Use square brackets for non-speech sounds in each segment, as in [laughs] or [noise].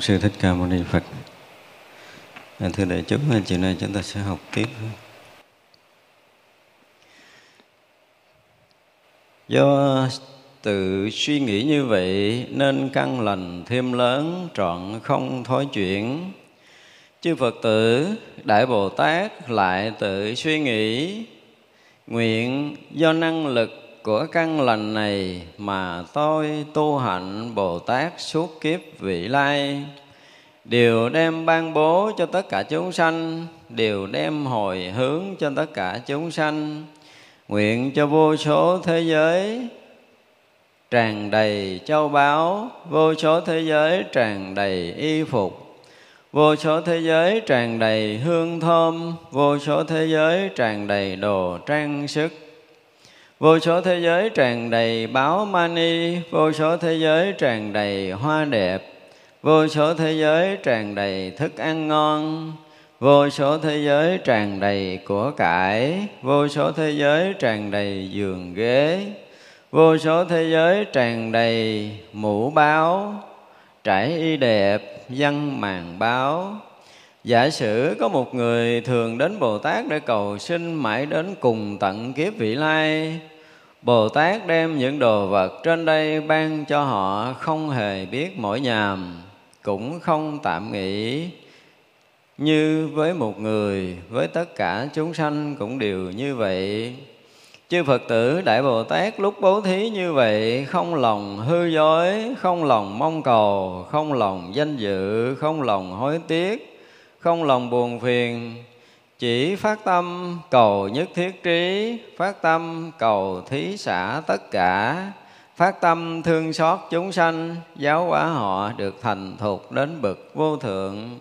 bổn sư thích ca mâu ni phật. À, thưa đại chúng chiều nay chúng ta sẽ học tiếp. Do tự suy nghĩ như vậy nên căn lành thêm lớn trọn không thói chuyển. Chư phật tử đại bồ tát lại tự suy nghĩ nguyện do năng lực của căn lành này mà tôi tu hạnh bồ tát suốt kiếp vị lai. Đều đem ban bố cho tất cả chúng sanh đều đem hồi hướng cho tất cả chúng sanh. Nguyện cho vô số thế giới tràn đầy châu báu, vô số thế giới tràn đầy y phục, vô số thế giới tràn đầy hương thơm, vô số thế giới tràn đầy đồ trang sức vô số thế giới tràn đầy báo mani, vô số thế giới tràn đầy hoa đẹp, vô số thế giới tràn đầy thức ăn ngon, vô số thế giới tràn đầy của cải, vô số thế giới tràn đầy giường ghế, vô số thế giới tràn đầy mũ báo, trải y đẹp, văn màn báo. Giả sử có một người thường đến bồ tát để cầu sinh mãi đến cùng tận kiếp vị lai bồ tát đem những đồ vật trên đây ban cho họ không hề biết mỗi nhàm, cũng không tạm nghĩ. Như với một người, với tất cả chúng sanh cũng đều như vậy. Chư phật tử, đại bồ tát lúc bố thí như vậy, không lòng hư dối, không lòng mong cầu, không lòng danh dự, không lòng hối tiếc, không lòng buồn phiền chỉ phát tâm, cầu nhất thiết trí. Phát tâm, cầu thí xả tất cả. Phát tâm, thương xót chúng sanh. Giáo hóa họ được thành thục đến bậc vô thượng.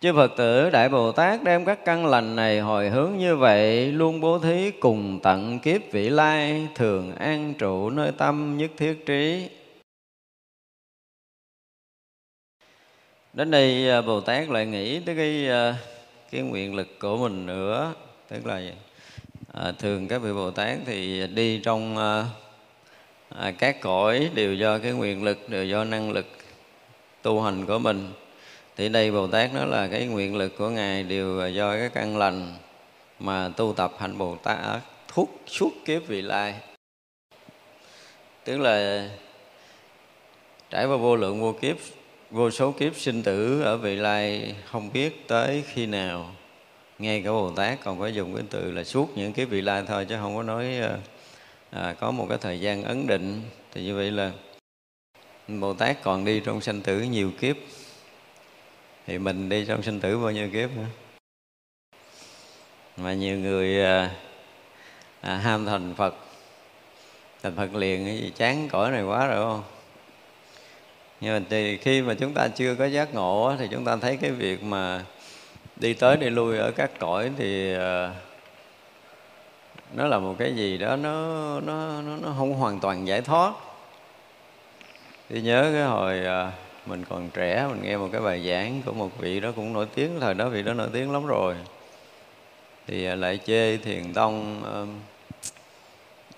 Chư phật tử, đại bồ tát đem các căn lành này hồi hướng như vậy, luôn bố thí cùng tận kiếp vị lai, thường an trụ nơi tâm nhất thiết trí. Đến đây à, bồ tát lại nghĩ tới cái à, cái nguyện lực của mình nữa. Tức là à, thường các vị bồ tát thì đi trong à, à, các cõi đều do cái nguyện lực đều do năng lực tu hành của mình. Thì đây bồ tát nó là cái nguyện lực của ngài đều do cái căn lành mà tu tập hành bồ tát thuốc suốt kiếp vị lai. Tức là trải qua vô lượng vô kiếp vô số kiếp sinh tử ở vị lai không biết tới khi nào. Ngay cả bồ tát còn phải dùng cái từ là suốt những cái vị lai thôi chứ không có nói ờ, à, có một cái thời gian ấn định. Thì như vậy là bồ tát còn đi trong sanh tử nhiều kiếp. Thì mình đi trong sinh tử bao nhiêu kiếp nữa? Mà nhiều người à, à, ham thành phật. Thành phật liền cái gì chán cõi này quá rồi không? Nhưng mà thì khi mà chúng ta chưa có giác ngộ thì chúng ta thấy cái việc mà đi tới đi lui ở các cõi thì ờ, nó là một cái gì đó nó nó nó, nó không hoàn toàn giải thoát. Thì nhớ cái hồi ờ, mình còn trẻ mình nghe một cái bài giảng của một vị đó cũng nổi tiếng thời đó vị đó nổi tiếng lắm rồi. Thì ờ, lại chê thiền tông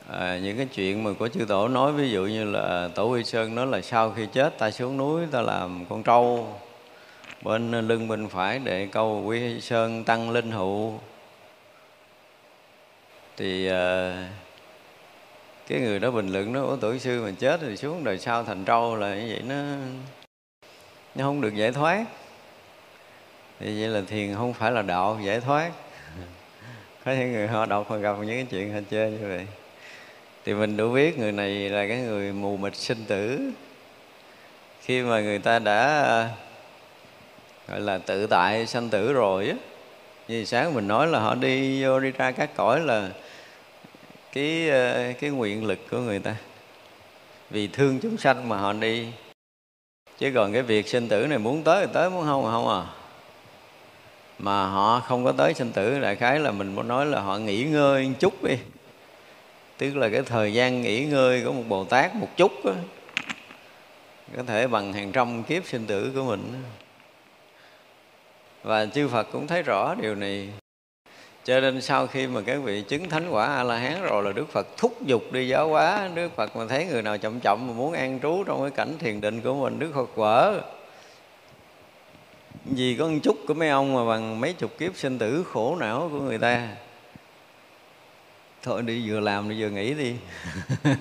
à, những cái chuyện mà của chư tổ nói ví dụ như là tổ uy sơn nói là sau khi chết ta xuống núi ta làm con trâu. Bên lưng bên phải để câu quy sơn tăng linh hụ thì à, cái người đó bình luận nó tuổi sư mà chết thì xuống đời sau thành trâu là như vậy nó nó không được giải thoát. Thì vậy là thiền không phải là đạo giải thoát. [laughs] Có những người họ đọc họ gặp những cái chuyện họ chơi như vậy thì mình đủ biết người này là cái người mù mịt sinh tử. Khi mà người ta đã, gọi là, tự tại sanh tử rồi á, như sáng mình nói là họ đi vô đi ra các cõi là cái ờ, cái nguyện lực của người ta. Vì thương chúng sanh mà họ đi. Chứ còn cái việc sinh tử này muốn tới thì tới, muốn không thì không à. Mà họ không có tới sinh tử, đại khái là mình muốn nói là họ nghỉ ngơi một chút đi tức là cái thời gian nghỉ ngơi của một bồ tát một chút đó, có thể bằng hàng trăm kiếp sinh tử của mình và chư Phật cũng thấy rõ điều này. Cho nên sau khi mà các vị chứng thánh quả a la hán rồi là đức phật thúc giục đi giáo hóa đức phật mà thấy người nào chậm chậm mà muốn an trú trong cái cảnh thiền định của mình đức phật vỡ vì có một chút của mấy ông mà bằng mấy chục kiếp sinh tử khổ não của người ta thôi đi vừa làm đi vừa nghỉ đi. [laughs]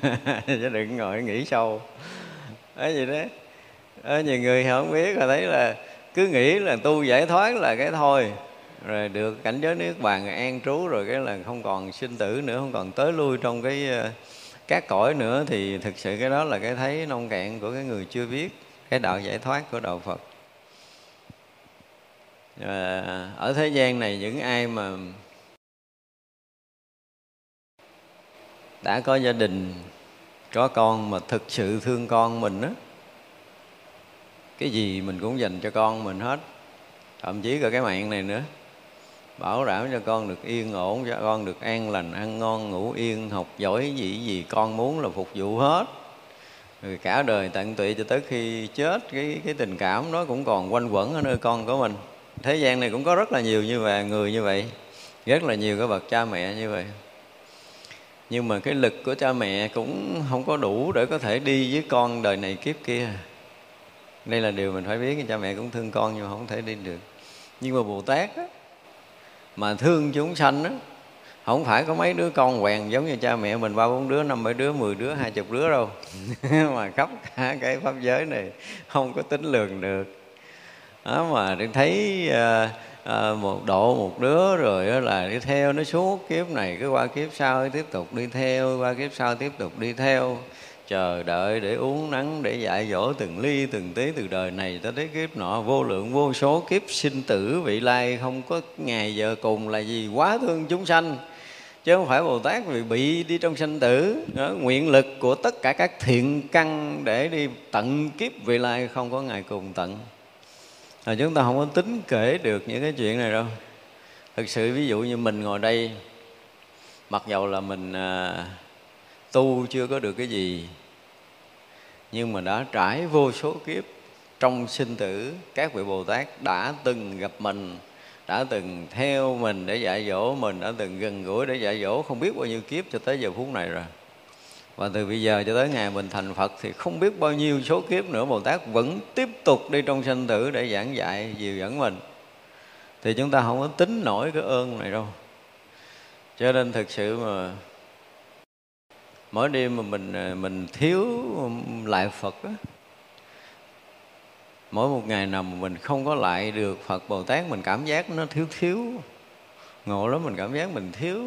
Chứ đừng ngồi nghỉ sâu. Ấy gì đó. Ở nhiều người không biết là thấy là cứ nghĩ là tu giải thoát là cái thôi. Rồi được cảnh giới nước bàn an trú rồi cái là không còn sinh tử nữa không còn tới lui trong cái ờ, các cõi nữa. Thì thực sự cái đó là cái thấy nông cạn của cái người chưa biết cái đạo giải thoát của đạo Phật. À, ở thế gian này những ai mà đã có gia đình, có con mà thực sự thương con mình á, cái gì mình cũng dành cho con mình hết. Thậm chí cả cái mạng này nữa. Bảo đảm cho con được yên ổn, cho con được an lành, ăn ngon, ngủ yên, học giỏi, gì gì con muốn là phục vụ hết. Rồi cả đời tận tụy cho tới khi chết, cái cái tình cảm nó cũng còn quanh quẩn ở nơi con của mình. Thế gian này cũng có rất là nhiều như vậy người như vậy, rất là nhiều các bậc cha mẹ như vậy nhưng mà cái lực của cha mẹ cũng không có đủ để có thể đi với con đời này kiếp kia. Đây là điều mình phải biết cha mẹ cũng thương con nhưng mà không thể đi được. Nhưng mà bồ tát á, mà thương chúng sanh á không phải có mấy đứa con quèn giống như cha mẹ mình ba bốn đứa năm bảy đứa mười đứa hai chục đứa đâu. [laughs] Mà khắp cả cái pháp giới này không có tính lường được. Đó mà để thấy uh, à, một độ một đứa rồi đó là đi theo nó suốt kiếp này cứ qua kiếp sau tiếp tục đi theo qua kiếp sau tiếp tục đi theo. Chờ đợi để uống nắng để dạy dỗ từng ly từng tí từ đời này tới tới kiếp nọ. Vô lượng vô số kiếp sinh tử vị lai không có ngày giờ cùng là gì quá thương chúng sanh. Chứ không phải bồ tát vì bị đi trong sanh tử. Đó, nguyện lực của tất cả các thiện căn để đi tận kiếp vị lai không có ngày cùng tận là chúng ta không có tính kể được những cái chuyện này đâu. Thực sự ví dụ như mình ngồi đây mặc dầu là mình à, tu chưa có được cái gì nhưng mà đã trải vô số kiếp trong sinh tử các vị bồ tát đã từng gặp mình đã từng theo mình để dạy dỗ mình đã từng gần gũi để dạy dỗ không biết bao nhiêu kiếp cho tới giờ phút này rồi và từ bây giờ cho tới ngày mình thành Phật thì không biết bao nhiêu số kiếp nữa, Bồ Tát vẫn tiếp tục đi trong sinh tử để giảng dạy, dìu dẫn mình. Thì chúng ta không có tính nổi cái ơn này đâu. Cho nên thực sự mà mỗi đêm mà mình à, mình thiếu lại Phật á, mỗi một ngày nào mà mình không có lại được Phật Bồ Tát, mình cảm giác nó thiếu thiếu ngộ lắm, mình cảm giác mình thiếu,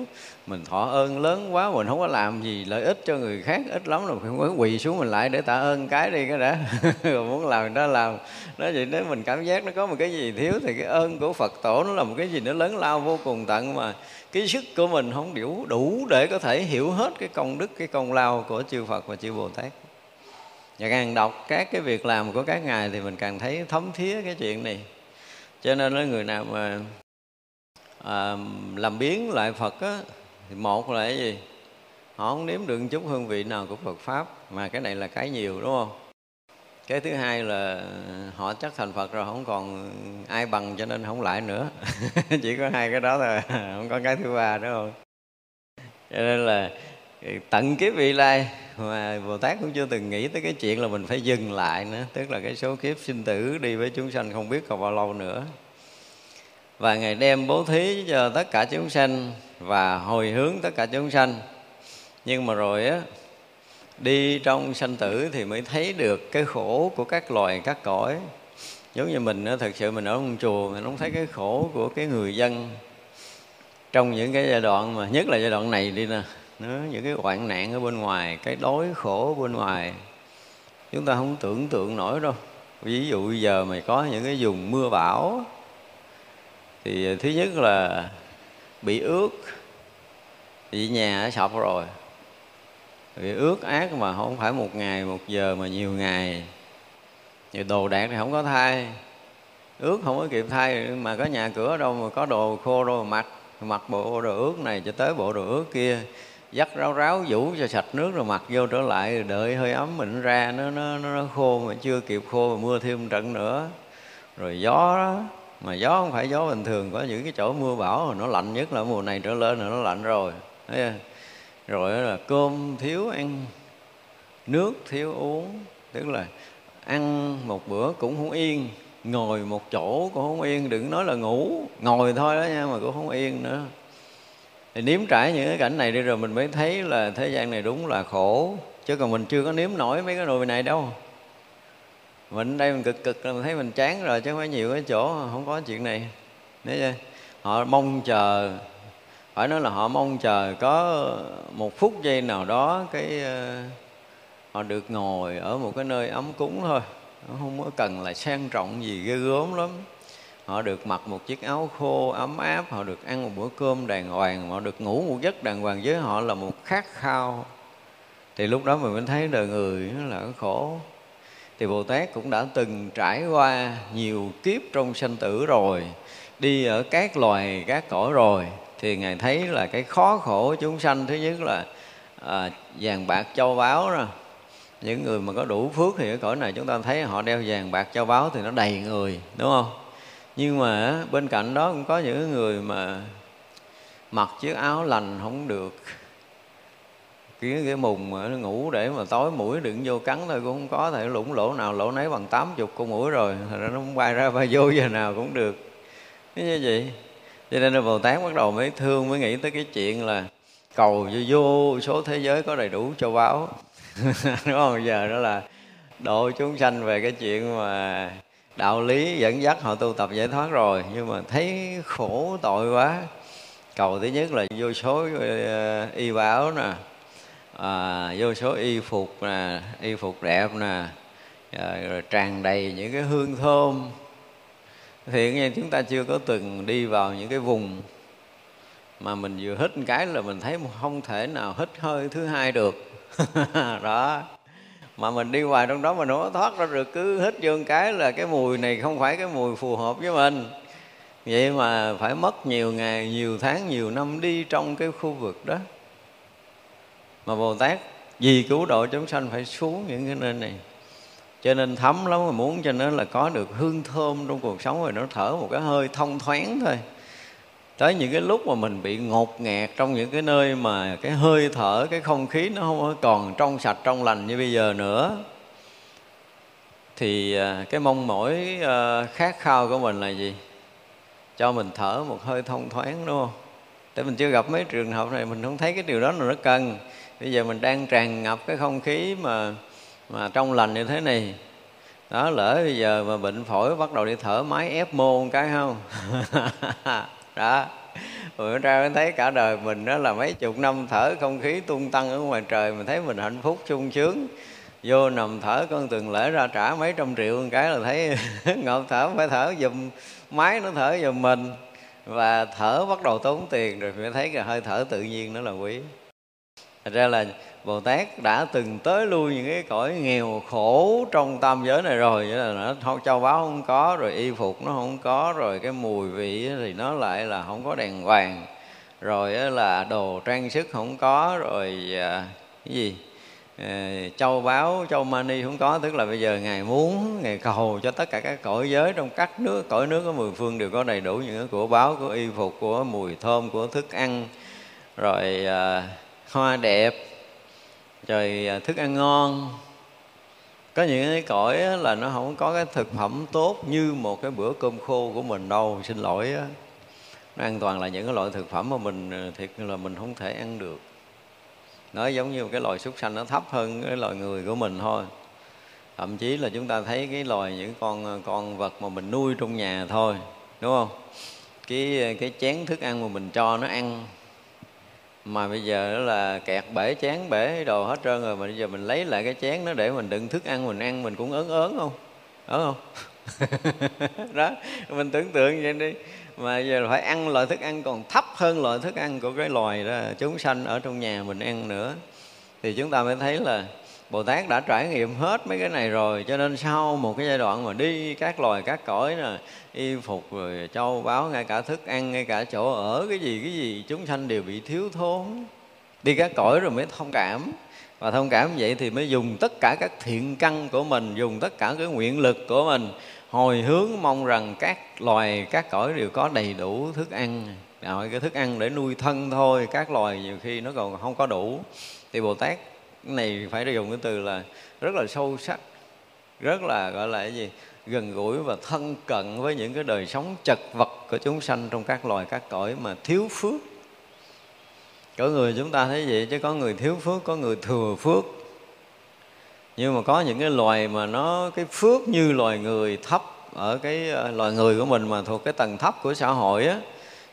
mình thọ ơn lớn quá, mình không có làm gì lợi ích cho người khác ít lắm rồi. Không có quỳ xuống mình lại để tạ ơn cái đi cái đã. [laughs] Rồi muốn làm đó làm. Nói vậy nếu mình cảm giác nó có một cái gì thiếu thì cái ơn của phật tổ nó là một cái gì nó lớn lao vô cùng tận mà cái sức của mình không đủ đủ để có thể hiểu hết cái công đức, cái công lao của chư phật và chư bồ tát. Và càng đọc các cái việc làm của các ngài thì mình càng thấy thấm thía cái chuyện này. Cho nên là người nào mà à, làm biến lại phật á thì một là cái gì? Họ không nếm được chút hương vị nào của phật pháp mà cái này là cái nhiều đúng không? Cái thứ hai là họ chắc thành phật rồi không còn ai bằng cho nên không lại nữa. [laughs] Chỉ có hai cái đó thôi không có cái thứ ba đúng không? Cho nên là tận kiếp vị lai mà bồ tát cũng chưa từng nghĩ tới cái chuyện là mình phải dừng lại nữa tức là cái số kiếp sinh tử đi với chúng sanh không biết còn bao lâu nữa và ngài đem bố thí cho tất cả chúng sanh và hồi hướng tất cả chúng sanh. Nhưng mà rồi á, đi trong sanh tử thì mới thấy được cái khổ của các loài, các cõi. Giống như mình á thật sự mình ở trong chùa, mình không thấy cái khổ của cái người dân trong những cái giai đoạn mà, nhất là giai đoạn này đi nè, nó những cái hoạn nạn ở bên ngoài, cái đói khổ ở bên ngoài. Chúng ta không tưởng tượng nổi đâu. Ví dụ bây giờ mày có những cái vùng mưa bão thì ờ, thứ nhất là bị ướt. Bị nhà đã sập rồi. Bị ướt át mà không phải một ngày, một giờ mà nhiều ngày. Rồi đồ đạc thì không có thay. Ướt không có kịp thay, mà có nhà cửa đâu mà có đồ khô đâu mà mặc mặc bộ đồ ướt này cho tới bộ đồ ướt kia. Dắt ráo ráo vũ cho sạch nước rồi mặc vô trở lại đợi hơi ấm mình ra. Nó nó nó khô mà chưa kịp khô, mà mưa thêm trận nữa. Rồi gió đó mà gió không phải gió bình thường, có những cái chỗ mưa bão nó lạnh nhất là mùa này trở lên là nó lạnh rồi, Thấy rồi là cơm thiếu ăn, nước thiếu uống, tức là ăn một bữa cũng không yên, ngồi một chỗ cũng không yên, đừng nói là ngủ, ngồi thôi đó nha mà cũng không yên nữa. Thì nếm trải những cái cảnh này đi rồi mình mới thấy là thế gian này đúng là khổ, chứ còn mình chưa có nếm nổi mấy cái nồi này đâu mình đây mình cực cực là mình thấy mình chán rồi, chứ không phải nhiều cái chỗ không có chuyện này. Đấy chưa? họ mong chờ, phải nói là họ mong chờ có một phút giây nào đó cái ờ, họ được ngồi ở một cái nơi ấm cúng thôi. Không có cần là sang trọng gì ghê gớm lắm. Họ được mặc một chiếc áo khô ấm áp, họ được ăn một bữa cơm đàng hoàng, họ được ngủ một giấc đàng hoàng với họ là một khát khao. Thì lúc đó mình mới thấy đời người nó là khổ thì bồ tát cũng đã từng trải qua nhiều kiếp trong sanh tử rồi đi ở các loài các cõi rồi. Thì ngài thấy là cái khó khổ chúng sanh thứ nhất là à, vàng bạc châu báu rồi những người mà có đủ phước thì ở cõi này chúng ta thấy họ đeo vàng bạc châu báu thì nó đầy người đúng không? Nhưng mà bên cạnh đó cũng có những người mà mặc chiếc áo lành không được cái cái mùng mà nó ngủ để mà tối mũi đừng vô cắn thôi cũng không có thể lũng lỗ nào lỗ nấy bằng tám chục con mũi rồi thành ra nó không bay ra [laughs] bay vô giờ nào cũng được. Cái như vậy? Cho nên là bồ tát bắt đầu mới thương mới nghĩ tới cái chuyện là cầu vô, vô số thế giới có đầy đủ châu báu. [laughs] Đúng không? Giờ đó là độ chúng sanh về cái chuyện mà đạo lý dẫn dắt họ tu tập giải thoát rồi. Nhưng mà thấy khổ tội quá. Cầu thứ nhất là vô số ờ, y báo nè à, vô số y phục nè y phục đẹp nè rồi, rồi tràn đầy những cái hương thơm. Thì nghe chúng ta chưa có từng đi vào những cái vùng mà mình vừa hít một cái là mình thấy không thể nào hít hơi thứ hai được. [laughs] Đó. Mà mình đi hoài trong đó mà nó thoát ra được cứ hít vô một cái là cái mùi này không phải cái mùi phù hợp với mình. Vậy mà phải mất nhiều ngày nhiều tháng nhiều năm đi trong cái khu vực đó mà bồ tát vì cứu độ chúng sanh phải xuống những cái nơi này. Cho nên thấm lắm mà muốn cho nó là có được hương thơm trong cuộc sống rồi nó thở một cái hơi thông thoáng thôi. Tới những cái lúc mà mình bị ngột ngạt trong những cái nơi mà cái hơi thở, cái không khí nó không còn trong sạch, trong lành như bây giờ nữa, thì à, cái mong mỏi à, khát khao của mình là gì? Cho mình thở một hơi thông thoáng, đúng không? Để mình chưa gặp mấy trường hợp này, mình không thấy cái điều đó là nó cần bây giờ mình đang tràn ngập cái không khí mà mà trong lành như thế này. Đó, lỡ bây giờ mà bệnh phổi bắt đầu đi thở máy ép mô một cái không? [laughs] Đó. Rồi ra mới thấy cả đời mình đó là mấy chục năm thở không khí tung tăng ở ngoài trời mình thấy mình hạnh phúc, sung sướng. Vô nằm thở con tuần lễ ra trả mấy trăm triệu một cái là thấy [laughs] ngộp thở, phải thở dùm máy, nó thở dùm mình. Và thở bắt đầu tốn tiền rồi phải thấy cái hơi thở tự nhiên nó là quý. Thật ra là Bồ Tát đã từng tới lui những cái cõi nghèo khổ trong tam giới này rồi Vậy là nó không, châu báu không có, Rồi y phục nó không có, Rồi cái mùi vị thì nó lại là không có đèn vàng Rồi là đồ trang sức không có, Rồi à, cái gì à, châu báu, châu mani không có. Tức là bây giờ ngài muốn, ngài cầu cho tất cả các cõi giới trong các nước, cõi nước ở mười phương đều có đầy đủ những cái của báo của y phục, của mùi thơm, của thức ăn. Rồi à, hoa đẹp, rồi à, thức ăn ngon. Có những cái cõi là nó không có cái thực phẩm tốt như một cái bữa cơm khô của mình đâu, xin lỗi đó. nó an toàn là những cái loại thực phẩm mà mình à, thiệt là mình không thể ăn được. Nó giống như cái loài súc sanh, nó thấp hơn cái loài người của mình thôi. Thậm chí là chúng ta thấy cái loài những con à, con vật mà mình nuôi trong nhà thôi, đúng không? Cái cái chén thức ăn mà mình cho nó ăn mà bây giờ đó là kẹt bể, chén bể đồ hết trơn rồi, mà bây giờ mình lấy lại cái chén nó để mình đựng thức ăn, mình ăn mình cũng ớn ớn không? Ớn không? [laughs] Đó, mình tưởng tượng vậy đi. Mà giờ phải ăn loại thức ăn còn thấp hơn loại thức ăn của cái loài đó, chúng sanh ở trong nhà mình ăn nữa. Thì chúng ta mới thấy là Bồ Tát đã trải nghiệm hết mấy cái này rồi, cho nên sau một cái giai đoạn mà đi các loài, các cõi nè, y phục rồi châu báu, ngay cả thức ăn, ngay cả chỗ ở, cái gì cái gì, chúng sanh đều bị thiếu thốn. Đi các cõi rồi mới thông cảm. Và thông cảm vậy thì mới dùng tất cả các thiện căn của mình, dùng tất cả cái nguyện lực của mình, hồi hướng mong rằng các loài, các cõi đều có đầy đủ thức ăn. Rồi cái thức ăn để nuôi thân thôi, các loài nhiều khi nó còn không có đủ. Thì bồ tát này phải dùng cái từ là rất là sâu sắc rất là gọi là cái gì gần gũi và thân cận với những cái đời sống chật vật của chúng sanh trong các loài các cõi mà thiếu phước. Có người chúng ta thấy vậy chứ có người thiếu phước có người thừa phước. Nhưng mà có những cái loài mà nó cái phước như loài người thấp ở cái ờ, loài người của mình mà thuộc cái tầng thấp của xã hội á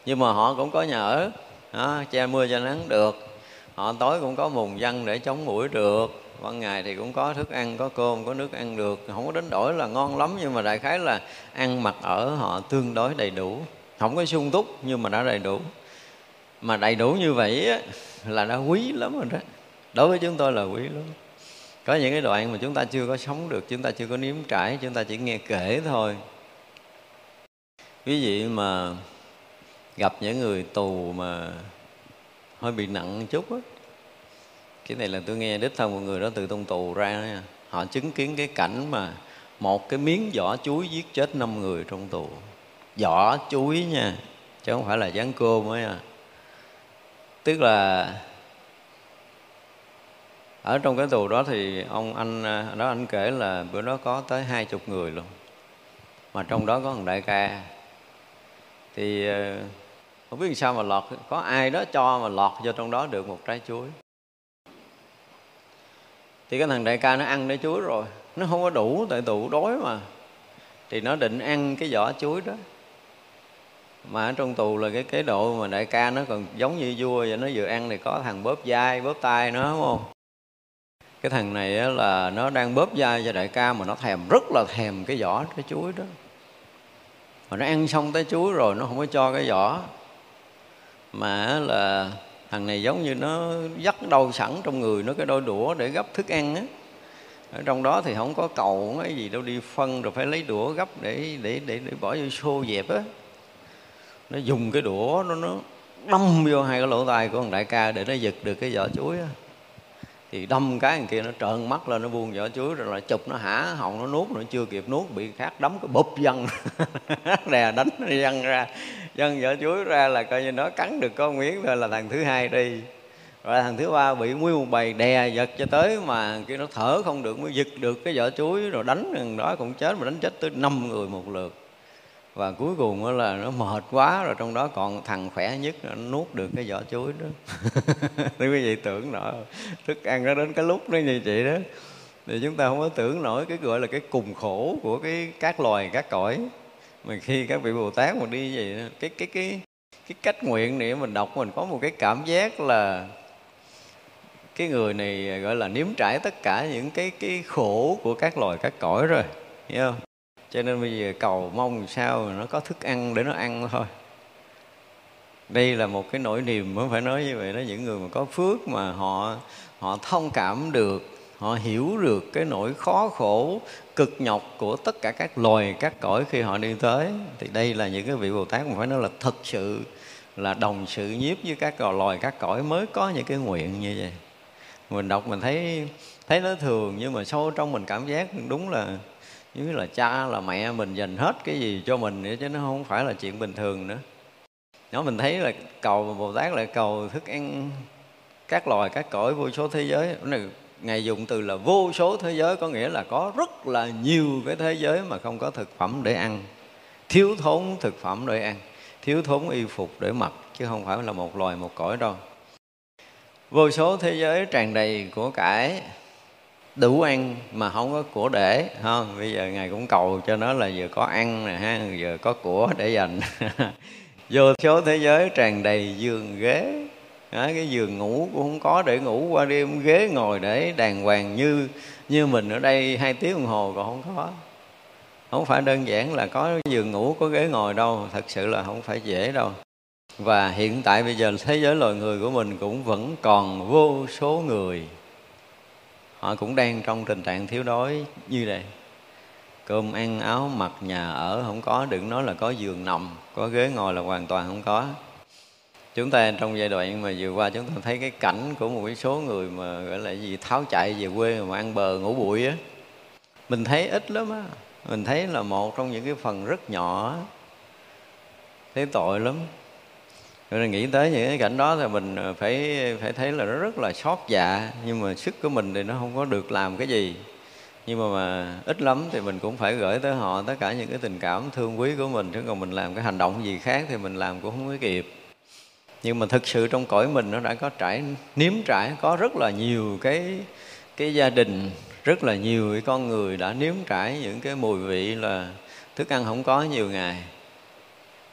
nhưng mà họ cũng có nhà ở đó, che mưa che nắng được họ tối cũng có mùng dân để chống mũi được. Ban ngày thì cũng có thức ăn có cơm có nước ăn được. Không có đến đổi là ngon lắm nhưng mà đại khái là ăn mặc ở họ tương đối đầy đủ. Không có sung túc nhưng mà đã đầy đủ. Mà đầy đủ như vậy á, là đã quý lắm rồi đó. Đối với chúng tôi là quý lắm. Có những cái đoạn mà chúng ta chưa có sống được chúng ta chưa có nếm trải chúng ta chỉ nghe kể thôi. Quý vị mà gặp những người tù mà hơi bị nặng một chút á. Cái này là tôi nghe đích thân một người đó từ trong tù ra đó nha. họ chứng kiến cái cảnh mà một cái miếng vỏ chuối giết chết năm người trong tù. Vỏ chuối nha, chứ không phải là dán cơm ấy à tức là ở trong cái tù đó thì ông anh à, đó anh kể là bữa đó có tới hai chục người luôn. Mà trong đó có thằng đại ca. Thì à, không biết sao mà lọt, có ai đó cho mà lọt vô trong đó được một trái chuối. Thì cái thằng đại ca nó ăn trái chuối rồi, nó không có đủ tại tụ đói mà. Thì nó định ăn cái vỏ chuối đó. Mà ở trong tù là cái chế độ mà đại ca nó còn giống như vua vậy, nó vừa ăn thì có thằng bóp vai, bóp tay nó đúng không? Cái thằng này là nó đang bóp vai cho đại ca mà nó thèm, rất là thèm cái vỏ cái chuối đó. Mà nó ăn xong trái chuối rồi, nó không có cho cái vỏ mà là thằng này giống như nó dắt đâu sẵn trong người nó cái đôi đũa để gấp thức ăn á. Ở trong đó thì không có cầu cái gì đâu đi phân rồi phải lấy đũa gấp để để để, để bỏ vô xô dẹp á. Nó dùng cái đũa nó nó đâm vô hai cái lỗ tai của thằng đại ca để nó giật được cái vỏ chuối á. Thì đâm cái thằng kia nó trợn mắt lên nó buông vỏ chuối rồi là chụp nó hả họng nó nuốt nó chưa kịp nuốt bị khác đấm cái bụp văng, [laughs] đè đánh nó văng ra dân vỏ chuối ra là coi như nó cắn được có miếng thôi là thằng thứ hai đi. Rồi thằng thứ ba bị nguyên một bầy đè giật cho tới mà kia nó thở không được, mới giật được cái vỏ chuối rồi đánh thằng đó cũng chết, mà đánh chết tới năm người một lượt. Và cuối cùng là nó mệt quá rồi trong đó còn thằng khỏe nhất nó nuốt được cái vỏ chuối đó. [laughs] Nếu quý vị, tưởng nổi. Thức ăn nó đến cái lúc nó như vậy đó. Thì chúng ta không có tưởng nổi cái gọi là cái cùng khổ của cái các loài, các cõi mà khi các vị bồ tát mà đi vậy cái cái cái cái cách nguyện này mình đọc mình có một cái cảm giác là cái người này à, gọi là nếm trải tất cả những cái cái khổ của các loài, các cõi rồi, hiểu không? Cho nên bây giờ cầu mong sao nó có thức ăn để nó ăn thôi. Đây là một cái nỗi niềm mới phải nói như vậy đó, những người mà có phước mà họ họ thông cảm được họ hiểu được cái nỗi khó khổ, cực nhọc của tất cả các loài, các cõi khi họ đi tới. Thì đây là những cái vị bồ tát mà phải nói là thực sự là đồng sự nhiếp với các loài, các cõi mới có những cái nguyện như vậy. Mình đọc mình thấy thấy nó thường, nhưng mà sâu trong mình cảm giác đúng là như là cha, là mẹ mình dành hết cái gì cho mình nữa chứ nó không phải là chuyện bình thường nữa. Nó mình thấy là cầu bồ tát lại cầu thức ăn các loài, các cõi vô số thế giới. Này ngài dùng từ là vô số thế giới, có nghĩa là có rất là nhiều cái thế giới mà không có thực phẩm để ăn. Thiếu thốn thực phẩm để ăn, thiếu thốn y phục để mặc, chứ không phải là một loài một cõi đâu. Vô số thế giới tràn đầy của cải, đủ ăn mà không có của để không bây giờ ngài cũng cầu cho nó là vừa có ăn nè, ha, vừa có của để dành. [laughs] Vô số thế giới tràn đầy giường ghế đó, cái giường ngủ cũng không có để ngủ qua đêm ghế ngồi để đàng hoàng như như mình ở đây hai tiếng đồng hồ còn không có. Không phải đơn giản là có giường ngủ có ghế ngồi đâu thật sự là không phải dễ đâu. Và hiện tại bây giờ thế giới loài người của mình cũng vẫn còn vô số người. Họ cũng đang trong tình trạng thiếu đói như đây cơm ăn áo mặc nhà ở không có đừng nói là có giường nằm có ghế ngồi là hoàn toàn không có chúng ta trong giai đoạn mà vừa qua chúng ta thấy cái cảnh của một số người mà gọi là gì tháo chạy về quê mà ăn bờ ngủ bụi á. Mình thấy ít lắm á. Mình thấy là một trong những cái phần rất nhỏ. Thấy tội lắm. Rồi nghĩ tới những cái cảnh đó thì mình ờ, phải phải thấy là nó rất là xót dạ nhưng mà sức của mình thì nó không có được làm cái gì. Nhưng mà, mà ít lắm thì mình cũng phải gửi tới họ tất cả những cái tình cảm thương quý của mình. Chứ còn mình làm cái hành động gì khác thì mình làm cũng không có kịp nhưng mà thực sự trong cõi mình nó đã có trải, nếm trải, có rất là nhiều cái cái gia đình, rất là nhiều cái con người đã nếm trải những cái mùi vị là thức ăn không có nhiều ngày,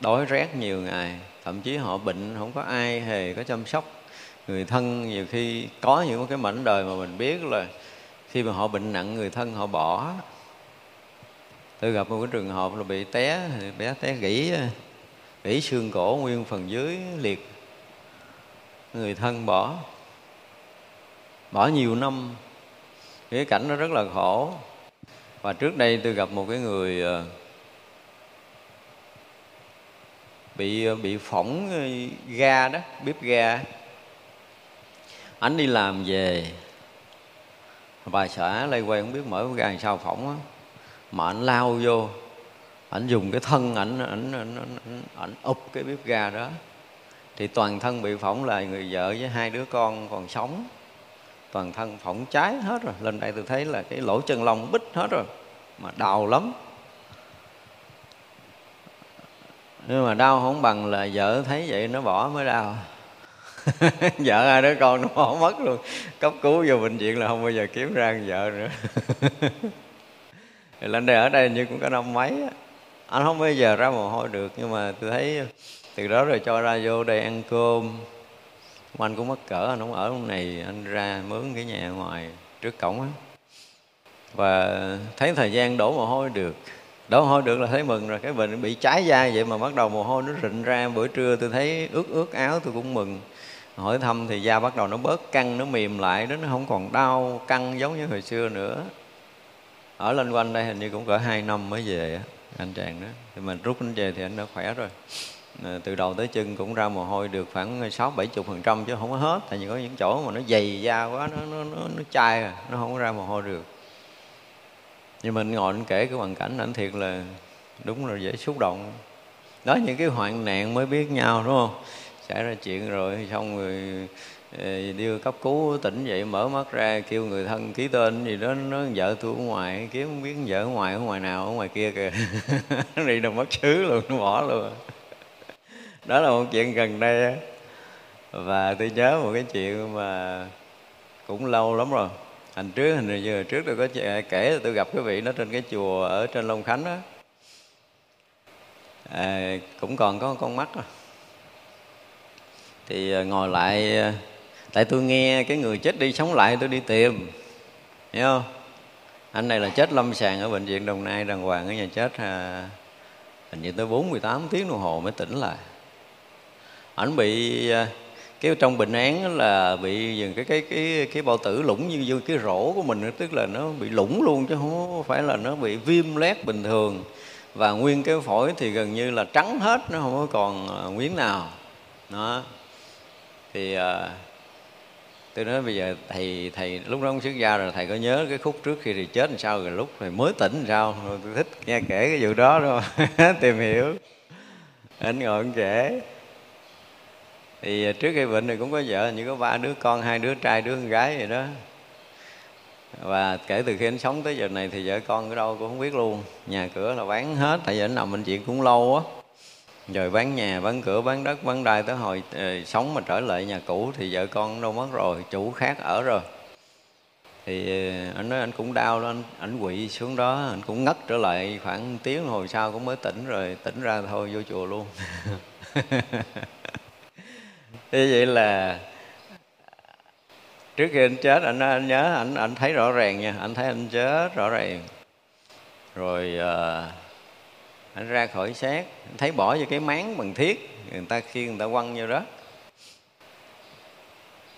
đói rét nhiều ngày, thậm chí họ bệnh không có ai hề có chăm sóc người thân. Nhiều khi có những cái mảnh đời mà mình biết là khi mà họ bệnh nặng, người thân họ bỏ. Tôi gặp một cái trường hợp là bị té, bé té gãy gãy xương cổ nguyên phần dưới liệt người thân bỏ. Bỏ nhiều năm cái cảnh nó rất là khổ. Và trước đây tôi gặp một cái người ờ, bị ờ, bị phỏng ờ, ga đó bếp ga. Anh đi làm về. Bà xã lây quay không biết mở ga làm sao phỏng á. Mà anh lao vô. Ảnh dùng cái thân ảnh ảnh ảnh ảnh, ụp cái bếp ga đó thì toàn thân bị phỏng là người vợ với hai đứa con còn sống. Toàn thân phỏng trái hết rồi. Lên đây tôi thấy là cái lỗ chân lông bít hết rồi. Mà đau lắm. Nhưng mà đau không bằng là vợ thấy vậy nó bỏ mới đau. [laughs] Vợ hai đứa con nó bỏ mất luôn. Cấp cứu vô bệnh viện là không bao giờ kiếm ra vợ nữa. [laughs] Lên đây ở đây như cũng có năm mấy anh không bao giờ ra mồ hôi được, nhưng mà tôi thấy từ đó rồi cho ra vô đây ăn cơm. Anh cũng mất cỡ, anh không ở trong này, anh ra mướn cái nhà ngoài trước cổng á. Và thấy thời gian đổ mồ hôi được. Đổ mồ hôi được là thấy mừng rồi, cái bệnh bị cháy da vậy mà bắt đầu mồ hôi nó rịn ra. Bữa trưa tôi thấy ướt ướt áo tôi cũng mừng. Hỏi thăm thì da bắt đầu nó bớt căng, nó mềm lại đó nó không còn đau, căng giống như hồi xưa nữa. Ở lên quanh đây hình như cũng cỡ hai năm mới về á, anh chàng đó. Thì mình rút anh về thì anh đã khỏe rồi. Ờ, từ đầu tới chân cũng ra mồ hôi được khoảng ờ, sáu bảy chục phần trăm chứ không có hết. Tại vì có những chỗ mà nó dày da quá nó nó nó, nó chai à nó không có ra mồ hôi được. Nhưng mình ngồi anh kể cái hoàn cảnh ảnh thiệt là đúng là dễ xúc động. Đó những cái hoạn nạn mới biết nhau đúng không? Xảy ra chuyện rồi xong rồi ờ, đưa cấp cứu tỉnh dậy mở mắt ra kêu người thân ký tên gì đó nó vợ tôi ở ngoài kiếm không biết vợ ở ngoài ở ngoài nào ở ngoài kia kìa. [laughs] Đi đâu mất xứ luôn nó bỏ luôn đó là một chuyện gần đây và tôi nhớ một cái chuyện mà cũng lâu lắm rồi. Hành trước hình như trước tôi có à, kể là tôi gặp cái vị nó trên cái chùa ở trên long khánh đó à, cũng còn có con mắt rồi thì à, ngồi lại à, tại tôi nghe cái người chết đi sống lại tôi đi tìm hiểu không? Anh này là chết lâm sàng ở bệnh viện đồng nai đàng hoàng ở nhà chết à, hình như tới 48 tiếng đồng hồ mới tỉnh lại ảnh bị à, cái trong bệnh án là bị dừng cái cái cái cái bao tử lủng như, như cái rổ của mình tức là nó bị lủng luôn chứ không phải là nó bị viêm lét bình thường. Và nguyên cái phổi thì gần như là trắng hết nó không có còn à, miếng nào. Đó. Thì à, tôi nói bây giờ thầy thầy lúc đó ông xuất gia rồi thầy có nhớ cái khúc trước khi thì chết làm sao rồi lúc thầy mới tỉnh làm sao? Rồi tôi thích nghe kể cái vụ đó rồi [laughs] tìm hiểu. Anh ngồi anh kể thì à, trước khi bệnh thì cũng có vợ như có ba đứa con hai đứa trai đứa con gái vậy đó. Và kể từ khi anh sống tới giờ này thì vợ con ở đâu cũng không biết luôn. Nhà cửa là bán hết tại vì anh nằm bệnh viện cũng lâu á. Rồi bán nhà bán cửa bán đất bán đai tới hồi uh, sống mà trở lại nhà cũ thì vợ con đâu mất rồi chủ khác ở rồi. Thì ờ, anh nói anh cũng đau đó anh quỵ xuống đó anh cũng ngất trở lại khoảng tiếng hồi sau cũng mới tỉnh rồi tỉnh ra thôi vô chùa luôn. [laughs] thế vậy là trước khi anh chết anh anh nhớ anh anh thấy rõ ràng nha. Anh thấy anh chết rõ ràng. Rồi uh, anh ra khỏi xác anh thấy bỏ vô cái máng bằng thiết. Người ta khi người ta quăng vô đó.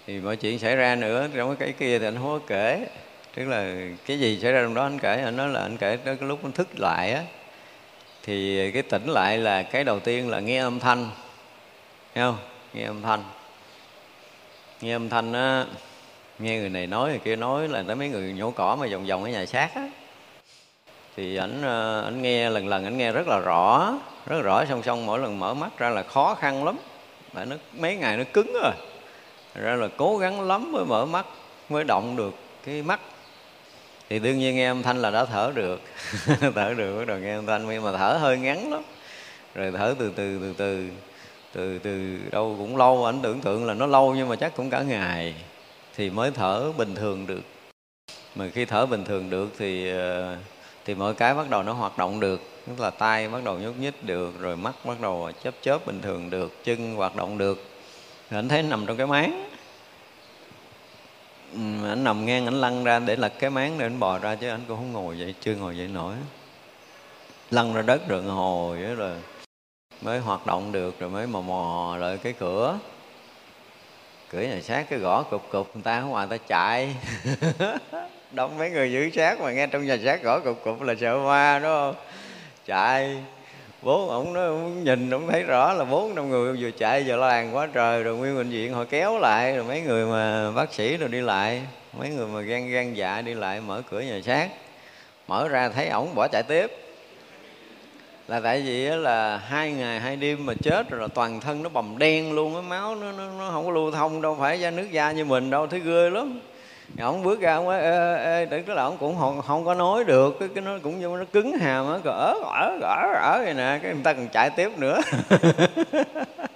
Thì mọi chuyện xảy ra nữa trong cái kia thì anh không có kể. Tức là cái gì xảy ra trong đó anh kể. Anh nói là anh kể tới cái lúc anh thức lại á. Thì cái tỉnh lại là cái đầu tiên là nghe âm thanh. Thấy không? Nghe âm thanh. Nghe âm thanh á, nghe người này nói, người kia nói là tới mấy người nhổ cỏ mà vòng vòng ở nhà xác á. Thì ảnh ờ, ảnh nghe lần lần, ảnh nghe rất là rõ, rất là rõ, song song mỗi lần mở mắt ra là khó khăn lắm. Mà nó, mấy ngày nó cứng rồi. Ra là cố gắng lắm mới mở mắt, mới động được cái mắt. Thì đương nhiên nghe âm thanh là đã thở được. [laughs] Thở được, bắt đầu nghe âm thanh, nhưng mà thở hơi ngắn lắm. Rồi thở từ từ từ từ từ từ đâu cũng lâu, ảnh tưởng tượng là nó lâu nhưng mà chắc cũng cả ngày thì mới thở bình thường được. Mà khi thở bình thường được thì ờ, thì mọi cái bắt đầu nó hoạt động được, tức là tay bắt đầu nhúc nhích được, rồi mắt bắt đầu chớp chớp bình thường được, chân hoạt động được. Thì anh thấy nằm trong cái máng. Anh nằm ngang anh lăn ra để lật cái máng để anh bò ra chứ anh cũng không ngồi vậy chưa ngồi vậy nổi. Lăn ra đất rồi hồi rồi mới hoạt động được, rồi mới mò mò lại cái cửa. Cửa nhà xác, cái gõ cục cục, người ta ở à, ngoài ta chạy. [laughs] Đông mấy người giữ xác mà nghe trong nhà xác gõ cục cục là sợ ma, đúng không? Chạy. Bố ổng nó nhìn, ổng thấy rõ là bốn năm người vừa chạy vừa làng quá trời, rồi nguyên bệnh viện họ kéo lại, rồi mấy người mà bác sĩ rồi đi lại, mấy người mà gan gan dạ đi lại, mở cửa nhà xác. Mở ra thấy ổng bỏ chạy tiếp là tại vì là hai ngày hai đêm mà chết rồi là toàn thân nó bầm đen luôn cái máu nó, nó, nó không có lưu thông đâu phải da nước da như mình đâu thấy ghê lắm. Ông bước ra ông nói ê, ê, tức là ông cũng không, không có nói được cái, cái nó cũng như nó cứng hàm á gỡ gỡ gỡ gỡ vậy nè cái người ta còn chạy tiếp nữa. [laughs]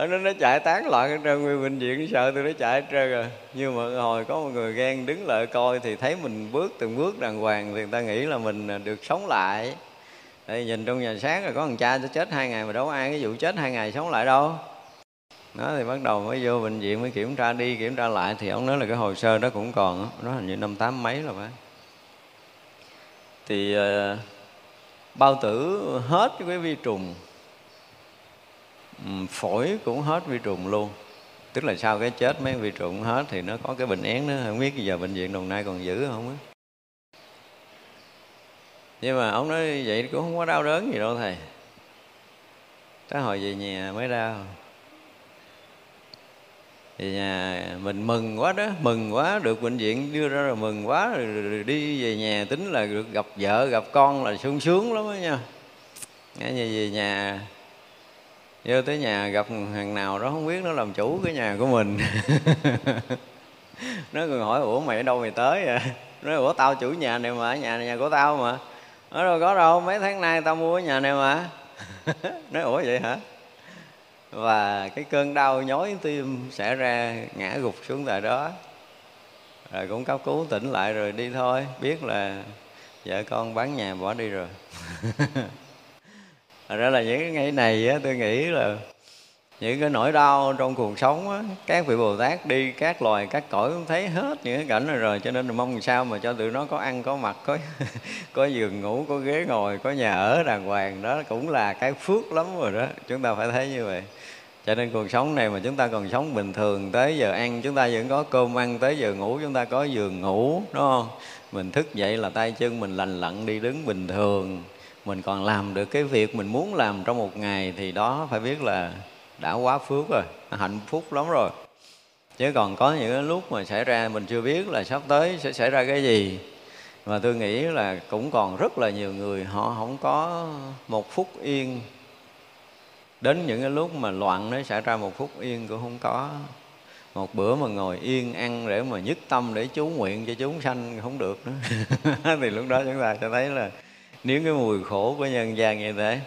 ở nó nó chạy tán loạn trên nguyên bệnh viện sợ tôi nó chạy hết trơn rồi. Nhưng mà hồi có một người ghen đứng lại coi thì thấy mình bước từng bước đàng hoàng thì người ta nghĩ là mình à, được sống lại. Tại nhìn trong nhà sáng rồi có thằng cha chết hai ngày mà đâu có ai cái vụ chết hai ngày sống lại đâu. Nó thì bắt đầu mới vô bệnh viện mới kiểm tra đi kiểm tra lại thì ông nói là cái hồ sơ đó cũng còn nó hình như năm tám mấy rồi phải. Thì uh, bao tử hết cái vi trùng phổi cũng hết vi trùng luôn. Tức là sau cái chết mấy vi trùng hết thì nó có cái bệnh án nữa. Không biết giờ bệnh viện đồng nai còn giữ không á. Nhưng mà ông nói vậy cũng không có đau đớn gì đâu thầy. Tới hồi về nhà mới đau. Thì nhà mình mừng quá đó mừng quá. Được bệnh viện đưa ra rồi mừng quá. Rồi, rồi, rồi đi về nhà tính là được gặp vợ gặp con là sung sướng lắm đó nha. Nghe như về nhà vô tới nhà gặp hàng nào đó không biết nó làm chủ cái nhà của mình. [laughs] Nó còn hỏi, ủa, mày ở đâu mày tới vậy? [laughs] Nói, ủa, tao chủ nhà này mà, nhà này nhà của tao mà. Nói đâu có đâu, mấy tháng nay tao mua cái nhà này mà. [laughs] Nói, ủa, vậy hả? Và cái cơn đau nhói tim sẽ ra, ngã gục xuống tại đó. Rồi cũng cấp cứu, tỉnh lại rồi đi thôi. Biết là vợ con bán nhà bỏ đi rồi. Thật ra là những cái ngày này á, tôi nghĩ là những cái nỗi đau trong cuộc sống á, các vị Bồ Tát đi các loài các cõi cũng thấy hết những cái cảnh này rồi cho nên là mong sao mà cho tụi nó có ăn có mặc có [laughs] có giường ngủ có ghế ngồi có nhà ở đàng hoàng. Đó cũng là cái phước lắm rồi đó chúng ta phải thấy như vậy. Cho nên cuộc sống này mà chúng ta còn sống bình thường tới giờ ăn chúng ta vẫn có cơm ăn tới giờ ngủ chúng ta có giường ngủ đúng không? Mình thức dậy là tay chân mình lành lặn đi đứng bình thường mình còn làm được cái việc mình muốn làm trong một ngày thì đó, phải biết là đã quá phước rồi hạnh phúc lắm rồi. Chứ còn có những lúc mà xảy ra, mình chưa biết là sắp tới sẽ xảy ra cái gì. Mà tôi nghĩ là cũng còn rất là nhiều người họ không có một phút yên. Đến những cái lúc mà loạn nó xảy ra một phút yên cũng không có. Một bữa mà ngồi yên ăn để mà nhất tâm để chú nguyện cho chúng sanh không được nữa. [laughs] Thì lúc đó chúng ta sẽ thấy là nếu cái mùi khổ của nhân gian như thế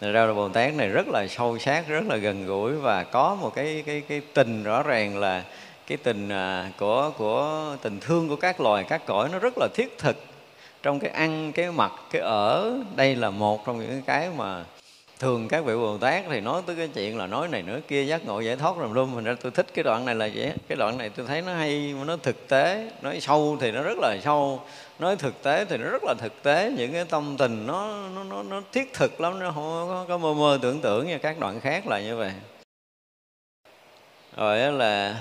ra là Bồ Tát này rất là sâu sát, rất là gần gũi và có một cái cái cái tình rõ ràng là cái tình à, của của tình thương của các loài các cõi nó rất là thiết thực. Trong cái ăn cái mặc cái ở đây là một trong những cái mà thường các vị bồ tát thì nói tới cái chuyện là nói này nữa kia giác ngộ giải thoát làm luôn mình ra tôi thích cái đoạn này là vậy cái đoạn này tôi thấy nó hay nó thực tế nói sâu thì nó rất là sâu nói thực tế thì nó rất là thực tế những cái tâm tình nó nó nó, nó thiết thực lắm nó không có, có mơ mơ tưởng tưởng như các đoạn khác là như vậy. Rồi là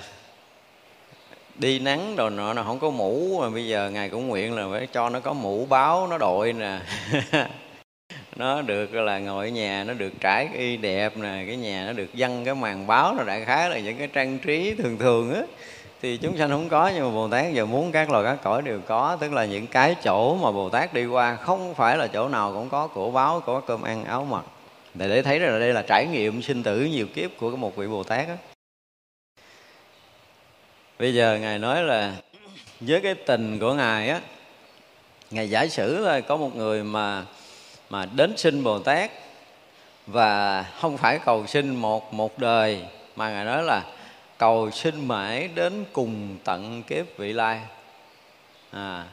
đi nắng đồ nọ là không có mũ mà bây giờ ngài cũng nguyện là phải cho nó có mũ báo nó đội nè. [laughs] Nó được là ngồi ở nhà nó được trải y đẹp nè cái nhà nó được dăng cái màn báo nó đại khái là những cái trang trí thường thường á thì chúng sanh không có, nhưng mà bồ tát giờ muốn các loài các cõi đều có, tức là những cái chỗ mà bồ tát đi qua, không phải là chỗ nào cũng có cổ báo có cơm ăn, áo mặc để để thấy là đây là trải nghiệm sinh tử nhiều kiếp của một vị bồ tát đó. bây giờ ngài nói là, với cái tình của ngài á, ngài giả sử là có một người mà mà đến sinh bồ tát và không phải cầu sinh một một đời, mà ngài nói là cầu sinh mãi đến cùng tận kiếp vị lai. À,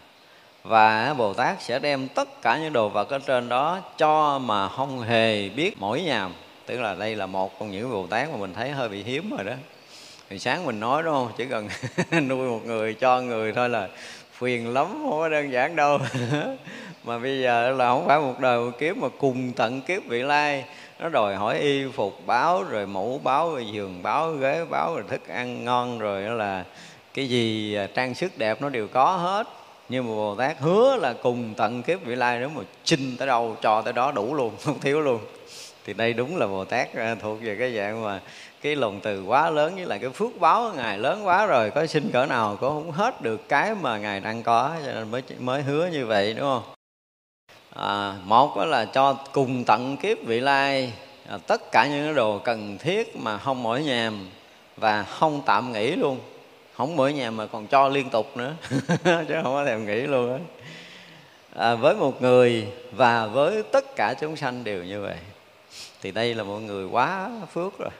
và bồ tát sẽ đem tất cả những đồ vật ở trên đó cho mà không hề biết mỗi nhàm tức là đây là một trong những bồ tát mà mình thấy hơi bị hiếm rồi đó. Thì sáng mình nói đúng không? Chỉ cần [laughs] nuôi một người cho người thôi là phiền lắm không có đơn giản đâu. [laughs] Mà bây giờ là không phải một đời một kiếp mà cùng tận kiếp vị lai nó đòi hỏi y phục báo, rồi mũ báo, rồi giường báo, ghế báo, rồi thức ăn ngon, rồi đó là cái gì à, trang sức đẹp nó đều có hết. Nhưng mà bồ tát hứa là cùng tận kiếp vị lai nếu mà chinh tới đâu, cho tới đó đủ luôn, [laughs] không thiếu luôn. Thì đây đúng là bồ tát à, thuộc về cái dạng mà cái lòng từ quá lớn với lại cái phước báo ngài lớn quá rồi, có xin cỡ nào cũng không hết được cái mà ngài đang có, cho nên mới mới hứa như vậy, đúng không? À, một đó là cho cùng tận kiếp vị lai. À, tất cả những cái đồ cần thiết mà không mỏi nhàm và không tạm nghỉ luôn. Không mỗi nhà mà còn cho liên tục nữa [laughs] chứ không có thèm nghỉ luôn á. À, với một người và với tất cả chúng sanh đều như vậy thì đây là một người quá phước rồi.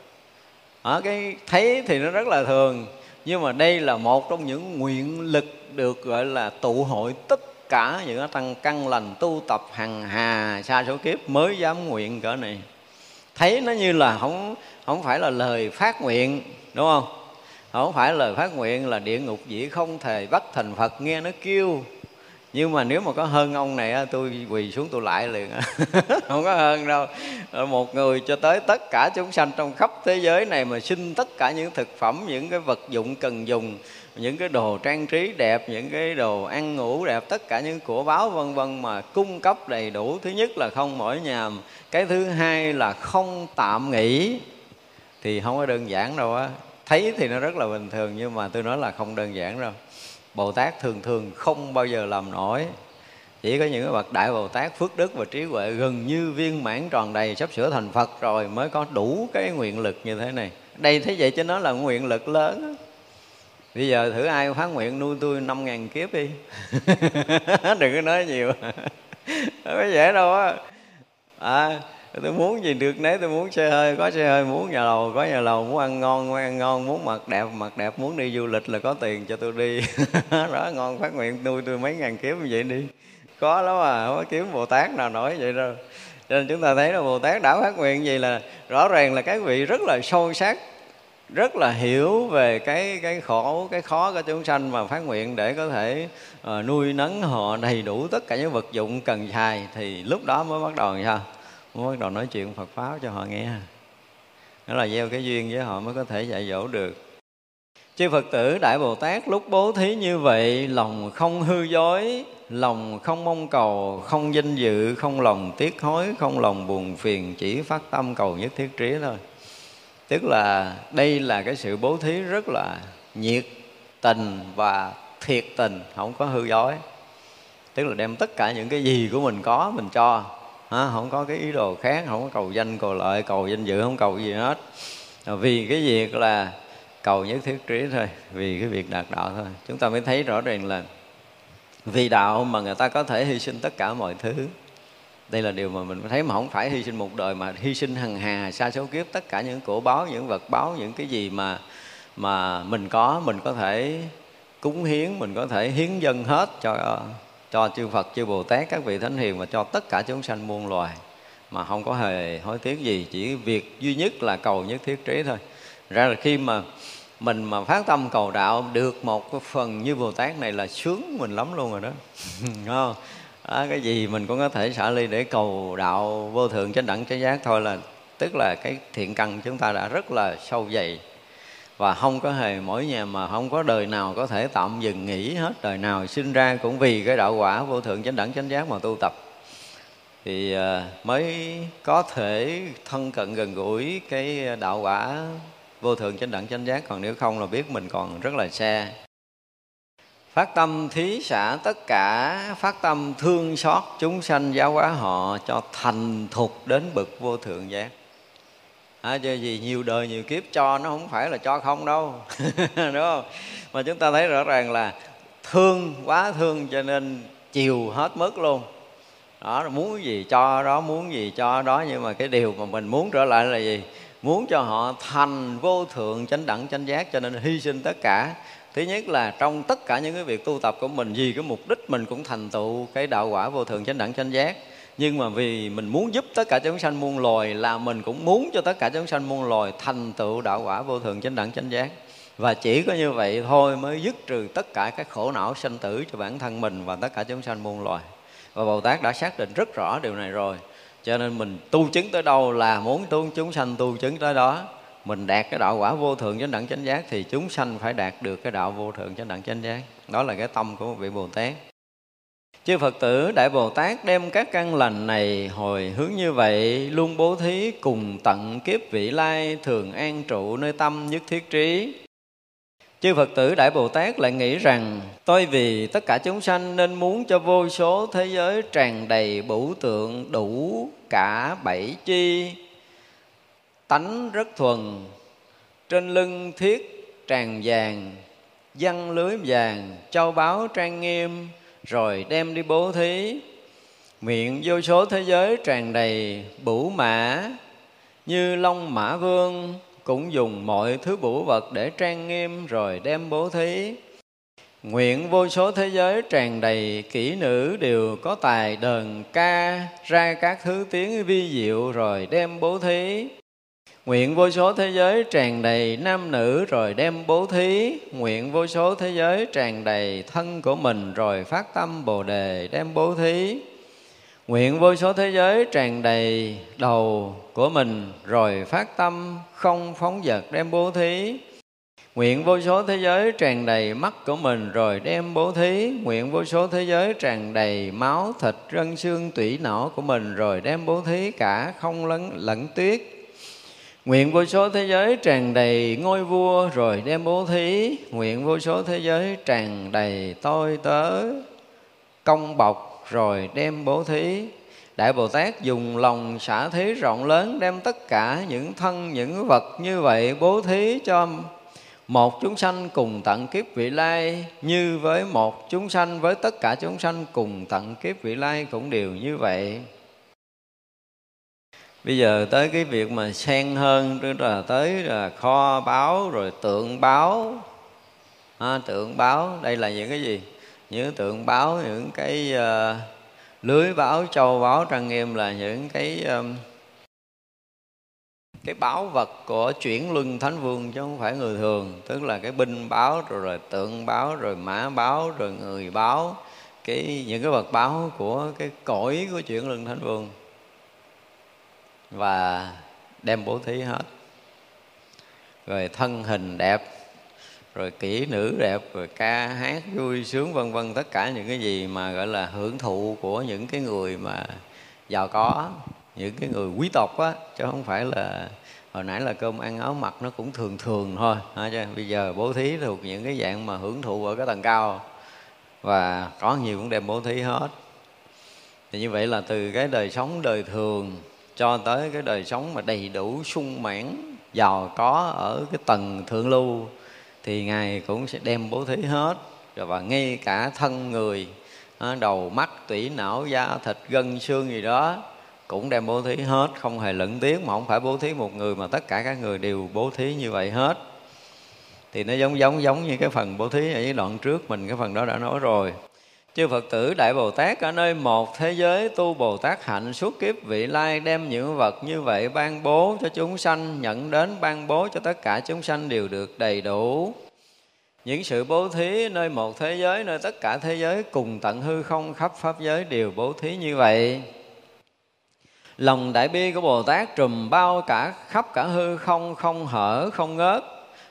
Ở cái thấy thì nó rất là thường nhưng mà đây là một trong những nguyện lực được gọi là tụ hội tất cả những cái tăng căn lành tu tập hằng hà, xa số kiếp mới dám nguyện cỡ này. Thấy nó như là không không phải là lời phát nguyện, đúng không? Không phải lời phát nguyện là địa ngục dĩ không thể bắt thành phật, nghe nó kêu. Nhưng mà nếu mà có hơn ông này tôi quỳ xuống tôi lại liền [laughs] không có hơn đâu. Một người cho tới tất cả chúng sanh trong khắp thế giới này mà xin tất cả những thực phẩm, những cái vật dụng cần dùng những cái đồ trang trí đẹp, những cái đồ ăn ngủ đẹp, tất cả những của báo, vân vân mà cung cấp đầy đủ. Thứ nhất là không mỏi nhàm. Cái thứ hai là không tạm nghỉ. Thì không có đơn giản đâu á. Thấy thì nó rất là bình thường, nhưng mà tôi nói là không đơn giản đâu. Bồ tát thường thường không bao giờ làm nổi. Chỉ có những cái bậc đại bồ tát phước đức và trí huệ gần như viên mãn tròn đầy sắp sửa thành phật rồi mới có đủ cái nguyện lực như thế này. Đây thế vậy chứ nó là nguyện lực lớn bây giờ thử ai phát nguyện nuôi tôi năm ngàn kiếp đi. [laughs] Đừng có nói nhiều. [laughs] Không có dễ đâu á. À, tôi muốn gì được nấy tôi muốn xe hơi có xe hơi muốn nhà lầu có nhà lầu muốn ăn ngon muốn ăn ngon muốn mặc đẹp mặc đẹp muốn đi du lịch là có tiền cho tôi đi. [laughs] Đó ngon phát nguyện nuôi tôi mấy ngàn kiếp như vậy đi. Có lắm à không có kiếm bồ tát nào nổi vậy đâu. Cho nên chúng ta thấy là bồ tát đã phát nguyện gì là rõ ràng là các vị rất là sâu sắc rất là hiểu về cái cái khổ cái khó của chúng sanh mà phát nguyện để có thể uh, nuôi nấng họ đầy đủ tất cả những vật dụng cần xài. Thì lúc đó mới bắt đầu sao? Mới bắt đầu nói chuyện Phật pháp cho họ nghe. Đó là gieo cái duyên với họ mới có thể dạy dỗ được. Chư Phật tử Đại Bồ Tát lúc bố thí như vậy lòng không hư dối lòng không mong cầu không danh dự không lòng tiếc hối không lòng buồn phiền chỉ phát tâm cầu nhất thiết trí thôi tức là đây là cái sự bố thí rất là nhiệt tình và thiệt tình không có hư dối. Tức là đem tất cả những cái gì của mình có mình cho. Ha, không có cái ý đồ khác không có cầu danh cầu lợi cầu danh dự không cầu gì hết. Vì cái việc là cầu nhất thiết trí thôi vì cái việc đạt đạo thôi. Chúng ta mới thấy rõ ràng là vì đạo mà người ta có thể hy sinh tất cả mọi thứ đây là điều mà mình thấy mà không phải hy sinh một đời mà hy sinh hằng hà xa số kiếp, tất cả những cổ báo, những vật báo, những cái gì mà mà mình có mình có thể cúng hiến, mình có thể hiến dân hết cho cho chư Phật, chư Bồ Tát, các vị thánh hiền và cho tất cả chúng sanh muôn loài. Mà không có hề hối tiếc gì, chỉ việc duy nhất là cầu nhất thiết trí thôi. Ra là khi mà mình mà phát tâm cầu đạo được một cái phần như Bồ Tát này là sướng mình lắm luôn rồi đó. [laughs] Không? À, cái gì mình cũng có thể xả ly để cầu đạo vô thượng chánh đẳng chánh giác thôi là tức là cái thiện căn chúng ta đã rất là sâu dày. Và không có hề mỗi nhà mà không có đời nào có thể tạm dừng nghỉ hết đời nào sinh ra cũng vì cái đạo quả vô thượng chánh đẳng chánh giác mà tu tập. Thì à, mới có thể thân cận gần gũi cái đạo quả vô thượng chánh đẳng chánh giác. Còn nếu không là biết mình còn rất là xa phát tâm thí xả tất cả phát tâm thương xót chúng sanh giáo hóa họ cho thành thục đến bậc vô thượng giác. À, chứ gì nhiều đời nhiều kiếp cho nó không phải là cho không đâu. [laughs] Đúng không? Mà chúng ta thấy rõ ràng là thương quá thương cho nên chiều hết mất luôn. Đó muốn gì cho đó muốn gì cho đó nhưng mà cái điều mà mình muốn trở lại là gì? Muốn cho họ thành vô thượng chánh đẳng chánh giác cho nên hy sinh tất cả thứ nhất là trong tất cả những cái việc tu tập của mình, vì cái mục đích mình cũng thành tựu cái đạo quả vô thường chánh đẳng chánh giác. Nhưng mà vì mình muốn giúp tất cả chúng sanh muôn loài là mình cũng muốn cho tất cả chúng sanh muôn loài thành tựu đạo quả vô thường chánh đẳng chánh giác. Và chỉ có như vậy thôi mới dứt trừ tất cả các khổ não sanh tử cho bản thân mình và tất cả chúng sanh muôn loài. Và bồ tát đã xác định rất rõ điều này rồi. Cho nên mình tu chứng tới đâu là muốn tu chúng sanh tu chứng tới đó mình đạt cái đạo quả vô thượng chánh đẳng chánh giác thì chúng sanh phải đạt được cái đạo vô thượng chánh đẳng chánh giác đó là cái tâm của một vị bồ tát Chư Phật tử, Đại Bồ Tát đem các căn lành này hồi hướng như vậy, luôn bố thí cùng tận kiếp vị lai thường an trụ nơi tâm nhất thiết trí. Chư Phật tử, Đại Bồ Tát lại nghĩ rằng, tôi vì tất cả chúng sanh nên muốn cho vô số thế giới tràn đầy bửu tượng đủ cả bảy chi tánh rất thuần, trên lưng thiết tràn vàng văn lưới vàng, châu báu trang nghiêm, rồi đem đi bố thí miệng vô số thế giới tràn đầy bửu mã, như long mã vương, cũng dùng mọi thứ bửu vật để trang nghiêm rồi đem bố thí Nguyện vô số thế giới tràn đầy kỹ nữ đều có tài đờn ca, ra các thứ tiếng vi diệu rồi đem bố thí. Nguyện vô số thế giới tràn đầy nam nữ rồi đem bố thí. Nguyện vô số thế giới tràn đầy thân của mình rồi phát tâm Bồ Đề đem bố thí. Nguyện vô số thế giới tràn đầy đầu của mình rồi phát tâm không phóng vật đem bố thí. Nguyện vô số thế giới tràn đầy mắt của mình rồi đem bố thí. Nguyện vô số thế giới tràn đầy máu, thịt, rân xương, tủy não của mình rồi đem bố thí cả không lẫn lẫn tuyết. Nguyện vô số thế giới tràn đầy ngôi vua rồi đem bố thí. Nguyện vô số thế giới tràn đầy tôi tớ. Công bọc rồi đem bố thí. Đại Bồ Tát dùng lòng xả thí rộng lớn Đem tất cả những thân, những vật như vậy bố thí cho một chúng sanh cùng tận kiếp vị lai Như với một chúng sanh với tất cả chúng sanh cùng tận kiếp vị lai cũng đều như vậy bây giờ tới cái việc mà xen hơn tức là tới là kho báo rồi tượng báo à, tượng báo đây là những cái gì? Những tượng báo những cái uh, lưới báo châu báo trang nghiêm là những cái um, cái báo vật của chuyển luân thánh vương chứ không phải người thường. Tức là cái binh báo rồi, rồi tượng báo rồi mã báo rồi người báo cái những cái vật báo của cái cõi của chuyển luân thánh vương và đem bố thí hết. Rồi thân hình đẹp, rồi kỹ nữ đẹp, rồi ca hát vui sướng vân vân, tất cả những cái gì mà gọi là hưởng thụ của những cái người mà giàu có, những cái người quý tộc á, chứ không phải là, hồi nãy là cơm ăn áo mặc nó cũng thường thường thôi, ha chứ. Bây giờ bố thí thuộc những cái dạng mà hưởng thụ ở cái tầng cao, và có nhiều cũng đem bố thí hết. Thì như vậy là từ cái đời sống đời thường cho tới cái đời sống mà đầy đủ sung mãn, giàu có ở cái tầng thượng lưu, thì ngài cũng sẽ đem bố thí hết. Rồi và ngay cả thân người đầu mắt, tủy não, da thịt, gân, xương gì đó cũng đem bố thí hết. Không hề lẫn tiếng mà không phải bố thí một người mà tất cả các người đều bố thí như vậy hết. Thì nó giống giống giống như cái phần bố thí ở cái đoạn trước mình, cái phần đó đã nói rồi chư Phật tử, Đại Bồ Tát ở nơi một thế giới, tu Bồ Tát hạnh suốt kiếp, vị lai đem những vật như vậy ban bố cho chúng sanh, nhận đến ban bố cho tất cả chúng sanh đều được đầy đủ. Những sự bố thí nơi một thế giới, nơi tất cả thế giới cùng tận hư không khắp pháp giới đều bố thí như vậy. Lòng đại bi của bồ tát trùm bao cả khắp cả hư không không hở, không ngớt.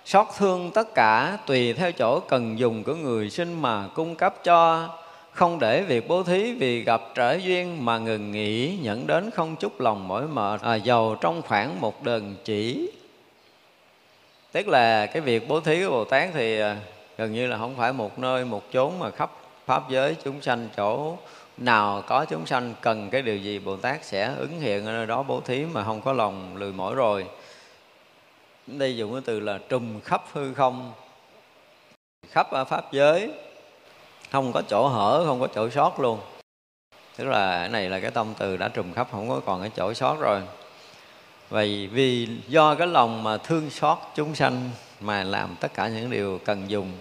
Xót thương tất cả, tùy theo chỗ cần dùng của người sinh mà cung cấp cho không để việc bố thí vì gặp trở duyên mà ngừng nghỉ nhận đến không chút lòng mỏi mệt. À, giàu trong khoảng một đờn chỉ. Tức là cái việc bố thí của bồ tát thì à, gần như là không phải một nơi một chốn mà khắp pháp giới chúng sanh chỗ nào có chúng sanh cần cái điều gì bồ tát sẽ ứng hiện ở nơi đó bố thí mà không có lòng lười mỏi rồi. Đây dùng cái từ là trùm khắp hư không. Khắp ở pháp giới không có chỗ hở không có chỗ sót luôn. Tức là cái này là cái tâm từ đã trùm khắp không có còn cái chỗ sót rồi. Vậy vì do cái lòng mà thương xót chúng sanh mà làm tất cả những điều cần dùng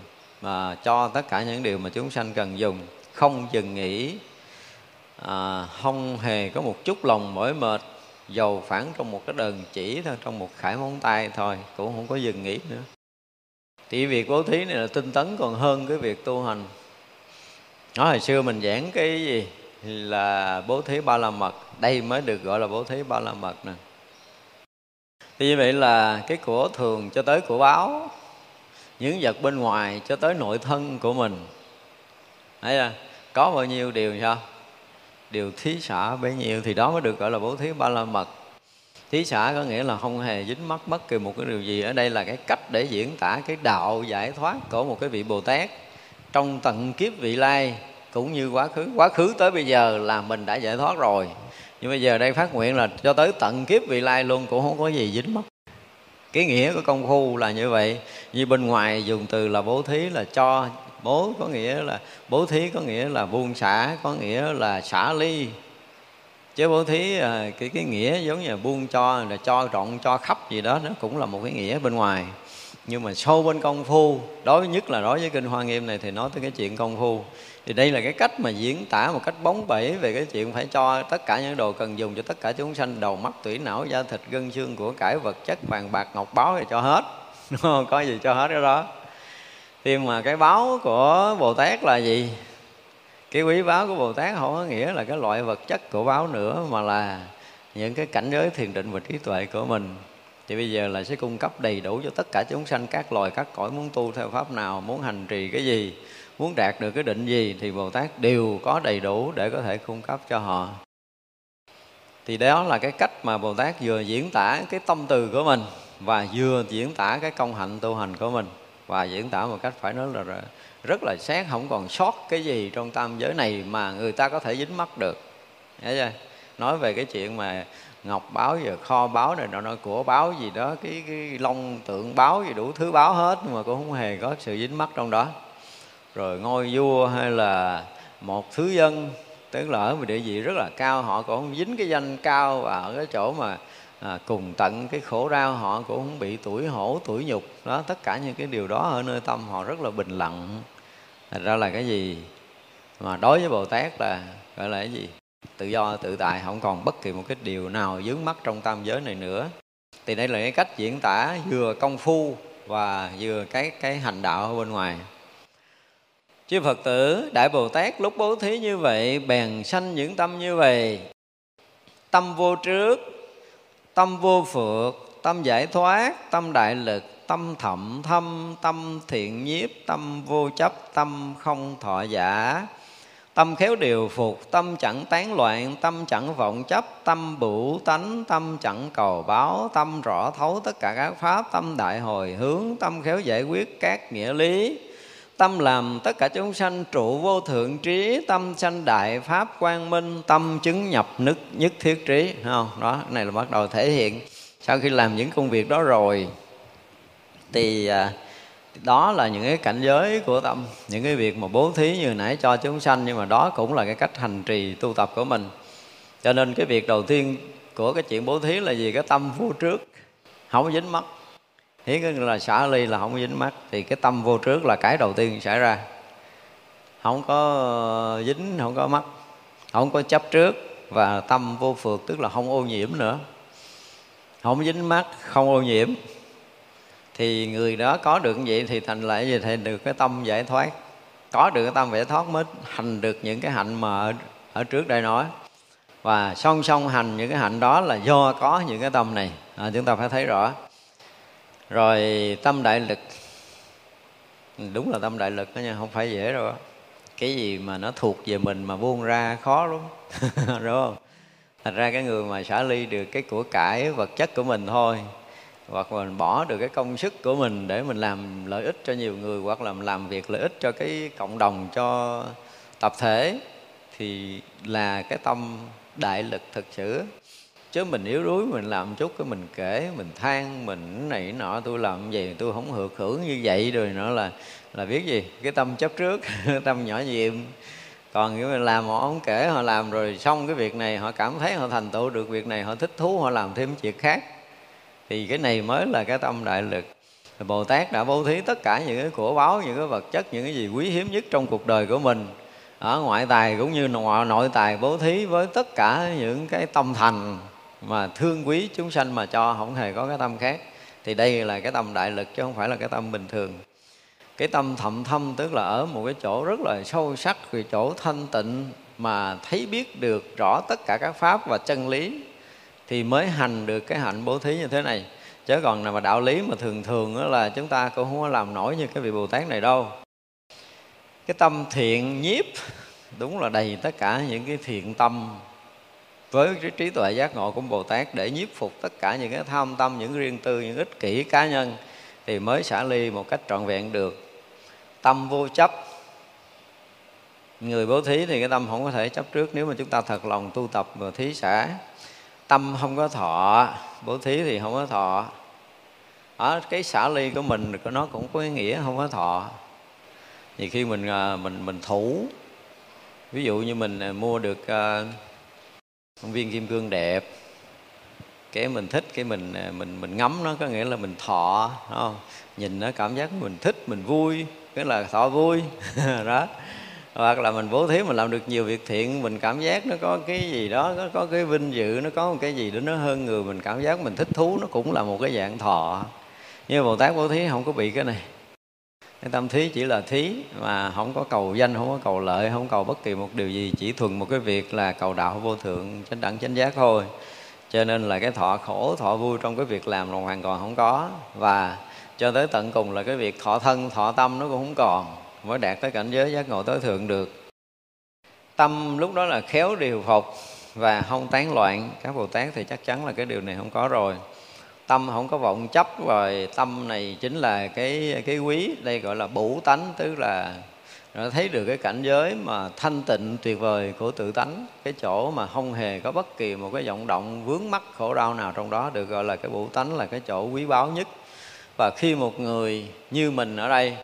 mà cho tất cả những điều mà chúng sanh cần dùng không dừng nghỉ à, không hề có một chút lòng mỏi mệt dầu phản trong một cái đờn chỉ thôi trong một khải móng tay thôi cũng không có dừng nghỉ nữa. Thì việc bố thí này là tinh tấn còn hơn cái việc tu hành nói hồi xưa mình giảng cái gì? Là bố thí ba la mật. Đây mới được gọi là bố thí ba la mật nè. Thì như vậy là cái của thường cho tới của báo, những vật bên ngoài cho tới nội thân của mình. Thấy chưa? Có bao nhiêu điều sao? Điều thí xả bấy nhiêu thì đó mới được gọi là bố thí ba la mật. Thí xả có nghĩa là không hề dính mắc bất kỳ một cái điều gì. Ở đây là cái cách để diễn tả cái đạo giải thoát của một cái vị bồ tát trong tận kiếp vị lai, cũng như quá khứ. Quá khứ tới bây giờ là mình đã giải thoát rồi. Nhưng bây giờ đây phát nguyện là cho tới tận kiếp vị lai luôn, cũng không có gì dính mất cái nghĩa của công phu là như vậy. Như bên ngoài dùng từ là bố thí, là cho. Bố có nghĩa là, bố thí có nghĩa là buông xả, có nghĩa là xả ly. Chứ bố thí à, cái cái nghĩa giống như là buông cho, là cho trọn cho khắp gì đó, nó cũng là một cái nghĩa bên ngoài nhưng mà sâu bên công phu, đối nhất là đối với kinh hoa nghiêm này thì nói tới cái chuyện công phu. Thì đây là cái cách mà diễn tả một cách bóng bẩy về cái chuyện phải cho tất cả những đồ cần dùng cho tất cả chúng sanh, đầu mắt, tủy não, da thịt, gân xương của cải vật, chất, vàng, bạc, ngọc báo thì cho hết. [laughs] Đúng không? Có gì cho hết cái đó. Thì mà cái báo của bồ tát là gì? Cái quý báo của bồ tát không có nghĩa là cái loại vật chất của báo nữa, mà là những cái cảnh giới thiền định và trí tuệ của mình thì bây giờ là sẽ cung cấp đầy đủ cho tất cả chúng sanh các loài, các cõi muốn tu theo pháp nào, muốn hành trì cái gì, muốn đạt được cái định gì thì bồ tát đều có đầy đủ để có thể cung cấp cho họ. Thì đó là cái cách mà bồ tát vừa diễn tả cái tâm từ của mình và vừa diễn tả cái công hạnh tu hành của mình. Và diễn tả một cách phải nói là rất là xét, không còn sót cái gì trong tam giới này mà người ta có thể dính mắc được. Thấy chưa? nói về cái chuyện mà ngọc báo giờ kho báo này nó nói của báo gì đó cái cái long tượng báo gì đủ thứ báo hết nhưng mà cũng không hề có sự dính mắc trong đó. Rồi ngôi vua hay là một thứ dân tức là ở một địa vị rất là cao họ cũng không dính cái danh cao và ở cái chỗ mà à, cùng tận cái khổ đau họ cũng không bị tuổi hổ tuổi nhục. Đó tất cả những cái điều đó ở nơi tâm họ rất là bình lặng. Thành ra là cái gì? Mà đối với bồ tát là gọi là cái gì? Tự do, tự tại, không còn bất kỳ một cái điều nào dướng mắt trong tam giới này nữa. Thì đây là cái cách diễn tả vừa công phu và vừa cái cái hành đạo ở bên ngoài. Chư phật tử, đại bồ tát lúc bố thí như vậy, bèn sanh những tâm như vậy. Tâm vô trước, tâm vô phượt tâm giải thoát, tâm đại lực, tâm thậm thâm, tâm thiện nhiếp, tâm vô chấp, tâm không thọ giả tâm khéo điều phục tâm chẳng tán loạn tâm chẳng vọng chấp tâm bửu tánh tâm chẳng cầu báo tâm rõ thấu tất cả các pháp tâm đại hồi hướng tâm khéo giải quyết các nghĩa lý. Tâm làm tất cả chúng sanh trụ vô thượng trí tâm sanh đại pháp quang minh tâm chứng nhập nức nhất thiết trí. Không? Đó này là bắt đầu thể hiện. Sau khi làm những công việc đó rồi thì à, đó là những cái cảnh giới của tâm, những cái việc mà bố thí như nãy cho chúng sanh, nhưng mà đó cũng là cái cách hành trì tu tập của mình. Cho nên cái việc đầu tiên của cái chuyện bố thí là gì? Cái tâm vô trước, không dính mắt. Hiến có là xả ly là không có dính mắt, thì cái tâm vô trước là cái đầu tiên xảy ra. Không có dính, không có mắt, không có chấp trước, và tâm vô phượt tức là không ô nhiễm nữa. Không dính mắt, không ô nhiễm thì người đó có được như vậy thì thành lại gì thì được cái tâm giải thoát. Có được cái tâm giải thoát mới hành được những cái hạnh mà ở, ở trước đây nói. Và song song hành những cái hạnh đó là do có những cái tâm này. À, chúng ta phải thấy rõ. Rồi tâm đại lực. Đúng là tâm đại lực đó nha không phải dễ đâu cái gì mà nó thuộc về mình mà buông ra khó lắm. [laughs] Đúng không? Thành ra cái người mà xả ly được cái của cải vật chất của mình thôi hoặc mình bỏ được cái công sức của mình để mình làm lợi ích cho nhiều người, hoặc là làm việc lợi ích cho cái cộng đồng, cho tập thể, thì là cái tâm đại lực thực sự. Chứ mình yếu đuối, mình làm chút cái mình kể, mình than, mình này nọ, tôi làm gì tôi không hưởng hưởng như vậy rồi nữa là là biết gì? Cái tâm chấp trước, [laughs] tâm nhỏ nhiệm. Còn nếu mình làm họ không kể họ làm rồi, xong cái việc này họ cảm thấy họ thành tựu được, việc này họ thích thú, họ làm thêm chuyện khác thì cái này mới là cái tâm đại lực. Bồ Tát đã bố thí tất cả những cái của báo, những cái vật chất, những cái gì quý hiếm nhất trong cuộc đời của mình. Ở ngoại tài cũng như nội tài bố thí với tất cả những cái tâm thành mà thương quý chúng sanh mà cho không hề có cái tâm khác. Thì đây là cái tâm đại lực chứ không phải là cái tâm bình thường. Cái tâm thậm thâm tức là ở một cái chỗ rất là sâu sắc về chỗ thanh tịnh mà thấy biết được rõ tất cả các pháp và chân lý thì mới hành được cái hạnh bố thí như thế này chứ còn là mà đạo lý mà thường thường đó là chúng ta cũng không có làm nổi như cái vị bồ tát này đâu cái tâm thiện nhiếp đúng là đầy tất cả những cái thiện tâm với cái trí tuệ giác ngộ của Bồ Tát để nhiếp phục tất cả những cái tham tâm, những riêng tư, những ích kỷ cá nhân thì mới xả ly một cách trọn vẹn được. Tâm vô chấp Người bố thí thì cái tâm không có thể chấp trước nếu mà chúng ta thật lòng tu tập và thí xả. Tâm không có thọ, bố thí thì không có thọ. Ở cái xả ly của mình nó cũng có ý nghĩa không có thọ. Thì khi mình à, mình mình thủ ví dụ như mình à, mua được à, công viên kim cương đẹp cái mình thích cái mình mình mình ngắm nó có nghĩa là mình thọ không? nhìn nó cảm giác mình thích mình vui cái là thọ vui [laughs] đó hoặc là mình bố thí mình làm được nhiều việc thiện, mình cảm giác nó có cái gì đó nó có cái vinh dự, nó có một cái gì đó nó hơn người, mình cảm giác mình thích thú, nó cũng là một cái dạng thọ. Nhưng bồ tát bố thí không có bị cái này. Cái tâm thí chỉ là thí mà không có cầu danh, không có cầu lợi, không cầu bất kỳ một điều gì, chỉ thuần một cái việc là cầu đạo vô thượng, chánh đẳng, chánh giác thôi. Cho nên là cái thọ khổ, thọ vui trong cái việc làm là hoàn toàn không có. Và cho tới tận cùng là cái việc thọ thân, thọ tâm nó cũng không còn mới đạt tới cảnh giới giác ngộ tối thượng được. Tâm lúc đó là khéo điều phục và không tán loạn. Các bồ tát thì chắc chắn là cái điều này không có rồi. Tâm không có vọng chấp, rồi tâm này chính là cái cái quý. Đây gọi là bủ tánh, tức là nó thấy được cái cảnh giới mà thanh tịnh, tuyệt vời của tự tánh. Cái chỗ mà không hề có bất kỳ một cái vọng động vướng mắc, khổ đau nào trong đó được gọi là cái bủ tánh, là cái chỗ quý báu nhất. Và khi một người như mình ở đây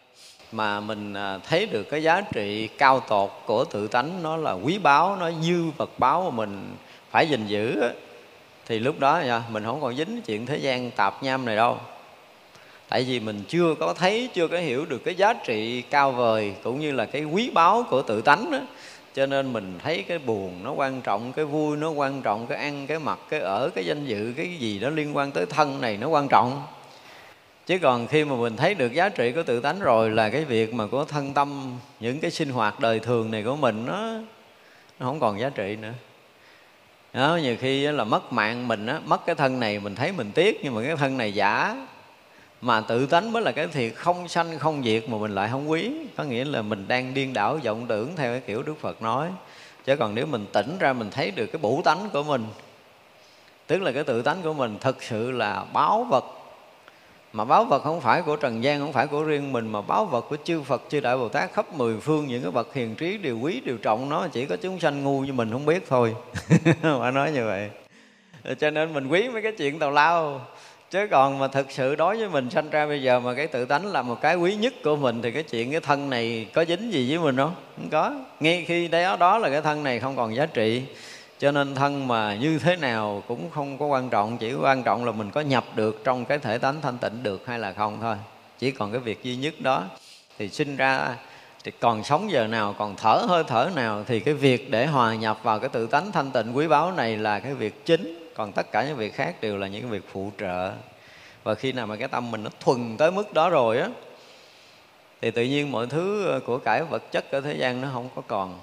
mà mình à, thấy được cái giá trị cao tột của tự tánh nó là quý báu nó dư vật báo mà mình phải gìn giữ thì lúc đó nha, mình không còn dính chuyện thế gian tạp nham này đâu. Tại vì mình chưa có thấy chưa có hiểu được cái giá trị cao vời cũng như là cái quý báu của tự tánh đó cho nên mình thấy cái buồn nó quan trọng cái vui nó quan trọng cái ăn cái mặc cái ở cái danh dự cái gì đó liên quan tới thân này nó quan trọng chứ còn khi mà mình thấy được giá trị của tự tánh rồi là cái việc mà của thân tâm những cái sinh hoạt đời thường này của mình nó nó không còn giá trị nữa. Đó, nhiều khi là mất mạng mình á mất cái thân này mình thấy mình tiếc nhưng mà cái thân này giả. Mà tự tánh mới là cái thiệt không sanh không diệt mà mình lại không quý. Có nghĩa là mình đang điên đảo vọng tưởng theo cái kiểu đức phật nói. Chứ còn nếu mình tỉnh ra mình thấy được cái bủ tánh của mình tức là cái tự tánh của mình thực sự là báo vật mà báo vật không phải của trần gian, không phải của riêng mình, mà báo vật của chư phật, chư đại bồ tát khắp mười phương, những cái bậc hiền trí đều quý đều trọng, nó chỉ có chúng sanh ngu như mình không biết thôi. [laughs] Mà nói như vậy. Cho nên mình quý mấy cái chuyện tào lao. Chứ còn mà thực sự đối với mình sanh ra bây giờ mà cái tự tánh là một cái quý nhất của mình, thì cái chuyện cái thân này có dính gì với mình không? Không có. Ngay khi đó đó là cái thân này không còn giá trị cho nên thân mà như thế nào cũng không có quan trọng, chỉ quan trọng là mình có nhập được trong cái thể tánh thanh tịnh được hay là không thôi. Chỉ còn cái việc duy nhất đó thì sinh ra thì còn sống giờ nào, còn thở hơi thở nào thì cái việc để hòa nhập vào cái tự tánh thanh tịnh quý báu này là cái việc chính. Còn tất cả những việc khác đều là những cái việc phụ trợ. Và khi nào mà cái tâm mình nó thuần tới mức đó rồi á, thì tự nhiên mọi thứ của cải vật chất ở thế gian nó không có còn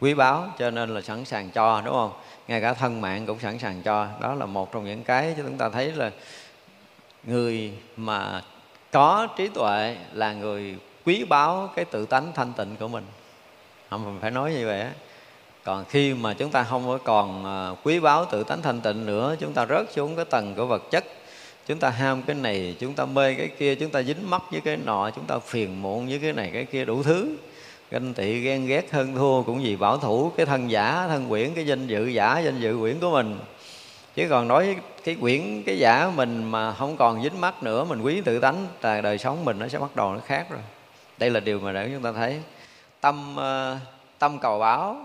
quý báu, cho nên là sẵn sàng cho, đúng không? Ngay cả thân mạng cũng sẵn sàng cho. Đó là một trong những cái cho chúng ta thấy là người mà có trí tuệ là người quý báu cái tự tánh thanh tịnh của mình. Không mình phải nói như vậy á. Còn khi mà chúng ta không có còn à, quý báu tự tánh thanh tịnh nữa, chúng ta rớt xuống cái tầng của vật chất. Chúng ta ham cái này, chúng ta mê cái kia, chúng ta dính mắc với cái nọ, chúng ta phiền muộn với cái này, cái kia đủ thứ ganh tị ghen ghét hơn thua cũng vì bảo thủ, cái thân giả, thân quyển, cái danh dự giả, danh dự quyển của mình. Chứ còn nói cái quyển, cái giả mình mà không còn dính mắt nữa, mình quý tự tánh là đời sống mình nó sẽ bắt đầu nó khác rồi. Đây là điều mà để chúng ta thấy. Tâm ờ, tâm cầu báo,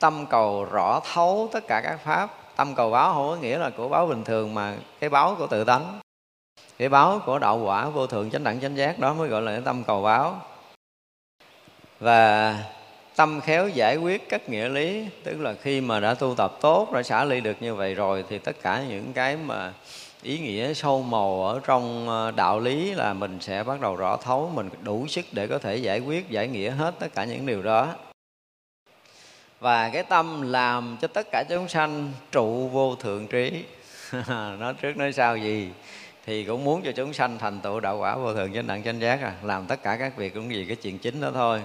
tâm cầu rõ thấu tất cả các pháp. Tâm cầu báo không có nghĩa là của báo bình thường mà cái báo của tự tánh. Cái báo của đạo quả vô thượng chánh đẳng chánh giác, đó mới gọi là cái tâm cầu báo và tâm khéo giải quyết các nghĩa lý, tức là khi mà đã tu tập tốt, đã xả ly được như vậy rồi, thì tất cả những cái mà ý nghĩa sâu màu ở trong ờ, đạo lý là mình sẽ bắt đầu rõ thấu, mình đủ sức để có thể giải quyết, giải nghĩa hết tất cả những điều đó. Và cái tâm làm cho tất cả chúng sanh trụ vô thượng trí. [laughs] Nói trước nói sau gì? Thì cũng muốn cho chúng sanh thành tựu đạo quả vô thượng chánh đẳng chánh giác à. Làm tất cả các việc cũng vì cái chuyện chính đó thôi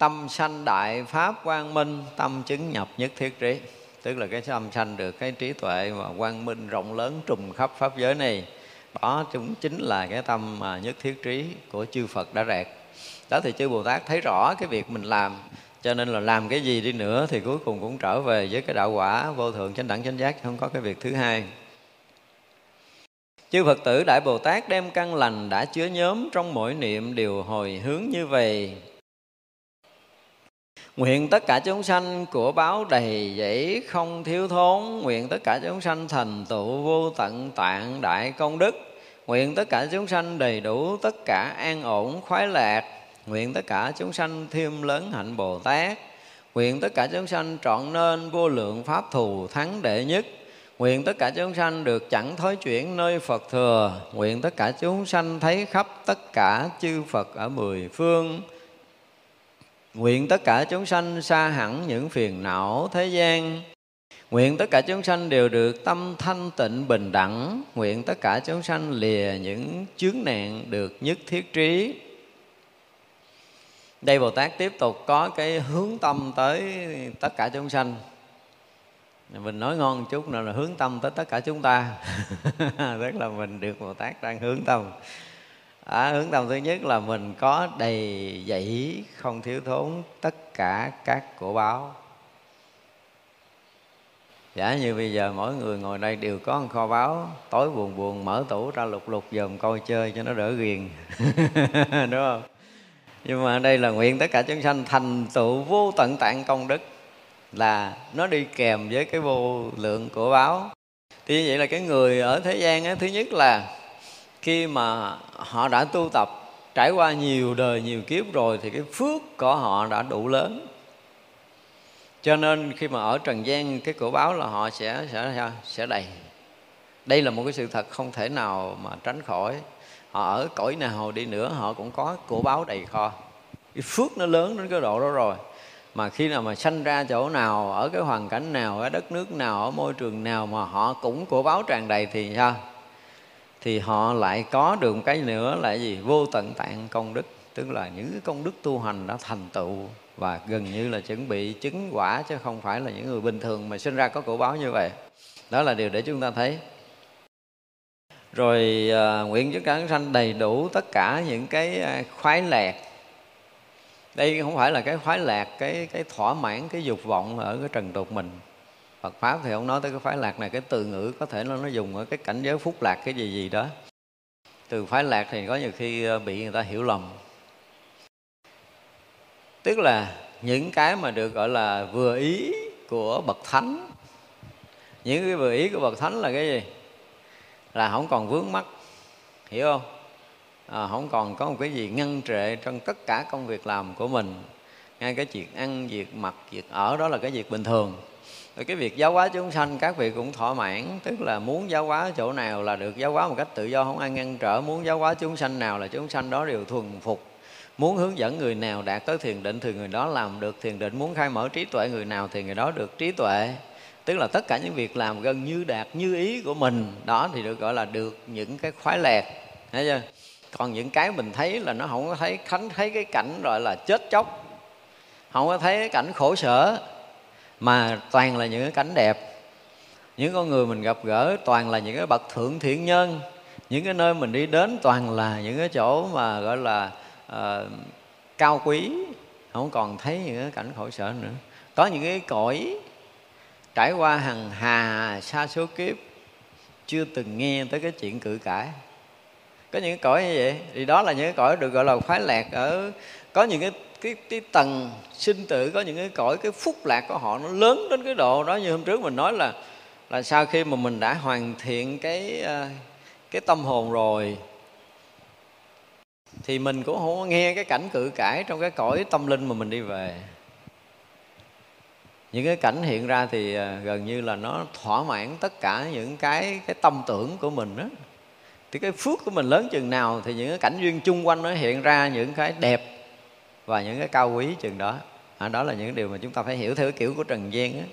tâm sanh đại pháp quang minh, tâm chứng nhập nhất thiết trí. Tức là cái tâm sanh được cái trí tuệ và quang minh rộng lớn trùm khắp pháp giới này. Đó chúng chính là cái tâm mà nhất thiết trí của chư Phật đã rẹt đó thì chư Bồ Tát thấy rõ cái việc mình làm. Cho nên là làm cái gì đi nữa thì cuối cùng cũng trở về với cái đạo quả vô thượng chánh đẳng chánh giác, không có cái việc thứ hai. Chư Phật tử Đại Bồ Tát đem căn lành đã chứa nhóm trong mỗi niệm đều hồi hướng như vậy. Nguyện tất cả chúng sanh của báo đầy dẫy không thiếu thốn. Nguyện tất cả chúng sanh thành tựu vô tận tạng đại công đức. Nguyện tất cả chúng sanh đầy đủ tất cả an ổn, khoái lạc. Nguyện tất cả chúng sanh thêm lớn hạnh Bồ Tát. Nguyện tất cả chúng sanh trọn nên vô lượng pháp thù thắng đệ nhất. Nguyện tất cả chúng sanh được chẳng thối chuyển nơi Phật thừa. Nguyện tất cả chúng sanh thấy khắp tất cả chư Phật ở mười phương. Nguyện tất cả chúng sanh xa hẳn những phiền não thế gian. Nguyện tất cả chúng sanh đều được tâm thanh tịnh bình đẳng. Nguyện tất cả chúng sanh lìa những chướng nạn được nhất thiết trí. Đây Bồ Tát tiếp tục có cái hướng tâm tới tất cả chúng sanh. Mình nói ngon chút nữa là hướng tâm tới tất cả chúng ta. [laughs] Tức là mình được bồ tát đang hướng tâm à, hướng tâm thứ nhất là mình có đầy dẫy không thiếu thốn tất cả các của báo. Giả như bây giờ mỗi người ngồi đây đều có một kho báo tối buồn buồn mở tủ ra lục lục dòm coi chơi cho nó đỡ ghiền. [laughs] Đúng không? Nhưng mà đây là nguyện tất cả chúng sanh thành tựu vô tận tạng công đức là nó đi kèm với cái vô lượng của báo. Thì như vậy là cái người ở thế gian á, thứ nhất là khi mà họ đã tu tập, trải qua nhiều đời, nhiều kiếp rồi thì cái phước của họ đã đủ lớn. Cho nên khi mà ở trần gian, cái cổ báo là họ sẽ sẽ sẽ đầy. Đây là một cái sự thật không thể nào mà tránh khỏi. Họ ở cõi nào đi nữa, họ cũng có cổ báo đầy kho. Cái phước nó lớn đến cái độ đó rồi. Mà khi nào mà sanh ra chỗ nào, ở cái hoàn cảnh nào ở đất nước nào, ở môi trường nào mà họ cũng cổ báo tràn đầy thì sao? Thì họ lại có được một cái nữa là gì? Vô tận tạng công đức. Tức là những cái công đức tu hành đã thành tựu và gần như là chuẩn bị chứng quả chứ không phải là những người bình thường mà sinh ra có cổ báo như vậy. Đó là điều để chúng ta thấy. Rồi uh, nguyện cho cả sanh đầy đủ tất cả những cái à, khoái lạc. Đây không phải là cái khoái lạc cái cái thỏa mãn cái dục vọng ở cái trần tục mình. Phật pháp thì ông nói tới cái phái lạc này cái từ ngữ có thể nó nó dùng ở cái cảnh giới phúc lạc cái gì gì đó. Từ phái lạc thì có nhiều khi ờ, bị người ta hiểu lầm. Tức là những cái mà được gọi là vừa ý của bậc thánh những cái vừa ý của bậc thánh là cái gì? Là không còn vướng mắc hiểu không? À, không còn có một cái gì ngăn trệ trong tất cả công việc làm của mình. Ngay cái việc ăn việc mặc việc ở đó là cái việc bình thường rồi cái việc giáo hóa chúng sanh, các vị cũng thỏa mãn, tức là muốn giáo hóa chỗ nào là được giáo hóa một cách tự do, không ai ngăn trở. Muốn giáo hóa chúng sanh nào là chúng sanh đó đều thuần phục. Muốn hướng dẫn người nào đạt tới thiền định thì người đó làm được thiền định. Muốn khai mở trí tuệ người nào thì người đó được trí tuệ. Tức là tất cả những việc làm gần như đạt như ý của mình, đó thì được gọi là được những cái khoái lạc. Thấy chưa? Còn những cái mình thấy là nó không có thấy, khánh thấy cái cảnh gọi là chết chóc, không có thấy cái cảnh khổ sở mà toàn là những cái cảnh đẹp. Những con người mình gặp gỡ toàn là những cái bậc thượng thiện nhân. Những cái nơi mình đi đến toàn là những cái chỗ mà gọi là uh, cao quý. Không còn thấy những cái cảnh khổ sở nữa. Có những cái cõi trải qua hằng hà xa số kiếp chưa từng nghe tới cái chuyện cự cãi. Có những cái cõi như vậy. Thì đó là những cái cõi được gọi là khoái lạc ở có những cái cái, cái tầng sinh tử có những cái cõi cái phúc lạc của họ nó lớn đến cái độ đó. Như hôm trước mình nói là là sau khi mà mình đã hoàn thiện cái ờ, cái tâm hồn rồi thì mình cũng không có nghe cái cảnh cự cãi trong cái cõi tâm linh mà mình đi về. Những cái cảnh hiện ra thì ờ, gần như là nó thỏa mãn tất cả những cái cái tâm tưởng của mình đó thì cái phước của mình lớn chừng nào thì những cái cảnh duyên chung quanh nó hiện ra những cái đẹp và những cái cao quý chừng đó. À, đó là những điều mà chúng ta phải hiểu theo cái kiểu của trần gian á.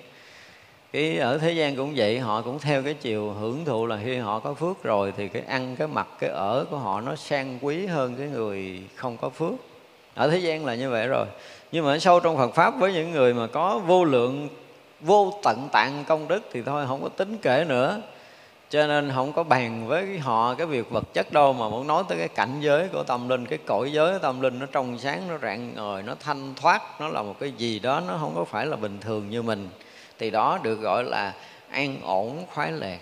Cái ở thế gian cũng vậy họ cũng theo cái chiều hưởng thụ là khi họ có phước rồi thì cái ăn cái mặc cái ở của họ nó sang quý hơn cái người không có phước. Ở thế gian là như vậy rồi. Nhưng mà ở sâu trong Phật pháp với những người mà có vô lượng vô tận tạng công đức thì thôi không có tính kể nữa cho nên không có bàn với họ, cái việc vật chất đâu mà muốn nói tới cái cảnh giới của tâm linh, cái cõi giới tâm linh nó trong sáng, nó rạng ngời, nó thanh thoát, nó là một cái gì đó nó không có phải là bình thường như mình. Thì đó được gọi là an ổn, khoái lạc.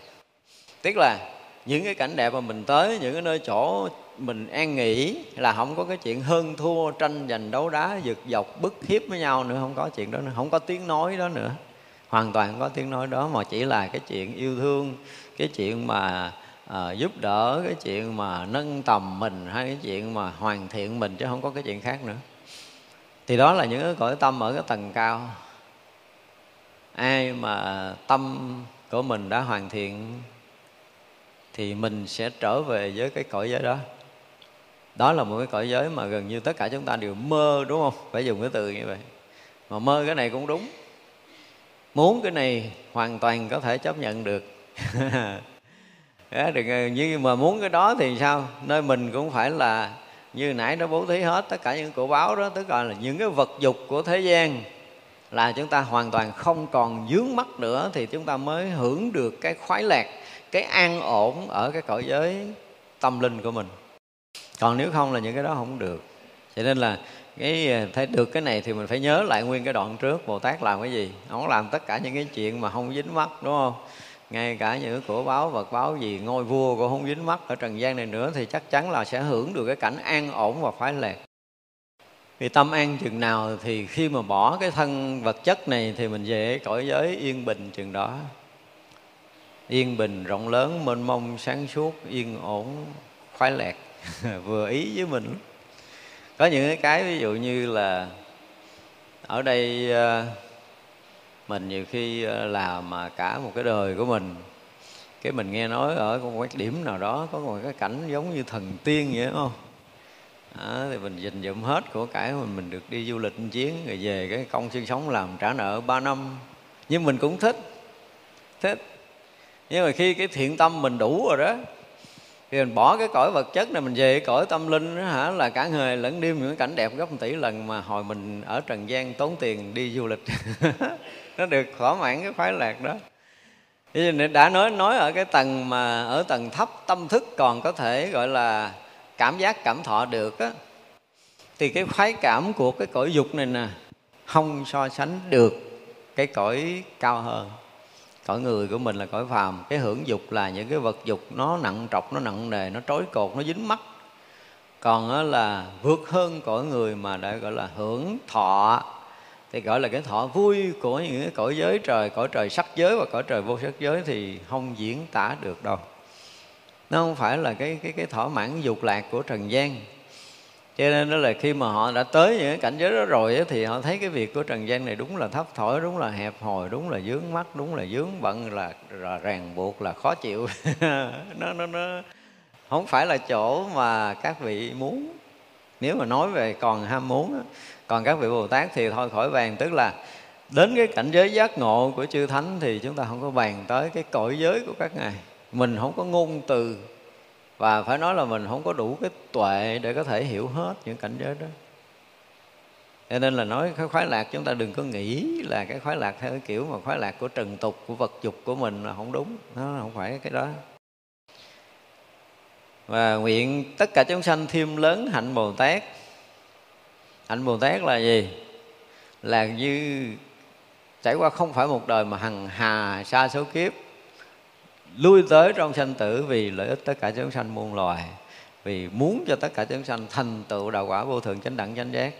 Tức là những cái cảnh đẹp mà mình tới, những cái nơi chỗ mình an nghỉ là không có cái chuyện hơn thua, tranh giành, đấu đá, giật dọc, bức hiếp với nhau nữa. Không có chuyện đó nữa, không có tiếng nói đó nữa. Hoàn toàn không có tiếng nói đó mà chỉ là cái chuyện yêu thương cái chuyện mà à, giúp đỡ cái chuyện mà nâng tầm mình hay cái chuyện mà hoàn thiện mình chứ không có cái chuyện khác nữa. Thì đó là những cái cõi tâm ở cái tầng cao. Ai mà tâm của mình đã hoàn thiện thì mình sẽ trở về với cái cõi giới đó. Đó là một cái cõi giới mà gần như tất cả chúng ta đều mơ đúng không? Phải dùng cái từ như vậy. Mà mơ cái này cũng đúng. Muốn cái này hoàn toàn có thể chấp nhận được đó, đừng như mà muốn cái đó thì sao? Nơi mình cũng phải là như nãy nó bố thí hết tất cả những cổ báo đó tức là những cái vật dục của thế gian là chúng ta hoàn toàn không còn dướng mắt nữa thì chúng ta mới hưởng được cái khoái lạc cái an ổn ở cái cõi giới tâm linh của mình. Còn nếu không là những cái đó không được. Cho nên là cái thấy được cái này thì mình phải nhớ lại nguyên cái đoạn trước bồ tát làm cái gì? Ông làm tất cả những cái chuyện mà không dính mắt đúng không? Ngay cả những cổ báo vật báo gì, ngôi vua cũng không dính mắt ở trần gian này nữa, thì chắc chắn là sẽ hưởng được cái cảnh an ổn và khoái lạc vì tâm an chừng nào thì khi mà bỏ cái thân vật chất này thì mình về cõi giới yên bình chừng đó. Yên bình rộng lớn, mênh mông, sáng suốt, yên ổn, khoái lạc, [laughs] vừa ý với mình. Có những cái ví dụ như là ở đây ờ, mình nhiều khi ờ, làm mà cả một cái đời của mình cái mình nghe nói ở một cái điểm nào đó có một cái cảnh giống như thần tiên vậy không? Đó, thì mình dình dụm hết của cải mình mình được đi du lịch một chuyến rồi về cái công sinh sống làm trả nợ 3 năm. Nhưng mình cũng thích thích. Nhưng mà khi cái thiện tâm mình đủ rồi đó thì mình bỏ cái cõi vật chất này mình về cái cõi tâm linh đó, hả là cả ngày lẫn đêm những cảnh đẹp gấp một tỷ lần mà hồi mình ở trần gian tốn tiền đi du lịch. [laughs] nó được thỏa mãn cái khoái lạc đó. Thế nên đã nói nói ở cái tầng mà, ở tầng thấp, tâm thức còn có thể gọi là cảm giác, cảm thọ được á, thì cái khoái cảm của cái cõi dục này nè, không so sánh được cái cõi cao hơn. Cõi người của mình là cõi phàm, cái hưởng dục là những cái vật dục nó nặng trọc, nó nặng nề, nó trói cột, nó dính mắt. Còn là vượt hơn cõi người mà đã gọi là hưởng thọ thì gọi là cái thọ vui của những cái cõi giới trời cõi trời sắc giới và cõi trời vô sắc giới thì không diễn tả được đâu. Nó không phải là cái cái cái thỏa mãn dục lạc của trần gian. Cho nên đó là khi mà họ đã tới những cái cảnh giới đó rồi thì họ thấy cái việc của trần gian này đúng là thấp thỏi đúng là hẹp hòi đúng là dướng mắt đúng là dướng bận là, là ràng buộc là khó chịu. [laughs] Nó nó nó không phải là chỗ mà các vị muốn. Nếu mà nói về còn ham muốn còn các vị bồ tát thì thôi khỏi bàn, tức là đến cái cảnh giới giác ngộ của chư thánh thì chúng ta không có bàn tới cái cõi giới của các ngài. Mình không có ngôn từ, và phải nói là mình không có đủ cái tuệ để có thể hiểu hết những cảnh giới đó. Cho nên là nói cái khoái lạc chúng ta đừng có nghĩ là cái khoái lạc theo cái kiểu mà khoái lạc của trần tục, của vật dục của mình là không đúng. Nó không phải cái đó. Và nguyện tất cả chúng sanh thêm lớn hạnh bồ tát hạnh bồ tát là gì? Là như trải qua không phải một đời mà hằng hà xa số kiếp, lui tới trong sanh tử vì lợi ích tất cả chúng sanh muôn loài, vì muốn cho tất cả chúng sanh thành tựu đạo quả vô thượng chánh đẳng chánh giác.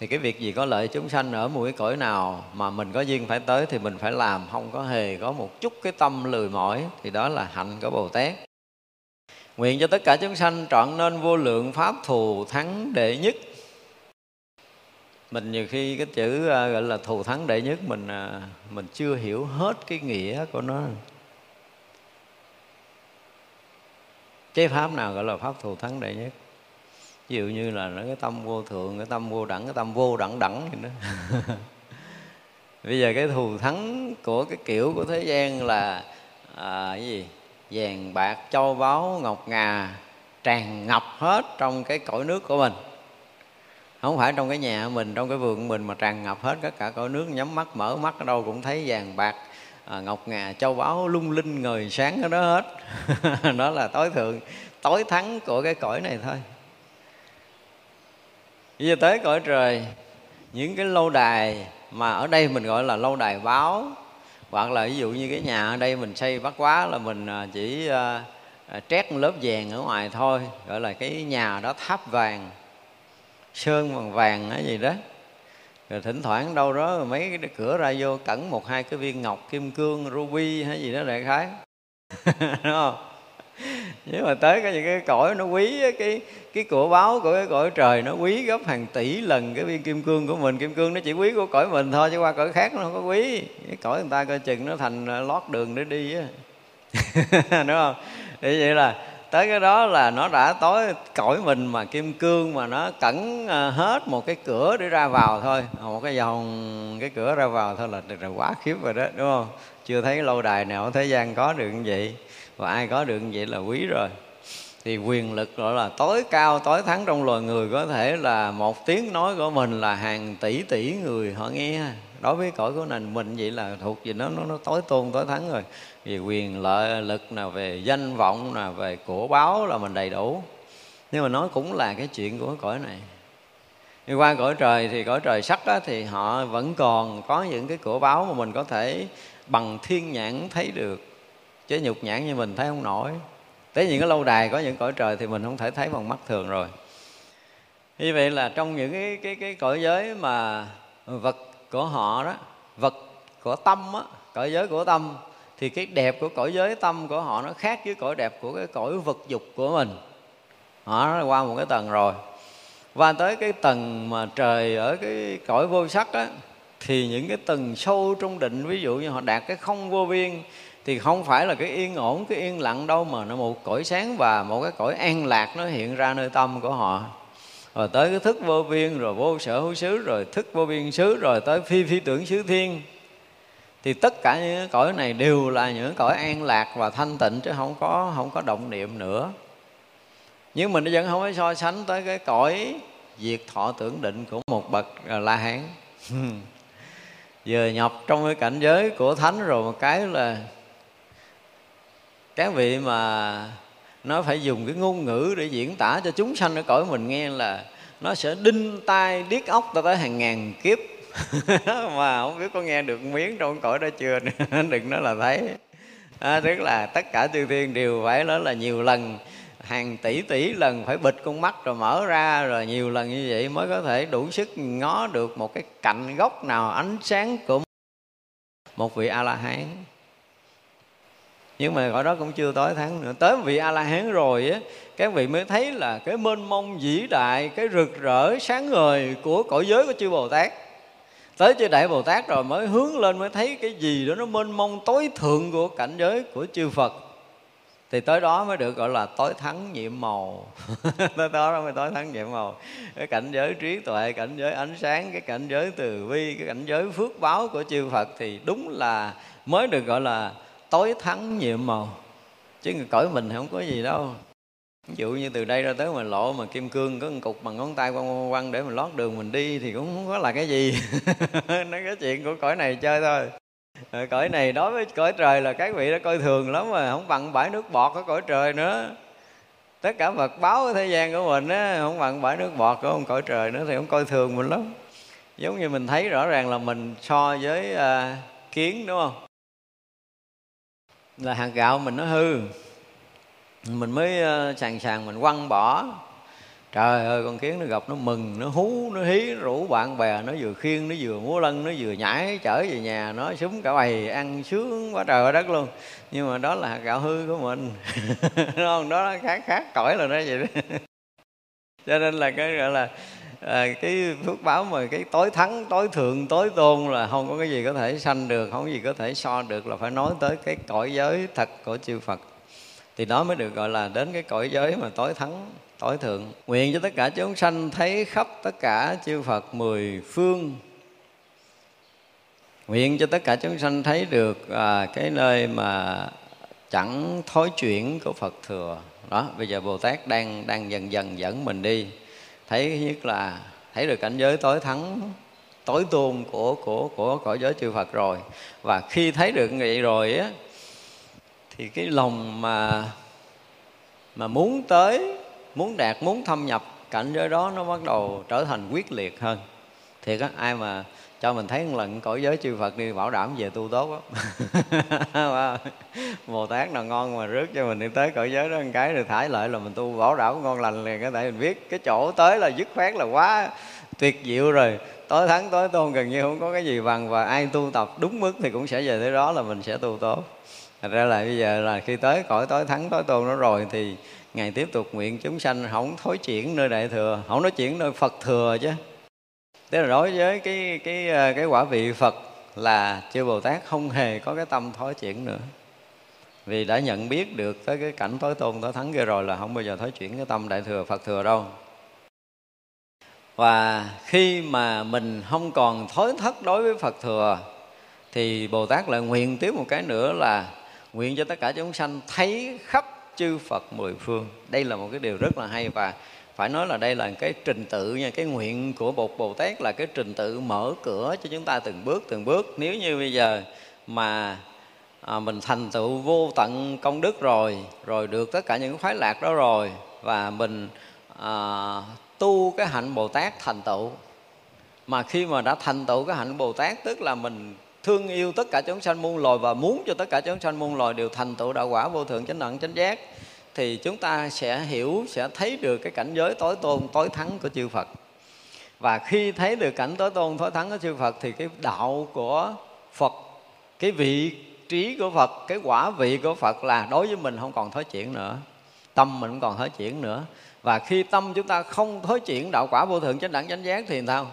Thì cái việc gì có lợi chúng sanh ở mũi cõi nào mà mình có duyên phải tới thì mình phải làm, không có hề có một chút cái tâm lười mỏi, thì đó là hạnh của bồ tát. Nguyện cho tất cả chúng sanh trọn nên vô lượng pháp thù thắng đệ nhất mình nhiều khi cái chữ à, gọi là thù thắng đệ nhất mình à, mình chưa hiểu hết cái nghĩa của nó. Cái pháp nào gọi là pháp thù thắng đệ nhất? Ví dụ như là nó cái tâm vô thượng cái tâm vô đẳng cái tâm vô đẳng đẳng gì đó. [laughs] Bây giờ cái thù thắng của cái kiểu của thế gian là à, cái gì? Vàng bạc châu báu ngọc ngà tràn ngập hết trong cái cõi nước của mình không phải trong cái nhà mình trong cái vườn mình mà tràn ngập hết tất cả cõi nước nhắm mắt mở mắt ở đâu cũng thấy vàng bạc à, ngọc ngà châu báu lung linh ngời sáng ở đó hết. [laughs] Đó là tối thượng tối thắng của cái cõi này thôi. Bây giờ tới cõi trời những cái lâu đài mà ở đây mình gọi là lâu đài báo hoặc là ví dụ như cái nhà ở đây mình xây bắt quá là mình à, chỉ à, à, trét lớp vàng ở ngoài thôi gọi là cái nhà đó tháp vàng sơn bằng vàng hay gì đó. Rồi thỉnh thoảng đâu đó mấy cái cửa ra vô cẩn một hai cái viên ngọc kim cương, ruby hay gì đó đại khái. [laughs] Đúng không? Nếu mà tới cái những cái cõi nó quý cái cái của báo của cái cõi trời nó quý gấp hàng tỷ lần cái viên kim cương của mình. Kim cương nó chỉ quý của cõi mình thôi, chứ qua cõi khác nó không có quý. Cái cõi người ta coi chừng nó thành à, lót đường để đi á. [laughs] Đúng không? Thì vậy là tới cái đó là nó đã tối cõi mình mà kim cương mà nó cẩn ờ, hết một cái cửa để ra vào thôi. Ờ, một cái vòng cái cửa ra vào thôi là, là quá khiếp rồi đó đúng không? Chưa thấy lâu đài nào ở thế gian có được như vậy. Và ai có được như vậy là quý rồi. Thì quyền lực gọi là tối cao tối thắng trong loài người có thể là một tiếng nói của mình là hàng tỷ tỷ người họ nghe. Đối với cõi của nền mình vậy là thuộc gì nó nó, nó tối tôn tối thắng rồi về quyền, lợi, lực nào về danh vọng nào về của báo là mình đầy đủ. Nhưng mà nói cũng là cái chuyện của cõi này. Nhưng qua cõi trời thì cõi trời sắc đó thì họ vẫn còn có những cái cổ báo mà mình có thể bằng thiên nhãn thấy được. Chứ nhục nhãn như mình thấy không nổi. Tới những cái lâu đài có những cõi trời thì mình không thể thấy bằng mắt thường rồi. Như vậy là trong những cái cái cái cõi giới mà vật của họ đó, vật của tâm á, cõi giới của tâm thì cái đẹp của cõi giới tâm của họ nó khác với cõi đẹp của cái cõi vật dục của mình. Họ nó qua một cái tầng rồi. Và tới cái tầng mà trời ở cái cõi vô sắc á, thì những cái tầng sâu trong định, ví dụ như họ đạt cái không vô biên, thì không phải là cái yên ổn, cái yên lặng đâu, mà nó một cõi sáng và một cái cõi an lạc nó hiện ra nơi tâm của họ. Rồi tới cái thức vô biên, rồi vô sở hữu xứ, rồi thức vô biên xứ, rồi tới phi phi tưởng xứ thiên thì tất cả những cõi này đều là những cõi an lạc và thanh tịnh chứ không có không có động niệm nữa. Nhưng mình vẫn không có so sánh tới cái cõi diệt thọ tưởng định của một bậc à, la hán. [laughs] Vừa nhập trong cái cảnh giới của thánh rồi một cái là các vị mà nó phải dùng cái ngôn ngữ để diễn tả cho chúng sanh ở cõi mình nghe là nó sẽ đinh tai điếc óc ta tới hàng ngàn kiếp. [laughs] mà không biết có nghe được miếng trong cõi đó chưa [laughs] đừng nói là thấy. À, tức là tất cả chư thiên đều phải nói là nhiều lần hàng tỷ tỷ lần phải bịt con mắt rồi mở ra rồi nhiều lần như vậy mới có thể đủ sức ngó được một cái cạnh góc nào ánh sáng của một vị a la hán nhưng mà gọi đó cũng chưa tới tháng nữa. Tới vị a la hán rồi á các vị mới thấy là cái mênh mông vĩ đại cái rực rỡ sáng ngời của cõi giới của chư bồ tát tới chư đại bồ tát rồi mới hướng lên, mới thấy cái gì đó nó mênh mông tối thượng của cảnh giới của chư phật. Thì tới đó mới được gọi là tối thắng nhiệm màu. [laughs] Tới đó mới tối thắng nhiệm màu. Cái cảnh giới trí tuệ, cảnh giới ánh sáng, cái cảnh giới từ bi, cái cảnh giới phước báo của chư phật thì đúng là mới được gọi là tối thắng nhiệm màu. Chứ cõi mình không có gì đâu ví dụ như từ đây ra tới mà lộ mà kim cương có một cục bằng ngón tay quăng quăng để mình lót đường mình đi thì cũng không có là cái gì. [laughs] Nói cái chuyện của cõi này chơi thôi. Ờ, cõi này đối với cõi trời là các vị đã coi thường lắm mà không bằng bãi nước bọt của cõi trời nữa. Tất cả vật báo thế gian của mình á không bằng bãi nước bọt của ông cõi trời nữa thì không coi thường mình lắm. Giống như mình thấy rõ ràng là mình so với uh, kiến đúng không? Là hạt gạo mình nó hư mình mới ờ, sàng sàng mình quăng bỏ. Trời ơi con kiến nó gặp nó mừng nó hú nó hí nó rủ bạn bè nó vừa khiêng nó vừa múa lân nó vừa nhảy chở về nhà nó súng cả bầy ăn sướng quá trời quá đất luôn. Nhưng mà đó là hạt gạo hư của mình. [laughs] Không? Đó khác khác cõi là nó vậy đó. [laughs] Cho nên là cái gọi là à, cái phước báo mà cái tối thắng tối thượng tối tôn là không có cái gì có thể sanh được không có gì có thể so được là phải nói tới cái cõi giới thật của chư Phật thì đó mới được gọi là đến cái cõi giới mà tối thắng tối thượng. Nguyện cho tất cả chúng sanh thấy khắp tất cả chư Phật mười phương. Nguyện cho tất cả chúng sanh thấy được à, cái nơi mà chẳng thối chuyển của Phật thừa. Đó bây giờ Bồ Tát đang đang dần dần dẫn mình đi. Thấy nhất là thấy được cảnh giới tối thắng tối tôn của của của cõi giới chư Phật rồi. Và khi thấy được vậy rồi á thì cái lòng mà mà muốn tới, muốn đạt, muốn thâm nhập, cảnh giới đó nó bắt đầu trở thành quyết liệt hơn. Thiệt á, ai mà cho mình thấy một lần cõi giới chư Phật đi bảo đảm về tu tốt lắm [laughs] Bồ Tát nào ngon mà rước cho mình đi tới cõi giới đó, một cái rồi thải lại là mình tu bảo đảm ngon lành liền có thể mình biết cái chỗ tới là dứt khoát là quá tuyệt diệu rồi. Tối thắng, tối tôn gần như không có cái gì bằng và ai tu tập đúng mức thì cũng sẽ về tới đó là mình sẽ tu tốt. Thật ra là bây giờ là khi tới cõi, tối thắng, tối tôn nó rồi thì Ngài tiếp tục nguyện chúng sanh không thối chuyển nơi đại thừa Không nói chuyển nơi Phật thừa chứ. Thế là đối với cái cái ờ, cái quả vị Phật là chư Bồ Tát không hề có cái tâm thối chuyển nữa. Vì đã nhận biết được tới cái cảnh tối tôn, tối thắng kia rồi là không bao giờ thối chuyển cái tâm đại thừa, Phật thừa đâu. Và khi mà mình không còn thối thất đối với Phật thừa thì Bồ Tát lại nguyện tiếp một cái nữa là nguyện cho tất cả chúng sanh thấy khắp chư Phật mười phương. Đây là một cái điều rất là hay và phải nói là đây là cái trình tự nha cái nguyện của bột bồ tát là cái trình tự mở cửa cho chúng ta từng bước từng bước. Nếu như bây giờ mà à, mình thành tựu vô tận công đức rồi rồi được tất cả những khoái lạc đó rồi và mình à, tu cái hạnh bồ tát thành tựu. Mà khi mà đã thành tựu cái hạnh bồ tát tức là mình thương yêu tất cả chúng sanh muôn loài và muốn cho tất cả chúng sanh muôn loài đều thành tựu đạo quả vô thượng chánh đẳng chánh giác, thì chúng ta sẽ hiểu, sẽ thấy được cái cảnh giới tối tôn, tối thắng của chư Phật. Và khi thấy được cảnh tối tôn, tối thắng của chư Phật thì cái đạo của Phật, cái vị trí của Phật, cái quả vị của Phật là đối với mình không còn thối chuyển nữa. Tâm mình không còn thối chuyển nữa. Và khi tâm chúng ta không thối chuyển đạo quả vô thượng chánh đẳng chánh giác thì sao?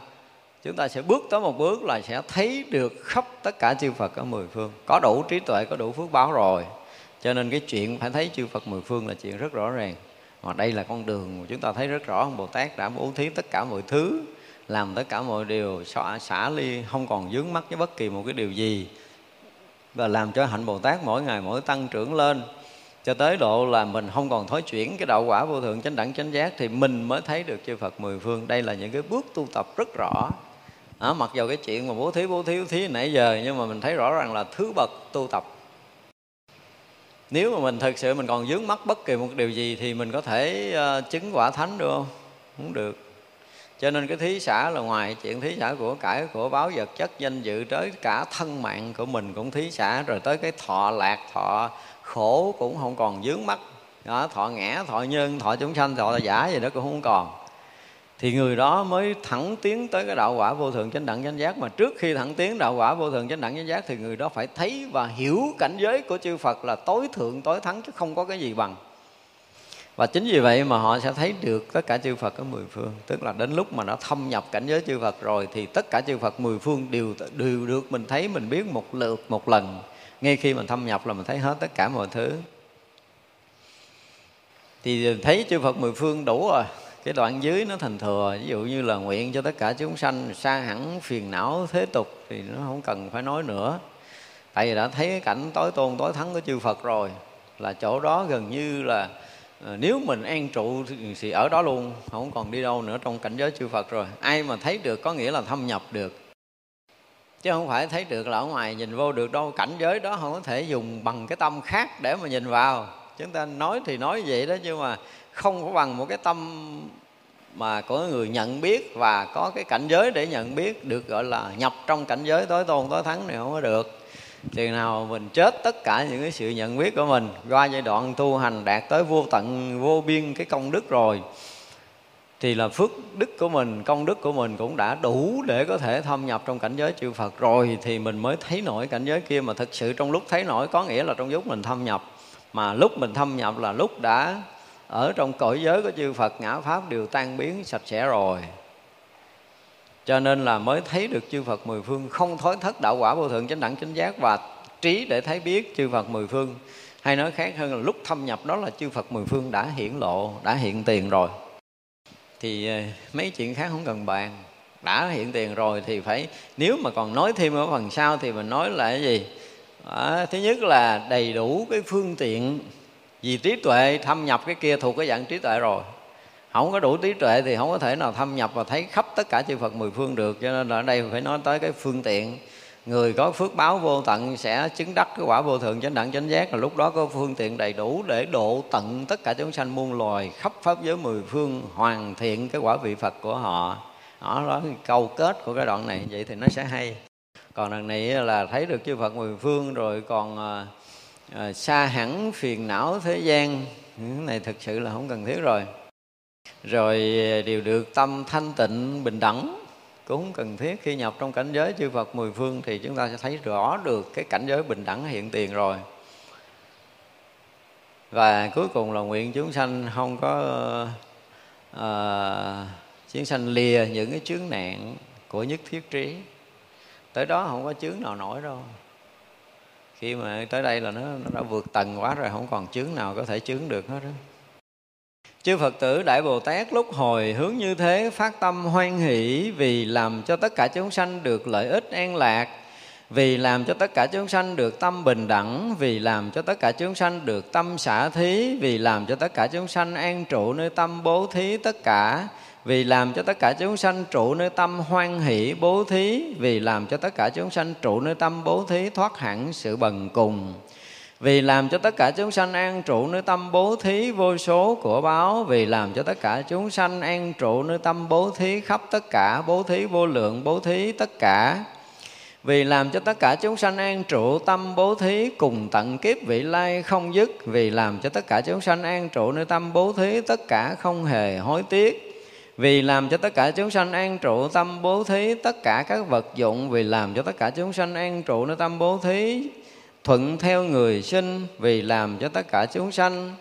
Chúng ta sẽ bước tới một bước là sẽ thấy được khắp tất cả chư Phật ở mười phương. Có đủ trí tuệ có đủ phước báo rồi. Cho nên cái chuyện phải thấy chư Phật mười phương là chuyện rất rõ ràng. Mà đây là con đường mà chúng ta thấy rất rõ. Bồ Tát đã bố thí tất cả mọi thứ làm tất cả mọi điều xả, xả ly không còn dướng mắt với bất kỳ một cái điều gì. Và làm cho hạnh Bồ Tát mỗi ngày mỗi tăng trưởng lên cho tới độ là mình không còn thối chuyển cái đạo quả vô thượng chánh đẳng chánh giác thì mình mới thấy được chư Phật mười phương. Đây là những cái bước tu tập rất rõ à, mặc dù cái chuyện mà bố thí bố thí bố thí nãy giờ nhưng mà mình thấy rõ ràng là thứ bậc tu tập. Nếu mà mình thực sự mình còn dướng mắt bất kỳ một điều gì thì mình có thể uh, chứng quả thánh được không? Không được. Cho nên cái thí xã là ngoài chuyện thí xã của cải của báo vật chất danh dự tới cả thân mạng của mình cũng thí xã rồi tới cái thọ lạc thọ khổ cũng không còn dướng mắt đó, thọ ngã thọ nhân thọ chúng sanh thọ giả gì đó cũng không còn thì người đó mới thẳng tiến tới cái đạo quả vô thường chánh đẳng chánh giác. Mà trước khi thẳng tiến đạo quả vô thường chánh đẳng chánh giác thì người đó phải thấy và hiểu cảnh giới của chư Phật là tối thượng, tối thắng, chứ không có cái gì bằng. Và chính vì vậy mà họ sẽ thấy được tất cả chư Phật ở mười phương. Tức là đến lúc mà nó thâm nhập cảnh giới chư Phật rồi thì tất cả chư Phật mười phương đều đều được mình thấy, mình biết một lượt, một lần. Ngay khi mình thâm nhập là mình thấy hết tất cả mọi thứ. Thì thấy chư Phật mười phương đủ rồi cái đoạn dưới nó thành thừa, ví dụ như là nguyện cho tất cả chúng sanh xa hẳn phiền não thế tục thì nó không cần phải nói nữa. Tại vì đã thấy cái cảnh tối tôn, tối thắng của chư Phật rồi, là chỗ đó gần như là ờ, nếu mình an trụ thì ở đó luôn, không còn đi đâu nữa trong cảnh giới chư Phật rồi. Ai mà thấy được có nghĩa là thâm nhập được. Chứ không phải thấy được là ở ngoài nhìn vô được đâu, cảnh giới đó không có thể dùng bằng cái tâm khác để mà nhìn vào. Chúng ta nói thì nói vậy đó, nhưng mà không có bằng một cái tâm mà có người nhận biết và có cái cảnh giới để nhận biết được, gọi là, nhập trong cảnh giới tối tôn, tối thắng này không có được. Chừng nào mình chết, tất cả những cái sự nhận biết của mình qua giai đoạn tu hành đạt tới vô tận, vô biên cái công đức rồi, thì là phước đức của mình, công đức của mình cũng đã đủ để có thể thâm nhập trong cảnh giới chư Phật rồi, thì mình mới thấy nổi cảnh giới kia. Mà thực sự trong lúc thấy nổi, có nghĩa là trong lúc mình thâm nhập. Mà lúc mình thâm nhập là lúc đã ở trong cõi giới của chư Phật ngã pháp đều tan biến sạch sẽ rồi. Cho nên là mới thấy được chư Phật mười phương không thối thất đạo quả vô thượng chánh đẳng chánh giác và trí để thấy biết chư Phật mười phương. Hay nói khác hơn là lúc thâm nhập đó là chư Phật mười phương đã hiển lộ đã hiện tiền rồi. Thì ờ, mấy chuyện khác không cần bàn. Đã hiện tiền rồi thì phải nếu mà còn nói thêm ở phần sau thì mình nói là cái gì? À, thứ nhất là đầy đủ cái phương tiện vì trí tuệ thâm nhập cái kia thuộc cái dạng trí tuệ rồi. Không có đủ trí tuệ thì không có thể nào thâm nhập và thấy khắp tất cả chư Phật mười phương được. Cho nên là ở đây phải nói tới cái phương tiện. Người có phước báo vô tận sẽ chứng đắc cái quả vô thượng chánh đẳng chánh giác. Là lúc đó có phương tiện đầy đủ để độ tận tất cả chúng sanh muôn loài khắp pháp giới mười phương, hoàn thiện cái quả vị Phật của họ. Đó là câu kết của cái đoạn này. Vậy thì nó sẽ hay. Còn đằng này là thấy được chư Phật mười phương rồi, còn à, à, xa hẳn phiền não thế gian. Ừ, những này thực sự là không cần thiết rồi. Rồi ờ, đều được tâm thanh tịnh bình đẳng cũng không cần thiết. Khi nhập trong cảnh giới chư Phật mười phương thì chúng ta sẽ thấy rõ được cái cảnh giới bình đẳng hiện tiền rồi. Và cuối cùng là nguyện chúng sanh không có à, chúng sanh lìa những cái chướng nạn của nhất thiết trí. Tới đó không có chướng nào nổi đâu khi mà tới đây là nó, nó đã vượt tầng quá rồi không còn chướng nào có thể chướng được hết đó chư phật tử đại bồ tát lúc hồi hướng như thế phát tâm hoan hỷ vì làm cho tất cả chúng sanh được lợi ích an lạc vì làm cho tất cả chúng sanh được tâm bình đẳng vì làm cho tất cả chúng sanh được tâm xả thí vì làm cho tất cả chúng sanh an trụ nơi tâm bố thí tất cả vì làm cho tất cả chúng sanh trụ nơi tâm hoan hỷ, bố thí. Vì làm cho tất cả chúng sanh trụ nơi tâm, bố thí, thoát hẳn sự bần cùng. Vì làm cho tất cả chúng sanh an trụ nơi tâm, bố thí vô số của báo. Vì làm cho tất cả chúng sanh an trụ nơi tâm, bố thí khắp tất cả, bố thí vô lượng, bố thí tất cả. Vì làm cho tất cả chúng sanh an trụ tâm, bố thí cùng tận kiếp vị lai không dứt. Vì làm cho tất cả chúng sanh an trụ nơi tâm, bố thí tất cả không hề hối tiếc vì làm cho tất cả chúng sanh an trụ tâm bố thí tất cả các vật dụng. Vì làm cho tất cả chúng sanh an trụ nơi tâm bố thí thuận theo người sinh. Vì làm cho tất cả chúng sanh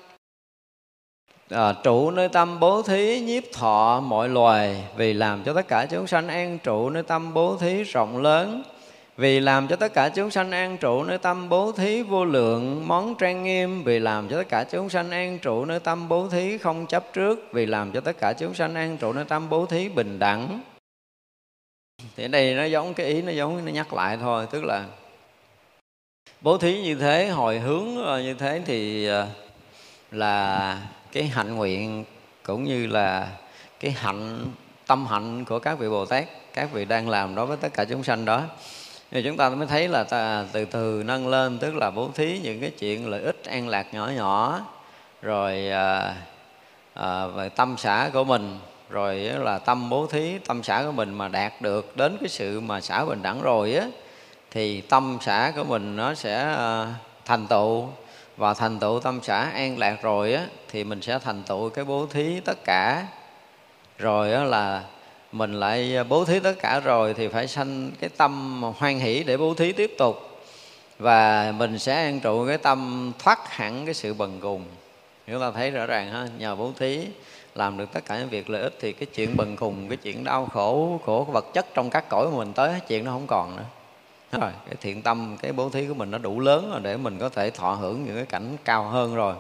à, trụ nơi tâm bố thí nhiếp thọ mọi loài. Vì làm cho tất cả chúng sanh an trụ nơi tâm bố thí rộng lớn vì làm cho tất cả chúng sanh an trụ nơi tâm bố thí vô lượng, món trang nghiêm. Vì làm cho tất cả chúng sanh an trụ nơi tâm bố thí không chấp trước. Vì làm cho tất cả chúng sanh an trụ nơi tâm bố thí bình đẳng. Thì ở đây nó giống cái ý, nó giống nó nhắc lại thôi, tức là bố thí như thế, hồi hướng ờ, như thế thì ờ, là cái hạnh nguyện cũng như là cái hạnh, tâm hạnh của các vị bồ tát, các vị đang làm đối với tất cả chúng sanh đó thì chúng ta mới thấy là ta từ từ nâng lên tức là bố thí những cái chuyện lợi ích an lạc nhỏ nhỏ rồi à, à, về tâm xã của mình rồi là tâm bố thí tâm xã của mình mà đạt được đến cái sự mà xã bình đẳng rồi á thì tâm xã của mình nó sẽ à, thành tựu. Và thành tựu tâm xã an lạc rồi á thì mình sẽ thành tựu cái bố thí tất cả. Rồi á là mình lại à, bố thí tất cả rồi thì phải sanh cái tâm hoan hỷ để bố thí tiếp tục. Và mình sẽ an trụ cái tâm thoát hẳn cái sự bần cùng. Chúng ta thấy rõ ràng ha, nhờ bố thí làm được tất cả những việc lợi ích thì cái chuyện bần cùng, cái chuyện đau khổ của vật chất trong các cõi của mình tới chuyện nó không còn nữa. Rồi, cái thiện tâm, cái bố thí của mình nó đủ lớn rồi để mình có thể thọ hưởng những cái cảnh cao hơn rồi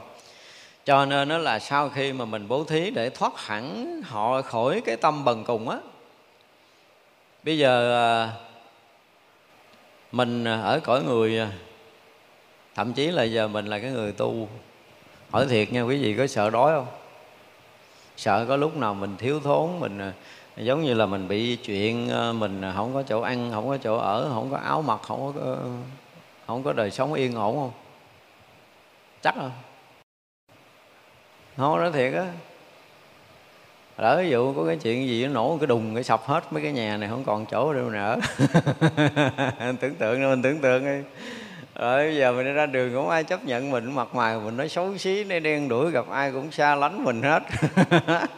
cho nên nó là sau khi mà mình bố thí để thoát hẳn họ khỏi cái tâm bần cùng á, bây giờ à, mình ở cõi người à, thậm chí là giờ mình là cái người tu. Hỏi thiệt nha, quý vị có sợ đói không? Sợ có lúc nào mình thiếu thốn, mình à, giống như là mình bị chuyện mình không có chỗ ăn, không có chỗ ở, không có áo mặc, không có không có đời sống yên ổn không? Chắc không? Không nói thiệt á. Lỡ ví dụ có cái chuyện gì nó nổ cái đùng, cái sập hết mấy cái nhà này, không còn chỗ đâu nữa [laughs] tưởng tượng mình tưởng tượng đi. Rồi bây giờ mình ra đường, không ai chấp nhận mình, mặt mày mình nói xấu xí nó đen đuổi gặp ai cũng xa lánh mình hết. [laughs]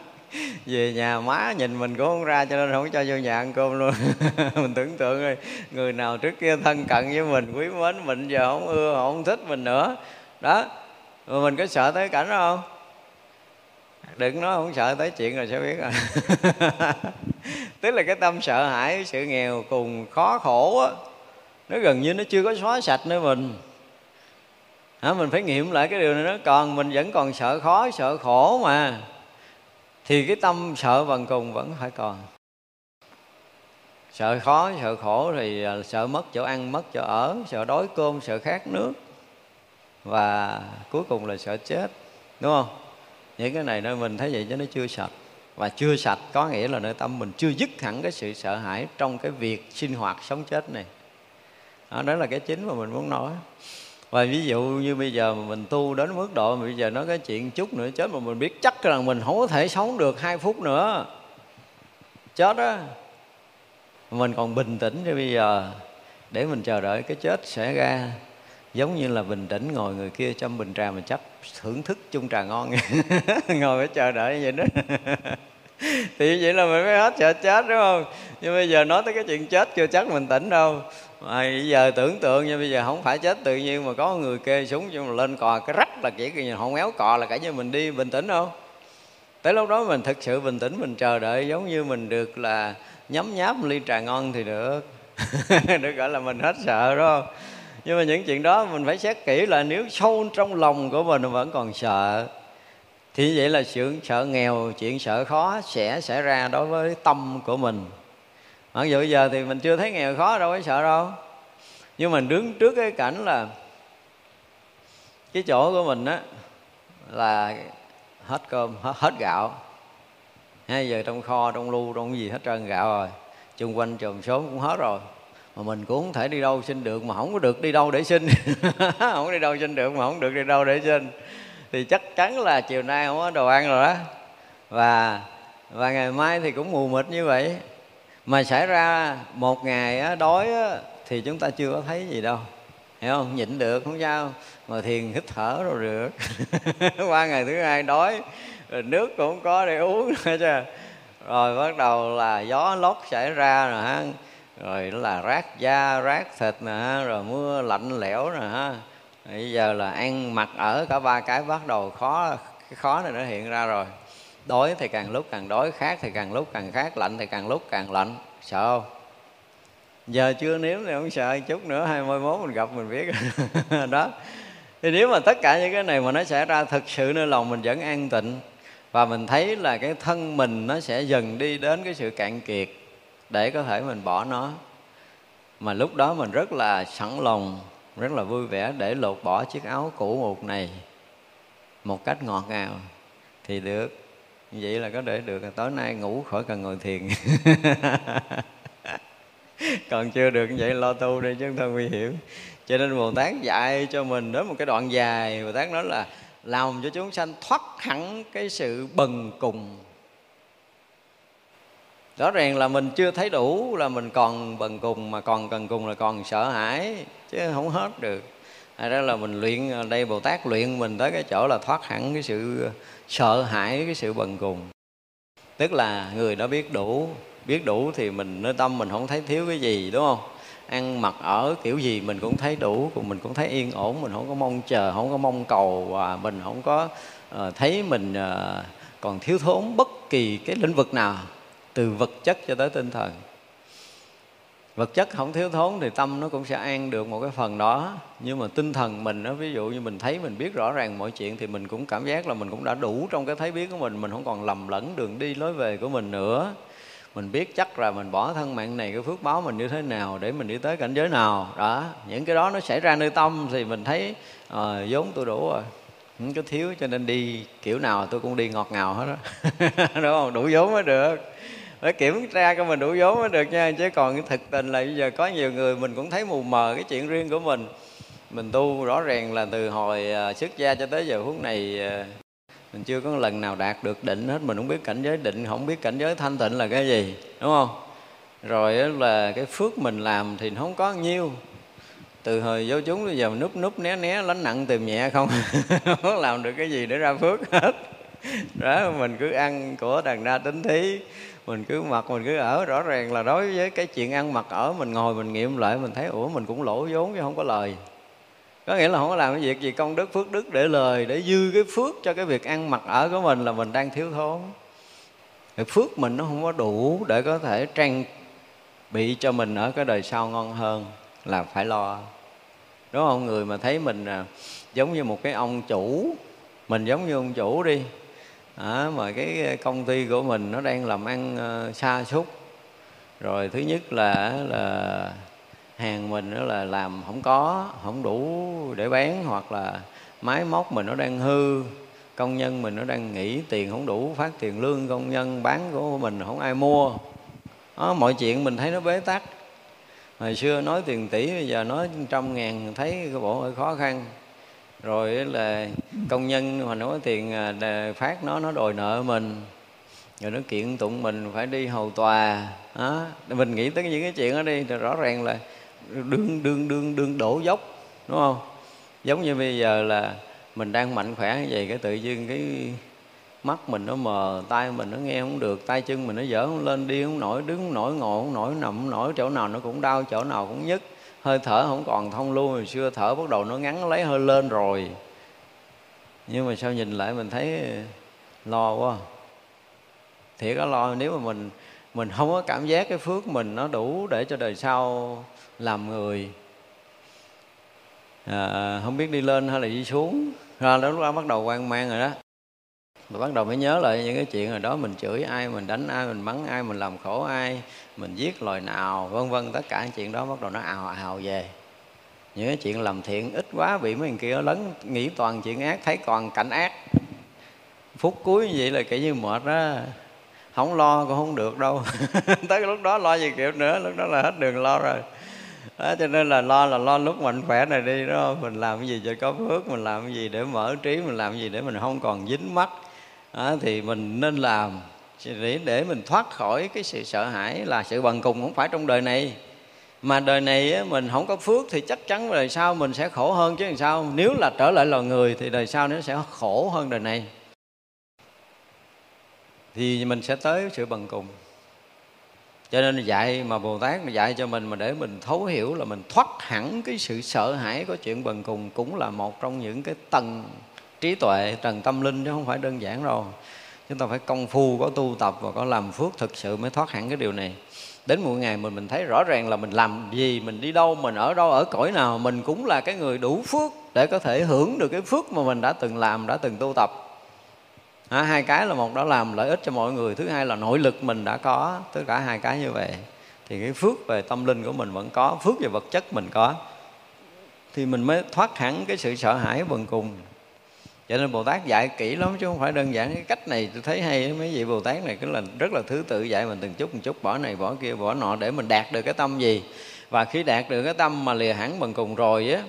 Về nhà má nhìn mình cũng không ra, cho nên không cho vô nhà ăn cơm luôn. [laughs] Mình tưởng tượng rồi người nào trước kia thân cận với mình, quý mến mình, giờ không ưa, không thích mình nữa. Đó mình có sợ tới cảnh đó không? Đừng nói không sợ tới chuyện rồi sẽ biết rồi. [laughs] Tức là cái tâm sợ hãi, sự nghèo cùng khó khổ á, nó gần như nó chưa có xóa sạch nữa mình. Hả? Mình phải nghiệm lại cái điều này nó còn mình vẫn còn sợ khó, sợ khổ mà. Thì cái tâm sợ bằng cùng vẫn phải còn. Sợ khó, sợ khổ thì à, sợ mất chỗ ăn, mất chỗ ở, sợ đói cơm, sợ khát nước. Và cuối cùng là sợ chết. Đúng không? Những cái này nơi mình thấy vậy chứ nó chưa sạch. Và chưa sạch có nghĩa là nơi tâm mình chưa dứt hẳn cái sự sợ hãi trong cái việc sinh hoạt sống chết này. Đó, đó là cái chính mà mình muốn nói. Và ví dụ như bây giờ mà mình tu đến mức độ mà bây giờ nói cái chuyện chút nữa chết mà mình biết chắc rằng mình không có thể sống được hai phút nữa. Chết á. Mình còn bình tĩnh như bây giờ để mình chờ đợi cái chết sẽ ra giống như là bình tĩnh ngồi người kia trong bình trà mà chấp thưởng thức chung trà ngon. [laughs] Ngồi phải chờ đợi vậy đó. [laughs] Thì vậy là mình mới hết sợ chết, đúng không? Nhưng bây giờ nói tới cái chuyện chết chưa chắc mình tỉnh đâu. Mà bây giờ tưởng tượng như bây giờ không phải chết tự nhiên mà có người kê súng cho mà lên cò, cái rắc là chỉ cái không éo cò là cả như mình đi bình tĩnh không tới lúc đó mình thực sự bình tĩnh, mình chờ đợi, giống như mình được là nhấm nháp một ly trà ngon thì được. [laughs] Được gọi là mình hết sợ, đúng không? Nhưng mà những chuyện đó mình phải xét kỹ là nếu sâu trong lòng của mình vẫn còn sợ thì vậy là sự sợ nghèo chuyện sợ khó sẽ xảy ra đối với tâm của mình. Mặc dù bây giờ thì mình chưa thấy nghèo khó đâu có sợ đâu. Nhưng mà đứng trước cái cảnh là cái chỗ của mình á là hết cơm hết, hết gạo. Hai giờ trong kho trong lưu trong gì hết trơn gạo rồi. Chung quanh chùm số cũng hết rồi mà mình cũng không thể đi đâu xin được mà không có được đi đâu để xin. [laughs] Không đi đâu xin được mà không được đi đâu để xin. Thì chắc chắn là chiều nay không có đồ ăn rồi đó. Và và ngày mai thì cũng mù mịt như vậy. Mà xảy ra một ngày á, đói á, thì chúng ta chưa có thấy gì đâu. Hiểu không? Nhịn được không sao. Mà thiền hít thở rồi được. [laughs] Qua ngày thứ hai đói rồi nước cũng không có để uống nữa chứ. Rồi bắt đầu là gió lốc xảy ra rồi ha rồi đó là rác da, rác thịt nè rồi mưa lạnh lẽo nè, ha. Bây giờ là ăn mặc ở cả ba cái bắt đầu khó, cái khó này nó hiện ra rồi. Đói thì càng lúc càng đói khát thì càng lúc càng khát lạnh thì càng lúc càng lạnh. Sợ không? Giờ chưa nếm thì không sợ chút nữa, hai mươi mốt mình gặp mình biết. [laughs] Đó. Thì nếu mà tất cả những cái này mà nó xảy ra, thực sự nơi lòng mình vẫn an tịnh. Và mình thấy là cái thân mình nó sẽ dần đi đến cái sự cạn kiệt để có thể mình bỏ nó. Mà lúc đó mình rất là sẵn lòng, rất là vui vẻ để lột bỏ chiếc áo cũ một này một cách ngọt ngào. Thì được, như vậy là có để được. Tối nay ngủ khỏi cần ngồi thiền. [laughs] Còn chưa được như vậy lo tu đi chứ không thôi nguy hiểm. Cho nên bồ tát dạy cho mình đến một cái đoạn dài. Bồ tát nói là làm cho chúng sanh thoát hẳn cái sự bần cùng rõ ràng là mình chưa thấy đủ là mình còn bần cùng mà còn cần cùng là còn sợ hãi chứ không hết được. Hay đó là mình luyện à, đây bồ tát luyện mình tới cái chỗ là thoát hẳn cái sự à, sợ hãi cái sự bần cùng. Tức là người đó biết đủ biết đủ thì mình nơi tâm mình không thấy thiếu cái gì đúng không? Ăn mặc ở kiểu gì mình cũng thấy đủ mình cũng thấy yên ổn mình không có mong chờ không có mong cầu và mình không có uh, thấy mình uh, còn thiếu thốn bất kỳ cái lĩnh vực nào từ vật chất cho tới tinh thần. Vật chất không thiếu thốn thì tâm nó cũng sẽ an được một cái phần đó. Nhưng mà tinh thần mình nó ví dụ như mình thấy mình biết rõ ràng mọi chuyện thì mình cũng cảm giác là mình cũng đã đủ trong cái thấy biết của mình. Mình không còn lầm lẫn đường đi lối về của mình nữa. Mình biết chắc là mình bỏ thân mạng này cái phước báo mình như thế nào để mình đi tới cảnh giới nào. Đó những cái đó nó xảy ra nơi tâm thì mình thấy à, vốn tôi đủ rồi. Không có thiếu cho nên đi kiểu nào tôi cũng đi ngọt ngào hết đó [laughs] đúng không? Đủ vốn mới được phải kiểm tra cho mình đủ vốn mới được nha, chứ còn cái thực tình là bây giờ có nhiều người mình cũng thấy mù mờ cái chuyện riêng của mình. Mình tu rõ ràng là từ hồi à, xuất gia cho tới giờ phút này à, mình chưa có lần nào đạt được định hết. Mình không biết cảnh giới định, không biết cảnh giới thanh tịnh là cái gì, đúng không? Rồi là cái phước mình làm thì không có nhiêu. Từ hồi vô chúng bây giờ núp núp né né, lánh nặng tìm nhẹ không? [laughs] Không làm được cái gì để ra phước hết. [laughs] đó, mình cứ ăn của đàn na tính thí. Mình cứ mặc, mình cứ ở. Rõ ràng là đối với cái chuyện ăn mặc ở, mình ngồi mình nghiệm lại, mình thấy, ủa, mình cũng lỗ vốn chứ không có lời. Có nghĩa là không có làm cái việc gì công đức, phước đức để lời, để dư cái phước cho cái việc ăn mặc ở của mình là mình đang thiếu thốn. Cái phước mình nó không có đủ để có thể trang bị cho mình ở cái đời sau ngon hơn là phải lo. Đúng không? Người mà thấy mình à, giống như một cái ông chủ, mình giống như ông chủ đi à, mà cái ờ, công ty của mình nó đang làm ăn uh, xa xúc rồi thứ nhất là là hàng mình đó là làm không có không đủ để bán hoặc là máy móc mình nó đang hư công nhân mình nó đang nghỉ tiền không đủ phát tiền lương công nhân bán của mình không ai mua. Đó, mọi chuyện mình thấy nó bế tắc. Hồi xưa nói tiền tỷ bây giờ nói trăm ngàn thấy cái bộ hơi khó khăn rồi là công nhân mà nói tiền à, phát nó nó đòi nợ mình. Rồi nó kiện tụng mình phải đi hầu tòa. Đó. mình nghĩ tới những cái chuyện đó đi, thì rõ ràng là đương đương đương đương đổ dốc, đúng không? Giống như bây giờ là mình đang mạnh khỏe như vậy, cái tự nhiên cái mắt mình nó mờ tay mình nó nghe không được, tay chân mình nó dở không lên, đi không nổi, đứng không nổi, ngồi không nổi, nằm không nổi, chỗ nào nó cũng đau, chỗ nào cũng nhức hơi thở không còn thông lưu hồi xưa thở bắt đầu nó ngắn lấy hơi lên rồi. Nhưng mà sao nhìn lại mình thấy lo quá. Thiệt có lo nếu mà mình mình không có cảm giác cái phước mình nó đủ để cho đời sau làm người. À, không biết đi lên hay là đi xuống. Ra đó lúc đó bắt đầu quan mang rồi đó. Mà bắt đầu mới nhớ lại những cái chuyện rồi đó mình chửi ai mình đánh ai mình mắng ai mình làm khổ ai mình giết loài nào vân vân tất cả những chuyện đó bắt đầu nó ào ào về. Những cái chuyện làm thiện ít quá bị mấy người kia lấn nghĩ toàn chuyện ác thấy toàn cảnh ác. Phút cuối như vậy là kiểu như mệt đó không lo cũng không được đâu. [laughs] Tới lúc đó lo gì kiểu nữa lúc đó là hết đường lo rồi. Đó, cho nên là lo là lo lúc mạnh khỏe này đi đó mình làm cái gì cho có phước mình làm cái gì để mở trí mình làm cái gì để mình không còn dính mắt đó, thì mình nên làm để để mình thoát khỏi cái sự sợ hãi là sự bằng cùng không phải trong đời này. Mà đời này mình không có phước thì chắc chắn đời sau mình sẽ khổ hơn chứ làm sao. Nếu là trở lại loài người thì đời sau nó sẽ khổ hơn đời này. Thì mình sẽ tới sự bằng cùng. Cho nên dạy mà bồ tát dạy cho mình mà để mình thấu hiểu là mình thoát hẳn cái sự sợ hãi của chuyện bần cùng cũng là một trong những cái tầng trí tuệ, tầng tâm linh chứ không phải đơn giản đâu chúng ta phải công phu có tu tập và có làm phước thực sự mới thoát hẳn cái điều này. Đến một ngày mình mình thấy rõ ràng là mình làm gì mình đi đâu mình ở đâu ở cõi nào mình cũng là cái người đủ phước để có thể hưởng được cái phước mà mình đã từng làm đã từng tu tập. À, hai cái là một đó làm lợi ích cho mọi người thứ hai là nội lực mình đã có tất cả hai cái như vậy. Thì cái phước về tâm linh của mình vẫn có phước về vật chất mình có. Thì mình mới thoát hẳn cái sự sợ hãi bần cùng cho nên bồ tát dạy kỹ lắm chứ không phải đơn giản. Cái cách này tôi thấy hay mấy vị bồ tát này cứ là rất là thứ tự dạy mình từng chút một chút, bỏ này, bỏ kia, bỏ nọ để mình đạt được cái tâm gì. Và khi đạt được cái tâm mà lìa hẳn bằng cùng rồi á,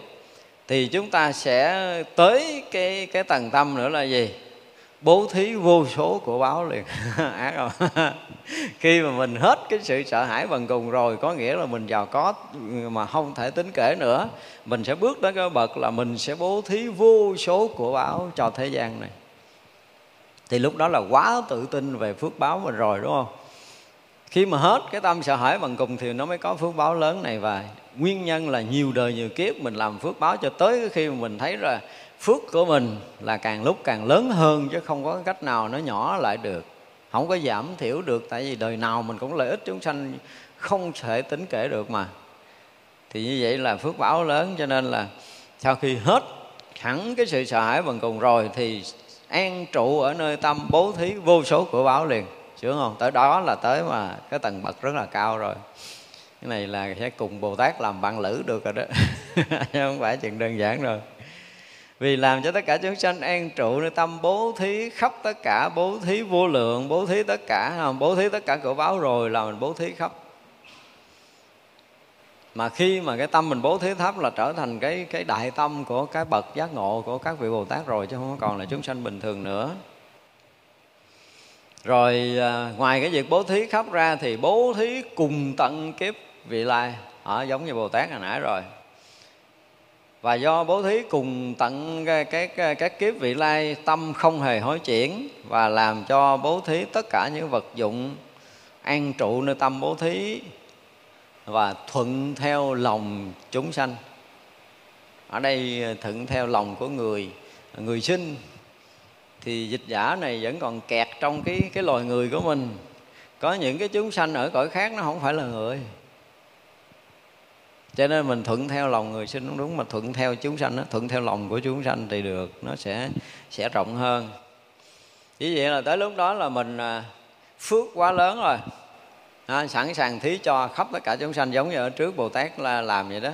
thì chúng ta sẽ tới cái cái tầng tâm nữa là gì? Bố thí vô số của báo liền. [laughs] Ác không [laughs] khi mà mình hết cái sự sợ hãi bằng cùng rồi, có nghĩa là mình giàu có mà không thể tính kể nữa, mình sẽ bước đến cái bậc là mình sẽ bố thí vô số của báo cho thế gian này. Thì lúc đó là quá tự tin về phước báo mình rồi, đúng không? Khi mà hết cái tâm sợ hãi bằng cùng thì nó mới có phước báo lớn này. Và nguyên nhân là nhiều đời nhiều kiếp mình làm phước báo cho tới khi mà mình thấy là phước của mình là càng lúc càng lớn hơn chứ không có cách nào nó nhỏ lại được. Không có giảm thiểu được, tại vì đời nào mình cũng lợi ích, chúng sanh không thể tính kể được mà. Thì như vậy là phước báo lớn, cho nên là sau khi hết hẳn cái sự sợ hãi bằng cùng rồi thì an trụ ở nơi tâm bố thí vô số của báo liền. Sướng không? Tới đó là tới mà cái tầng bậc rất là cao rồi. Cái này là sẽ cùng bồ tát làm bạn lữ được rồi đó. [laughs] Không phải chuyện đơn giản rồi vì làm cho tất cả chúng sanh an trụ nơi tâm bố thí, khắp tất cả bố thí vô lượng, bố thí tất cả bố thí tất cả cửa báo rồi là mình bố thí khắp. Mà khi mà cái tâm mình bố thí thấp là trở thành cái cái đại tâm của cái bậc giác ngộ của các vị bồ tát rồi, chứ không còn là chúng sanh bình thường nữa. Rồi à, ngoài cái việc bố thí khắp ra thì bố thí cùng tận kiếp vị lai. Ở giống như bồ tát hồi nãy rồi và do bố thí cùng tận các các kiếp vị lai, tâm không hề hối chuyển và làm cho bố thí tất cả những vật dụng an trụ nơi tâm bố thí và thuận theo lòng chúng sanh. Ở đây thuận theo lòng của người người sinh, thì dịch giả này vẫn còn kẹt trong cái cái loài người của mình. Có những cái chúng sanh ở cõi khác nó không phải là người cho nên mình thuận theo lòng người sinh đúng đúng mà thuận theo chúng sanh đó, thuận theo lòng của chúng sanh thì được nó sẽ sẽ rộng hơn. Chỉ vậy là tới lúc đó là mình à, phước quá lớn rồi. À, sẵn sàng thí cho khắp tất cả chúng sanh giống như ở trước bồ tát là làm vậy đó.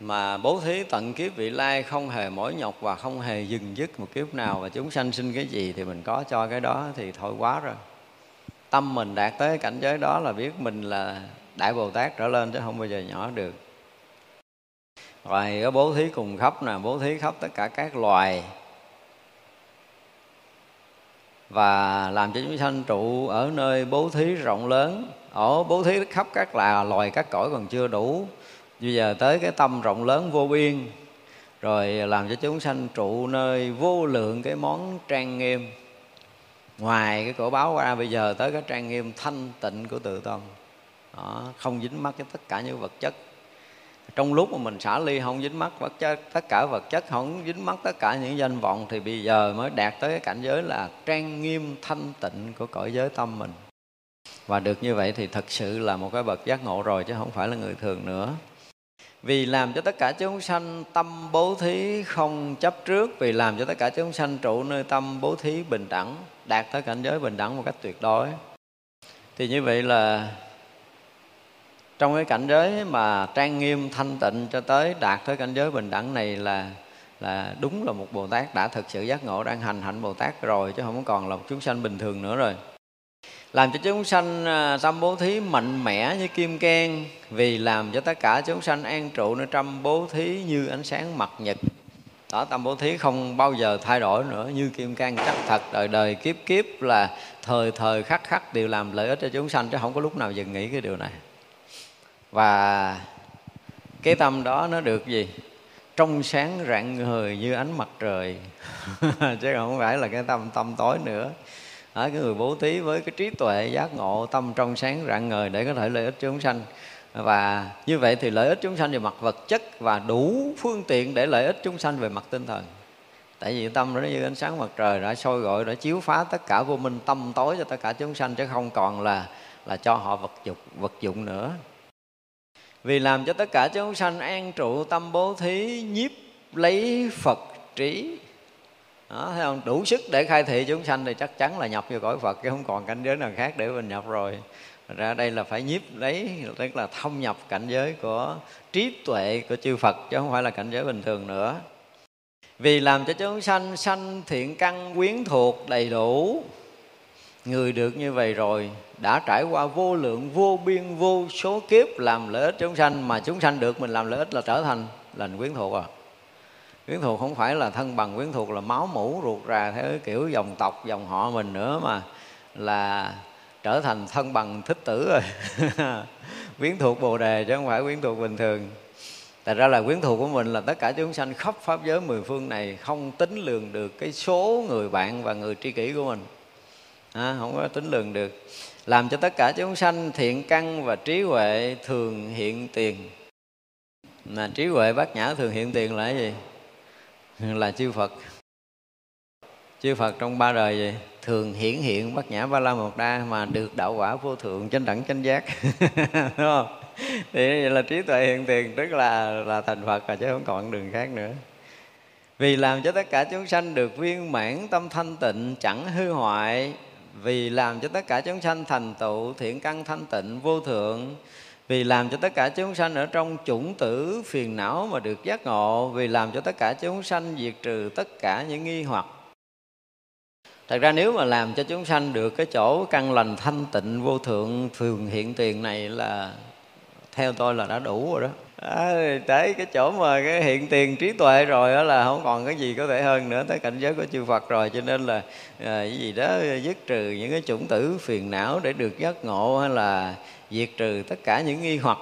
Mà bố thí tận kiếp vị lai không hề mỏi nhọc và không hề dừng dứt một kiếp nào và chúng sanh sinh cái gì thì mình có cho cái đó thì thôi quá rồi. Tâm mình đạt tới cảnh giới đó là biết mình là đại bồ tát trở lên chứ không bao giờ nhỏ được. Rồi có bố thí cùng khắp nè, bố thí khắp tất cả các loài. Và làm cho chúng sanh trụ ở nơi bố thí rộng lớn. Ở bố thí khắp các là loài, các cõi còn chưa đủ. Bây giờ tới cái tâm rộng lớn vô biên. Rồi làm cho chúng sanh trụ nơi vô lượng cái món trang nghiêm. Ngoài cái cổ báo ra, bây giờ tới cái trang nghiêm thanh tịnh của tự tâm đó, không dính mắc với tất cả những vật chất. Trong lúc mà mình xả ly không dính mắc vật chất tất cả vật chất không dính mắc tất cả những danh vọng thì bây giờ mới đạt tới cái cảnh giới là trang nghiêm thanh tịnh của cõi giới tâm mình. Và được như vậy thì thật sự là một cái bậc giác ngộ rồi chứ không phải là người thường nữa. Vì làm cho tất cả chúng sanh tâm bố thí không chấp trước vì làm cho tất cả chúng sanh trụ nơi tâm bố thí bình đẳng đạt tới cảnh giới bình đẳng một cách tuyệt đối. Thì như vậy là trong cái cảnh giới mà trang nghiêm, thanh tịnh cho tới đạt tới cảnh giới bình đẳng này là là đúng là một bồ tát đã thực sự giác ngộ, đang hành hạnh bồ tát rồi, chứ không còn là một chúng sanh bình thường nữa rồi. Làm cho chúng sanh à, tâm bố thí mạnh mẽ như kim can vì làm cho tất cả chúng sanh an trụ nơi trăm bố thí như ánh sáng mặt nhật. Đó, tâm bố thí không bao giờ thay đổi nữa, như kim can chắc thật. Đời đời kiếp kiếp là thời thời khắc khắc đều làm lợi ích cho chúng sanh, chứ không có lúc nào dừng nghĩ cái điều này và cái tâm đó nó được gì? Trong sáng rạng ngời như ánh mặt trời. [laughs] Chứ không phải là cái tâm tâm tối nữa. Ở cái người bố thí với cái trí tuệ giác ngộ, tâm trong sáng rạng ngời để có thể lợi ích chúng sanh. Và như vậy thì lợi ích chúng sanh về mặt vật chất và đủ phương tiện để lợi ích chúng sanh về mặt tinh thần. Tại vì tâm nó như ánh sáng mặt trời đã soi gọi, đã chiếu phá tất cả vô minh, tâm tối cho tất cả chúng sanh, chứ không còn là là cho họ vật dụng vật dụng nữa vì làm cho tất cả chúng sanh an trụ tâm bố thí nhiếp lấy phật trí. Đó, thấy không? Đủ sức để khai thị chúng sanh thì chắc chắn là nhập vào cõi phật chứ không còn cảnh giới nào khác để mình nhập rồi. Ra đây là phải nhiếp lấy tức là thông nhập cảnh giới của trí tuệ của chư phật chứ không phải là cảnh giới bình thường nữa. Vì làm cho chúng sanh sanh thiện căn quyến thuộc đầy đủ người được như vậy rồi, đã trải qua vô lượng, vô biên, vô số kiếp làm lợi ích chúng sanh, mà chúng sanh được mình làm lợi ích là trở thành lành quyến thuộc à. Quyến thuộc không phải là thân bằng, quyến thuộc là máu mũ ruột rà theo cái kiểu dòng tộc, dòng họ mình nữa mà là trở thành thân bằng, thích tử rồi. [laughs] Quyến thuộc bồ đề chứ không phải quyến thuộc bình thường. Tại ra là quyến thuộc của mình là tất cả chúng sanh khắp pháp giới mười phương này không tính lường được cái số người bạn và người tri kỷ của mình à, không có tính lường được. Làm cho tất cả chúng sanh thiện căn và trí huệ thường hiện tiền. Mà trí huệ bát nhã thường hiện tiền là cái gì? Là chư phật. Chư phật trong ba đời gì thường hiển hiện bát nhã ba la mật đa mà được đạo quả vô thượng chánh đẳng chánh giác. [laughs] Đúng không? Thì vậy là trí tuệ hiện tiền tức là là thành phật rồi chứ không còn đường khác nữa. Vì làm cho tất cả chúng sanh được viên mãn tâm thanh tịnh chẳng hư hoại vì làm cho tất cả chúng sanh thành tựu thiện căn thanh tịnh vô thượng, vì làm cho tất cả chúng sanh ở trong chủng tử phiền não mà được giác ngộ, vì làm cho tất cả chúng sanh diệt trừ tất cả những nghi hoặc. Thật ra nếu mà làm cho chúng sanh được cái chỗ căn lành thanh tịnh vô thượng thường hiện tiền này là theo tôi là đã đủ rồi đó à, tới cái chỗ mà cái hiện tiền trí tuệ rồi đó là không còn cái gì có thể hơn nữa tới cảnh giới của chư Phật rồi cho nên là à, cái gì đó dứt trừ những cái chủng tử phiền não để được giác ngộ hay là diệt trừ tất cả những nghi hoặc.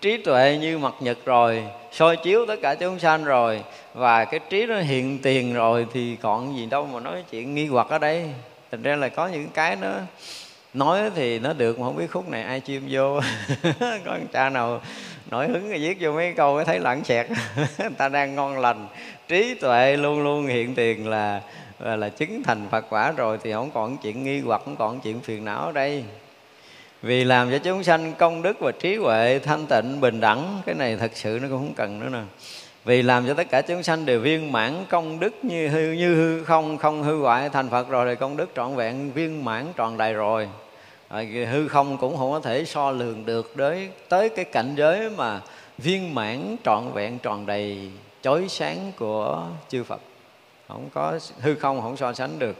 Trí tuệ như mặt nhật rồi soi chiếu tất cả chúng sanh rồi và cái trí nó hiện tiền rồi thì còn gì đâu mà nói chuyện nghi hoặc ở đây. Thành ra là có những cái nó nói thì nó được mà không biết khúc này ai chim vô. [laughs] Có cha nào nổi hứng rồi viết vô mấy câu thấy lẳng xẹt. [laughs] Người ta đang ngon lành, trí tuệ luôn luôn hiện tiền là là chứng thành phật quả rồi thì không còn chuyện nghi hoặc, không còn chuyện phiền não ở đây. Vì làm cho chúng sanh công đức và trí huệ thanh tịnh, bình đẳng, cái này thật sự nó cũng không cần nữa nè. Vì làm cho tất cả chúng sanh đều viên mãn công đức như hư như hư không không hư hoại thành phật rồi thì công đức trọn vẹn, viên mãn tròn đầy rồi à, hư không cũng không có thể so lường được tới tới cái cảnh giới mà viên mãn trọn vẹn tròn đầy chói sáng của chư Phật. Không có hư không không so sánh được.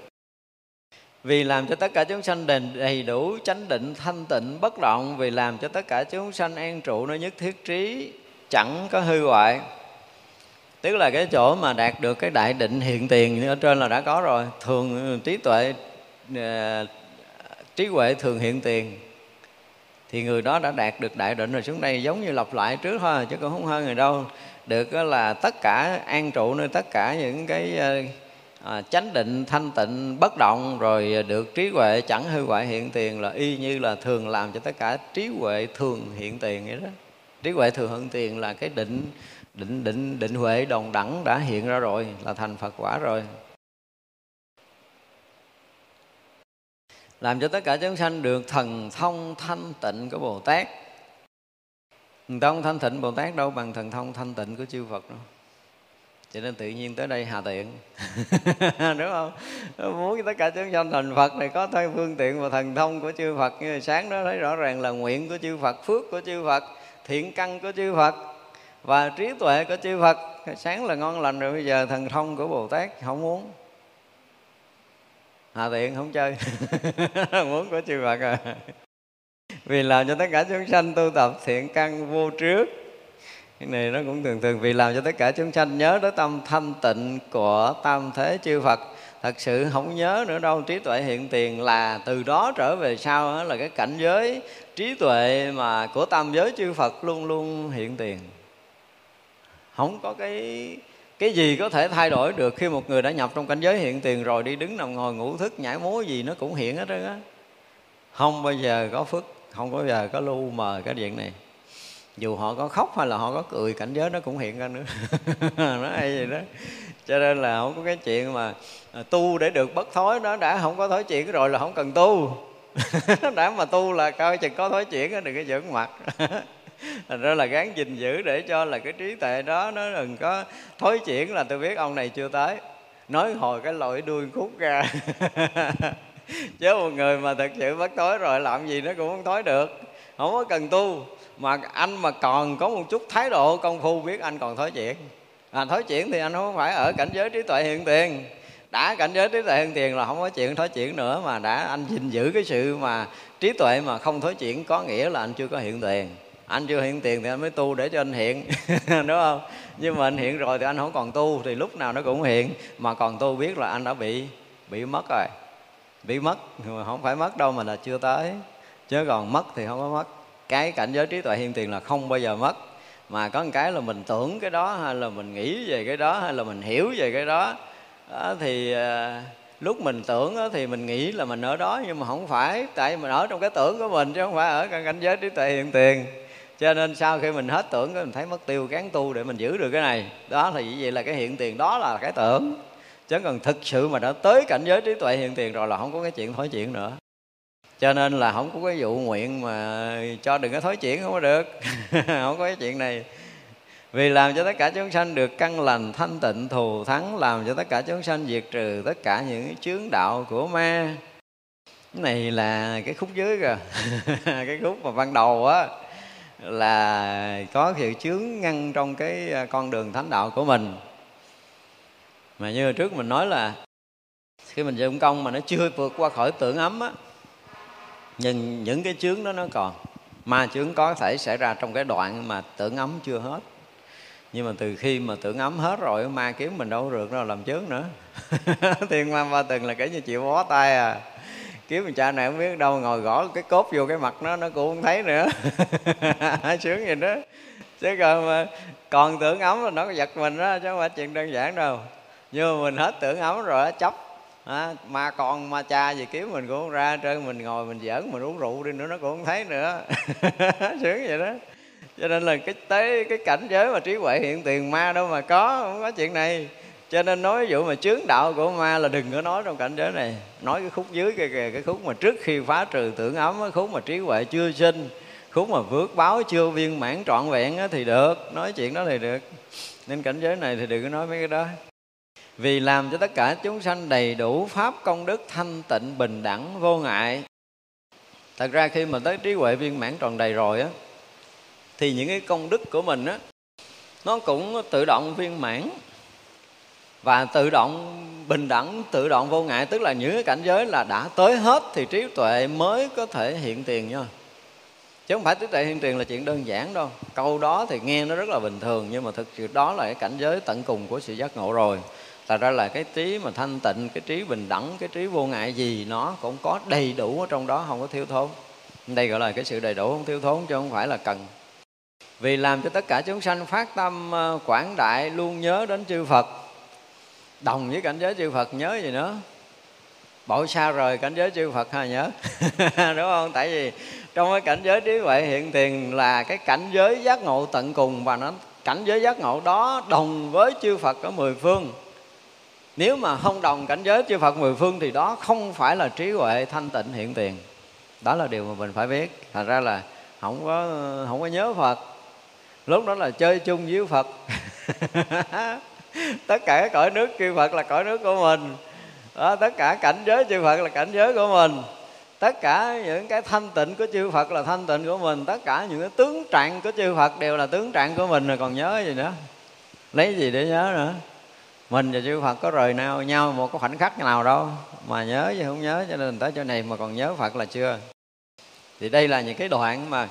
Vì làm cho tất cả chúng sanh đền đầy đủ chánh định thanh tịnh bất động vì làm cho tất cả chúng sanh an trụ nơi nhất thiết trí chẳng có hư hoại. Tức là cái chỗ mà đạt được cái đại định hiện tiền ở trên là đã có rồi. Thường ừ, trí tuệ ờ, trí huệ thường hiện tiền. Thì người đó đã đạt được đại định rồi xuống đây giống như lặp lại trước thôi chứ cũng không hơn người đâu. Được là tất cả an trụ nơi tất cả những cái à, chánh định thanh tịnh bất động rồi được trí huệ chẳng hư hoại hiện tiền là y như là thường làm cho tất cả trí huệ thường hiện tiền vậy đó. Trí huệ thường hiện tiền là cái định định định định huệ đồng đẳng đã hiện ra rồi là thành phật quả rồi. Làm cho tất cả chúng sanh được thần thông thanh tịnh của bồ tát. Thần thông thanh tịnh bồ tát đâu bằng thần thông thanh tịnh của chư phật đâu. Cho nên tự nhiên tới đây hà tiện. [laughs] Đúng không? Muốn tất cả chúng sanh thành phật này có thay phương tiện và thần thông của chư phật. Như sáng đó thấy rõ ràng là nguyện của chư phật, phước của chư phật, thiện căn của chư phật và trí tuệ của chư phật. Sáng là ngon lành rồi, bây giờ thần thông của bồ tát không muốn hà tiện không chơi. [laughs] Muốn của chư phật à. Vì làm cho tất cả chúng sanh tu tập thiện căn vô trước. Cái này nó cũng thường thường vì làm cho tất cả chúng sanh nhớ tới tâm thanh tịnh của tam thế chư Phật. Thật sự không nhớ nữa đâu, trí tuệ hiện tiền là từ đó trở về sau đó là cái cảnh giới trí tuệ mà của tam giới chư Phật luôn luôn hiện tiền. Không có cái cái gì có thể thay đổi được khi một người đã nhập trong cảnh giới hiện tiền rồi, đi đứng nằm ngồi ngủ thức nhảy múa gì nó cũng hiện hết trơn á. Không bao giờ có phước không bao giờ có lu mờ cái chuyện này. Dù họ có khóc hay là họ có cười, cảnh giới nó cũng hiện ra nữa. [laughs] Nó hay gì đó. Cho nên là không có cái chuyện mà à, tu để được bất thối, nó đã không có thối chuyện rồi là không cần tu. [laughs] Đã mà tu là coi chừng có thối chuyển đừng có giỡn mặt. [laughs] thành ra là gắng gìn giữ để cho là cái trí tuệ đó nó đừng có thối chuyển là tôi biết ông này chưa tới. Nói hồi cái lội đuôi khúc ra. [laughs] Chứ một người mà thật sự bắt tối rồi làm gì nó cũng không tối được. Không có cần tu. Mà anh mà còn có một chút thái độ công phu biết anh còn thối chuyển. À, thối chuyển thì anh không phải ở cảnh giới trí tuệ hiện tiền. Đã cảnh giới trí tuệ hiện tiền là không có chuyện thối chuyển nữa mà đã anh gìn giữ cái sự mà trí tuệ mà không thối chuyển có nghĩa là anh chưa có hiện tiền anh chưa hiện tiền thì anh mới tu để cho anh hiện [laughs] đúng không? Nhưng mà anh hiện rồi thì anh không còn tu thì lúc nào nó cũng hiện. Mà còn tu biết là anh đã bị bị mất rồi. Bị mất mà không phải mất đâu mà là chưa tới. Chứ còn mất thì không có mất. Cái cảnh giới trí tuệ hiện tiền là không bao giờ mất. Mà có một cái là mình tưởng cái đó hay là mình nghĩ về cái đó hay là mình hiểu về cái đó, đó thì à, lúc mình tưởng đó, thì mình nghĩ là mình ở đó nhưng mà không phải. Tại mình ở trong cái tưởng của mình chứ không phải ở cảnh giới trí tuệ hiện tiền cho nên sau khi mình hết tưởng mình thấy mất tiêu gán tu để mình giữ được cái này. Đó thì vậy là cái hiện tiền đó là cái tưởng. Chứ còn thực sự mà đã tới cảnh giới trí tuệ hiện tiền rồi là không có cái chuyện thối chuyện nữa. Cho nên là không có cái vụ nguyện mà cho đừng có thối chuyển không có được. [laughs] Không có cái chuyện này. Vì làm cho tất cả chúng sanh được căn lành, thanh tịnh, thù thắng, làm cho tất cả chúng sanh diệt trừ tất cả những chướng đạo của ma. Cái này là cái khúc dưới kìa. [laughs] Cái khúc mà ban đầu á là có sự chướng ngăn trong cái à, con đường thánh đạo của mình. Mà như trước mình nói là khi mình dụng công mà nó chưa vượt qua khỏi tưởng ấm á, nhưng những cái chướng đó nó còn. Ma chướng có thể xảy ra trong cái đoạn mà tưởng ấm chưa hết. Nhưng mà từ khi mà tưởng ấm hết rồi ma kiếm mình đâu được đâu làm chướng nữa. [laughs] Thiên ma ba từng là kể như chịu bó tay à kiếm mình cha này không biết đâu ngồi gõ cái cốt vô cái mặt nó nó cũng không thấy nữa. [laughs] Sướng gì đó. Chứ còn mà còn tưởng ấm là nó có giật mình đó chứ không phải chuyện đơn giản đâu. Nhưng mà mình hết tưởng ấm rồi đó, chấp à, ma con ma cha gì kiếm mình cũng không ra trơn mình ngồi mình giỡn mình uống rượu đi nữa nó cũng không thấy nữa. [laughs] Sướng vậy đó. Cho nên là cái tới cái cảnh giới mà trí huệ hiện tiền ma đâu mà có không có chuyện này cho nên nói ví dụ mà chướng đạo của ma là đừng có nói trong cảnh giới này. Nói cái khúc dưới kìa kìa cái khúc mà trước khi phá trừ tưởng ấm cái khúc mà trí huệ chưa sinh, khúc mà vượt báo chưa viên mãn trọn vẹn thì được. Nói chuyện đó thì được. Nên cảnh giới này thì đừng có nói mấy cái đó. Vì làm cho tất cả chúng sanh đầy đủ pháp công đức thanh tịnh bình đẳng vô ngại. Thật ra khi mà tới trí huệ viên mãn tròn đầy rồi á, thì những cái công đức của mình á, nó cũng tự động viên mãn và tự động, bình đẳng, tự động vô ngại tức là những cái cảnh giới là đã tới hết thì trí tuệ mới có thể hiện tiền nha. Chứ không phải trí tuệ hiện tiền là chuyện đơn giản đâu. Câu đó thì nghe nó rất là bình thường, nhưng mà thực sự đó là cái cảnh giới tận cùng của sự giác ngộ rồi. Thật ra là cái trí mà thanh tịnh, cái trí bình đẳng, cái trí vô ngại gì nó cũng có đầy đủ ở trong đó, không có thiếu thốn. Đây gọi là cái sự đầy đủ, không thiếu thốn, chứ không phải là cần. Vì làm cho tất cả chúng sanh phát tâm ờ, quảng đại, luôn nhớ đến chư Phật đồng với cảnh giới chư Phật nhớ gì nữa? Bỏ xa rời cảnh giới chư Phật ha nhớ? [laughs] Đúng không? Tại vì trong cái cảnh giới trí huệ hiện tiền là cái cảnh giới giác ngộ tận cùng và nó, cảnh giới giác ngộ đó đồng với chư Phật ở mười phương. Nếu mà không đồng cảnh giới chư Phật mười phương thì đó không phải là trí huệ thanh tịnh hiện tiền. Đó là điều mà mình phải biết. Thành ra là không có không có nhớ Phật. Lúc đó là chơi chung với Phật. [laughs] [laughs] tất cả cõi nước chư Phật là cõi nước của mình. Đó, tất cả cảnh giới chư Phật là cảnh giới của mình. Tất cả những cái thanh tịnh của chư Phật là thanh tịnh của mình. Tất cả những cái tướng trạng của chư Phật đều là tướng trạng của mình rồi còn nhớ gì nữa? Lấy gì để nhớ nữa? Mình và chư Phật có rời nào nhau một cái khoảnh khắc nào đâu. Mà nhớ chứ không nhớ cho nên tới chỗ này mà còn nhớ Phật là chưa. Thì đây là những cái đoạn mà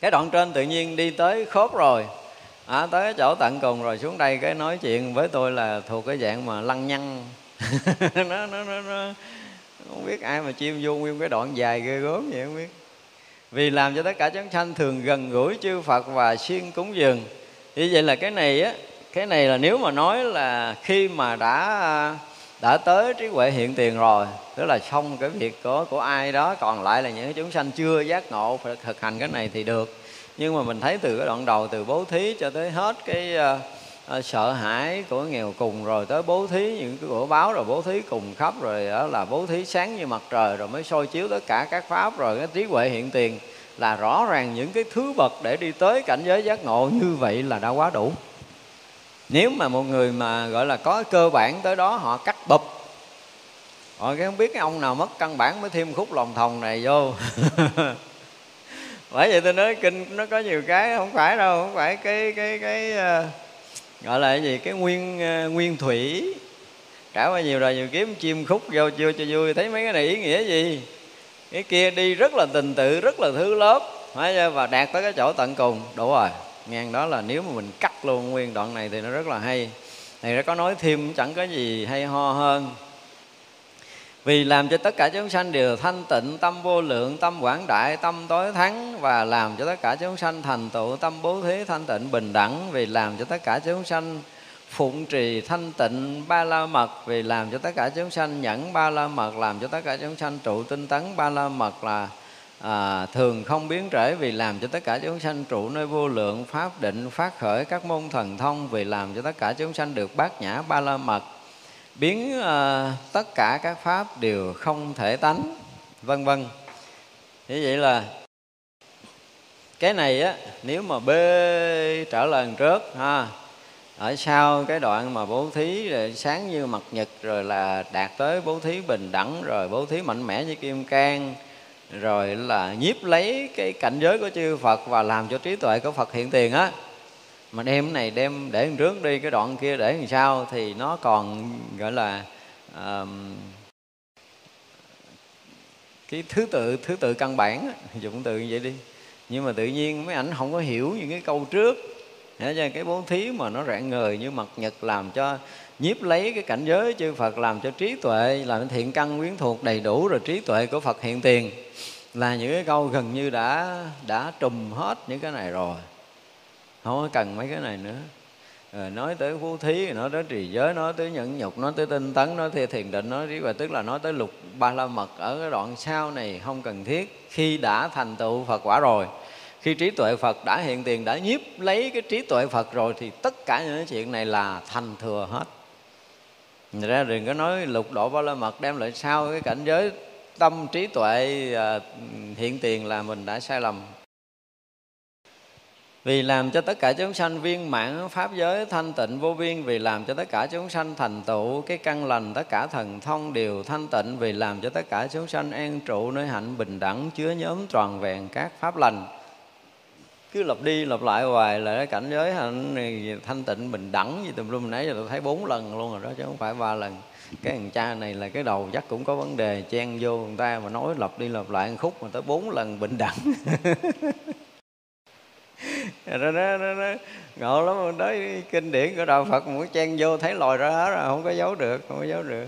cái đoạn trên tự nhiên đi tới khớp rồi à, tới chỗ tận cùng rồi xuống đây cái nói chuyện với tôi là thuộc cái dạng mà lăng nhăng. [laughs] Nó, nó, nó, nó. Không biết ai mà chiêm vô nguyên cái đoạn dài ghê gớm vậy không biết. Vì làm cho tất cả chúng sanh thường gần gũi chư Phật và siêng cúng dường. Như vậy là cái này á cái này là nếu mà nói là khi mà đã đã tới trí huệ hiện tiền rồi tức là xong cái việc của của ai đó còn lại là những chúng sanh chưa giác ngộ phải thực hành cái này thì được nhưng mà mình thấy từ cái đoạn đầu từ bố thí cho tới hết cái uh, uh, sợ hãi của nghèo cùng rồi tới bố thí những cái của báo rồi bố thí cùng khắp rồi đó là bố thí sáng như mặt trời rồi mới soi chiếu tất cả các pháp rồi cái trí huệ hiện tiền là rõ ràng những cái thứ bậc để đi tới cảnh giới giác ngộ như vậy là đã quá đủ. Nếu mà một người mà gọi là có cơ bản tới đó họ cắt bụp họ cái không biết cái ông nào mất căn bản mới thêm khúc lòng thòng này vô. [laughs] bởi vậy tôi nói kinh nó có nhiều cái không phải đâu không phải cái cái cái uh, gọi là cái gì cái nguyên uh, nguyên thủy. Trải qua nhiều rồi nhiều kiếm chim khúc vô chưa cho vui thấy mấy cái này ý nghĩa gì? Cái kia đi rất là tình tự rất là thứ lớp. Và đạt tới cái chỗ tận cùng. Đủ rồi ngang đó là nếu mà mình cắt luôn nguyên đoạn này thì nó rất là hay. Thì nó có nói thêm chẳng có gì hay ho hơn vì làm cho tất cả chúng sanh đều thanh tịnh tâm vô lượng tâm quảng đại tâm tối thắng và làm cho tất cả chúng sanh thành tựu tâm bố thí thanh tịnh bình đẳng. Vì làm cho tất cả chúng sanh phụng trì thanh tịnh ba la mật. Vì làm cho tất cả chúng sanh nhẫn ba la mật. Làm cho tất cả chúng sanh trụ tinh tấn ba la mật là à, thường không biến trễ. Vì làm cho tất cả chúng sanh trụ nơi vô lượng pháp định phát khởi các môn thần thông. Vì làm cho tất cả chúng sanh được bát nhã ba la mật biến uh, tất cả các pháp đều không thể tánh vân vân. Như vậy là cái này á nếu mà bê trở lần trước ha ở sau cái đoạn mà bố thí rồi sáng như mặt nhật rồi là đạt tới bố thí bình đẳng rồi bố thí mạnh mẽ như kim cang rồi là nhiếp lấy cái cảnh giới của chư Phật và làm cho trí tuệ của Phật hiện tiền á mà đem cái này đem để trước đi cái đoạn kia để làm sao thì nó còn gọi là uh, cái thứ tự thứ tự căn bản dùng từ như vậy đi. Nhưng mà tự nhiên mấy ảnh không có hiểu những cái câu trước. Cho cái bố thí mà nó rạng ngời như mặt nhật làm cho nhiếp lấy cái cảnh giới chư Phật làm cho trí tuệ làm thiện căn quyến thuộc đầy đủ rồi trí tuệ của Phật hiện tiền. Là những cái câu gần như đã đã trùm hết những cái này rồi không có cần mấy cái này nữa. Rồi nói tới phú thí, nói tới trì giới, nói tới nhẫn nhục, nói tới tinh tấn, nói tới thiền định, nói trí và tức là nói tới lục ba la mật. Ở cái đoạn sau này không cần thiết. Khi đã thành tựu phật quả rồi, khi trí tuệ phật đã hiện tiền, đã nhiếp lấy cái trí tuệ phật rồi, thì tất cả những chuyện này là thành thừa hết. Người ra đừng có nói lục độ ba la mật đem lại sau cái cảnh giới tâm trí tuệ à, hiện tiền là mình đã sai lầm vì làm cho tất cả chúng sanh viên mãn pháp giới thanh tịnh vô biên, vì làm cho tất cả chúng sanh thành tựu cái căn lành, tất cả thần thông đều thanh tịnh, vì làm cho tất cả chúng sanh an trụ nơi hạnh bình đẳng, chứa nhóm tròn vẹn các pháp lành. Cứ lặp đi lặp lại hoài là cái cảnh giới hạnh này thanh tịnh bình đẳng gì tùm lum. Nãy giờ tôi thấy bốn lần luôn rồi đó, chứ không phải ba lần. Cái thằng cha này là cái đầu chắc cũng có vấn đề chen vô người ta mà nói lặp đi lặp lại khúc mà tới bốn lần bình đẳng. [laughs] nó, nó, nó, nó ngộ lắm tới kinh điển của đạo phật muốn chen vô thấy lòi ra hết rồi không có giấu được không có giấu được.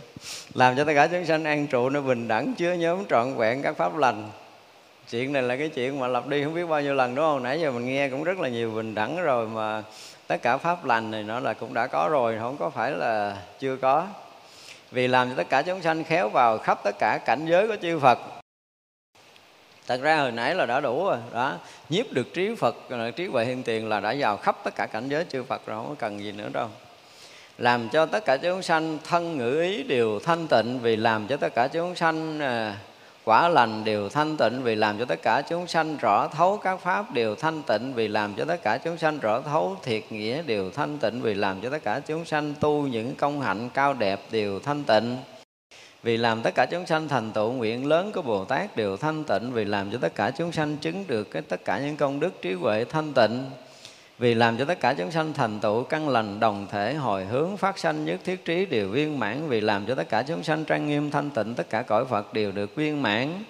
Làm cho tất cả chúng sanh an trụ nó bình đẳng chứa nhóm trọn vẹn các pháp lành. Chuyện này là cái chuyện mà lặp đi không biết bao nhiêu lần đúng không? Nãy giờ mình nghe cũng rất là nhiều bình đẳng rồi mà tất cả pháp lành này nó là cũng đã có rồi không có phải là chưa có. Vì làm cho tất cả chúng sanh khéo vào khắp tất cả cảnh giới của chư Phật thật ra hồi nãy là đã đủ rồi, đó. Nhiếp được trí Phật trí huệ hiện tiền là đã vào khắp tất cả cảnh giới chư Phật rồi, không cần gì nữa đâu. Làm cho tất cả chúng sanh thân ngữ ý đều thanh tịnh vì làm cho tất cả chúng sanh à, quả lành đều thanh tịnh vì làm cho tất cả chúng sanh rõ thấu các pháp đều thanh tịnh vì làm cho tất cả chúng sanh rõ thấu thiệt nghĩa đều thanh tịnh vì làm cho tất cả chúng sanh tu những công hạnh cao đẹp đều thanh tịnh vì làm tất cả chúng sanh thành tựu, nguyện lớn của Bồ Tát đều thanh tịnh. Vì làm cho tất cả chúng sanh chứng được cái tất cả những công đức trí huệ thanh tịnh. Vì làm cho tất cả chúng sanh thành tựu, căn lành đồng thể, hồi hướng phát sanh nhất thiết trí đều viên mãn. Vì làm cho tất cả chúng sanh trang nghiêm thanh tịnh, tất cả cõi Phật đều được viên mãn.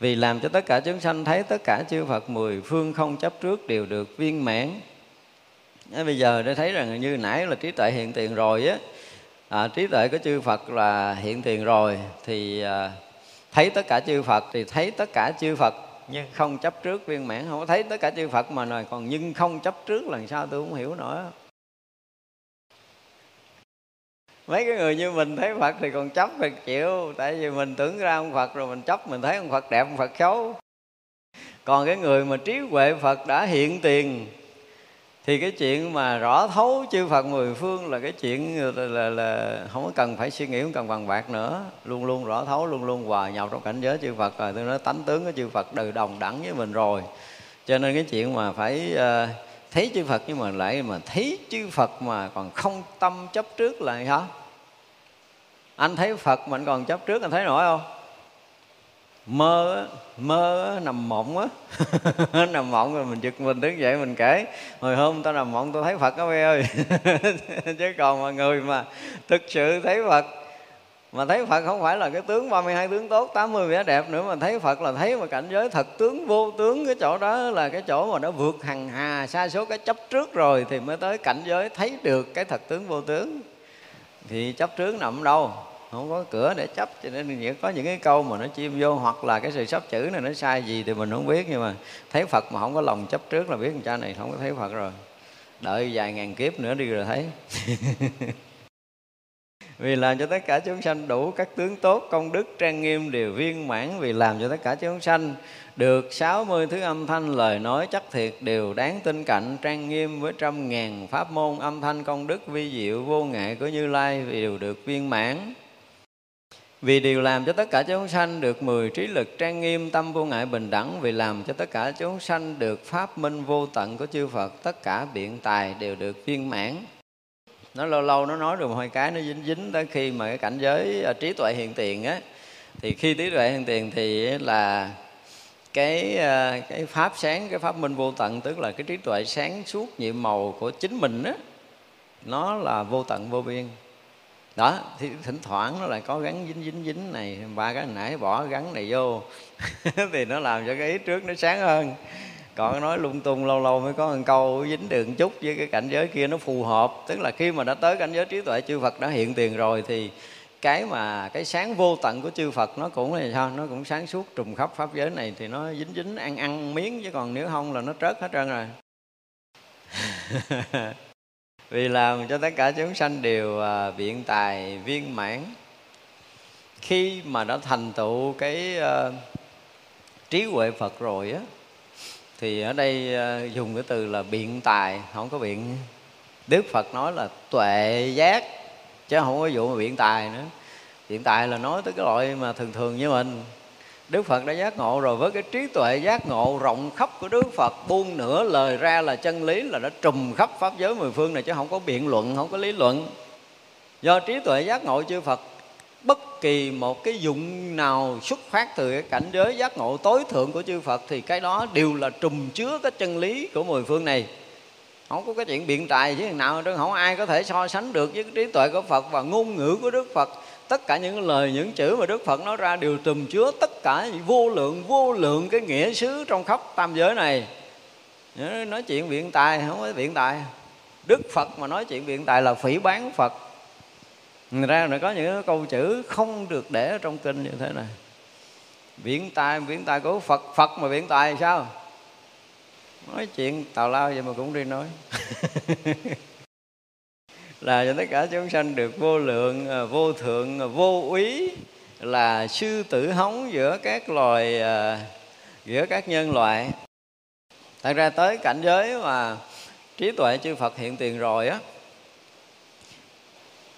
Vì làm cho tất cả chúng sanh thấy tất cả chư Phật mười phương không chấp trước đều được viên mãn. Bây giờ để thấy rằng như nãy là trí tuệ hiện tiền rồi á à, trí tuệ của chư Phật là hiện tiền rồi thì à, thấy tất cả chư Phật thì thấy tất cả chư Phật nhưng không chấp trước viên mãn. Không có thấy tất cả chư Phật mà rồi còn nhưng không chấp trước lần sau tôi không hiểu nữa. Mấy cái người như mình thấy Phật thì còn chấp thì chịu tại vì mình tưởng ra ông Phật rồi mình chấp mình thấy ông Phật đẹp ông Phật xấu. Còn cái người mà trí huệ Phật đã hiện tiền thì cái chuyện mà rõ thấu chư Phật mười phương là cái chuyện là, là, là không có cần phải suy nghĩ không cần bằng bạc nữa. Luôn luôn rõ thấu luôn luôn hòa nhập trong cảnh giới chư Phật rồi. Tôi nói tánh tướng của chư Phật đều đồng đẳng với mình rồi. Cho nên cái chuyện mà phải uh, thấy chư Phật nhưng mà lại mà thấy chư Phật mà còn không tâm chấp trước là sao anh thấy Phật mà anh còn chấp trước anh thấy nổi không? Mơ mơ nằm mộng á. [laughs] Nằm mộng rồi mình giật mình đứng dậy mình kể. Hồi hôm tao nằm mộng, tao thấy phật á bé ơi. [laughs] Chứ còn mà người mà thực sự thấy phật, mà thấy Phật không phải là cái tướng 32 tướng tốt 80 vẻ đẹp nữa, mà thấy Phật là thấy mà cảnh giới thật tướng, vô tướng, cái chỗ đó là cái chỗ mà nó vượt hằng hà, xa số cái chấp trước rồi thì mới tới cảnh giới thấy được cái thật tướng, vô tướng. Thì chấp trước nằm đâu? Không có cửa để chấp, cho nên có những cái câu mà nó chim vô, hoặc là cái sự sắp chữ này nó sai gì thì mình không biết, nhưng mà thấy Phật mà không có lòng chấp trước là biết con cha này không có thấy Phật rồi. Đợi vài ngàn kiếp nữa đi rồi thấy. [laughs] Vì làm cho tất cả chúng sanh đủ các tướng tốt, công đức, trang nghiêm, đều viên mãn, vì làm cho tất cả chúng sanh được 60 thứ âm thanh, lời nói chắc thiệt, đều đáng tin cạnh, trang nghiêm với trăm ngàn pháp môn, âm thanh, công đức, vi diệu, vô ngại của Như Lai, vì đều được viên mãn vì điều làm cho tất cả chúng sanh được mười trí lực trang nghiêm, tâm vô ngại bình đẳng, vì làm cho tất cả chúng sanh được pháp minh vô tận của chư Phật, tất cả biện tài đều được viên mãn. Nó lâu lâu nó nói được một hai cái, nó dính dính tới khi mà cái cảnh giới à, trí tuệ hiện tiền á. Thì khi trí tuệ hiện tiền thì là cái à, cái pháp sáng, cái pháp minh vô tận, tức là cái trí tuệ sáng suốt nhiệm màu của chính mình á, nó là vô tận vô biên đó, thì thỉnh thoảng nó lại có gắn dính dính dính này, ba cái nãy bỏ gắn này vô. [laughs] Thì nó làm cho cái ý trước nó sáng hơn. Còn nói lung tung lâu lâu mới có một câu, dính đường chút với cái cảnh giới kia nó phù hợp. Tức là khi mà đã tới cảnh giới trí tuệ, chư Phật đã hiện tiền rồi thì cái mà cái sáng vô tận của chư Phật nó cũng là sao? Nó cũng sáng suốt trùng khắp pháp giới này thì nó dính dính, ăn ăn miếng chứ còn nếu không là nó trớt hết trơn rồi. [laughs] vì làm cho tất cả chúng sanh đều à, biện tài viên mãn. Khi mà đã thành tựu cái à, trí huệ Phật rồi á thì ở đây à, dùng cái từ là biện tài không có biện. Đức Phật nói là tuệ giác chứ không có vụ mà biện tài nữa. Biện tài là nói tới cái loại mà thường thường như mình. Đức Phật đã giác ngộ rồi với cái trí tuệ giác ngộ rộng khắp của Đức Phật buông nửa lời ra là chân lý là đã trùm khắp pháp giới mười phương này chứ không có biện luận, không có lý luận. Do trí tuệ giác ngộ chư Phật bất kỳ một cái dụng nào xuất phát từ cái cảnh giới giác ngộ tối thượng của chư Phật thì cái đó đều là trùm chứa cái chân lý của mười phương này không có cái chuyện biện tài chứ nào chứ không ai có thể so sánh được với cái trí tuệ của Phật và ngôn ngữ của Đức Phật tất cả những lời những chữ mà Đức Phật nói ra đều trùm chứa tất cả vô lượng vô lượng cái nghĩa xứ trong khắp tam giới này. Nói chuyện biện tài không có biện tài. Đức Phật mà nói chuyện biện tài là phỉ bán Phật. Người ra là có những câu chữ không được để ở trong kinh như thế này. Viễn tài, viễn tài của Phật Phật mà viễn tài sao? Nói chuyện tào lao vậy mà cũng đi nói. [laughs] là cho tất cả chúng sanh được vô lượng à, vô thượng à, vô úy. Là sư tử hống giữa các loài à, giữa các nhân loại. Thật ra tới cảnh giới mà trí tuệ chư Phật hiện tiền rồi á,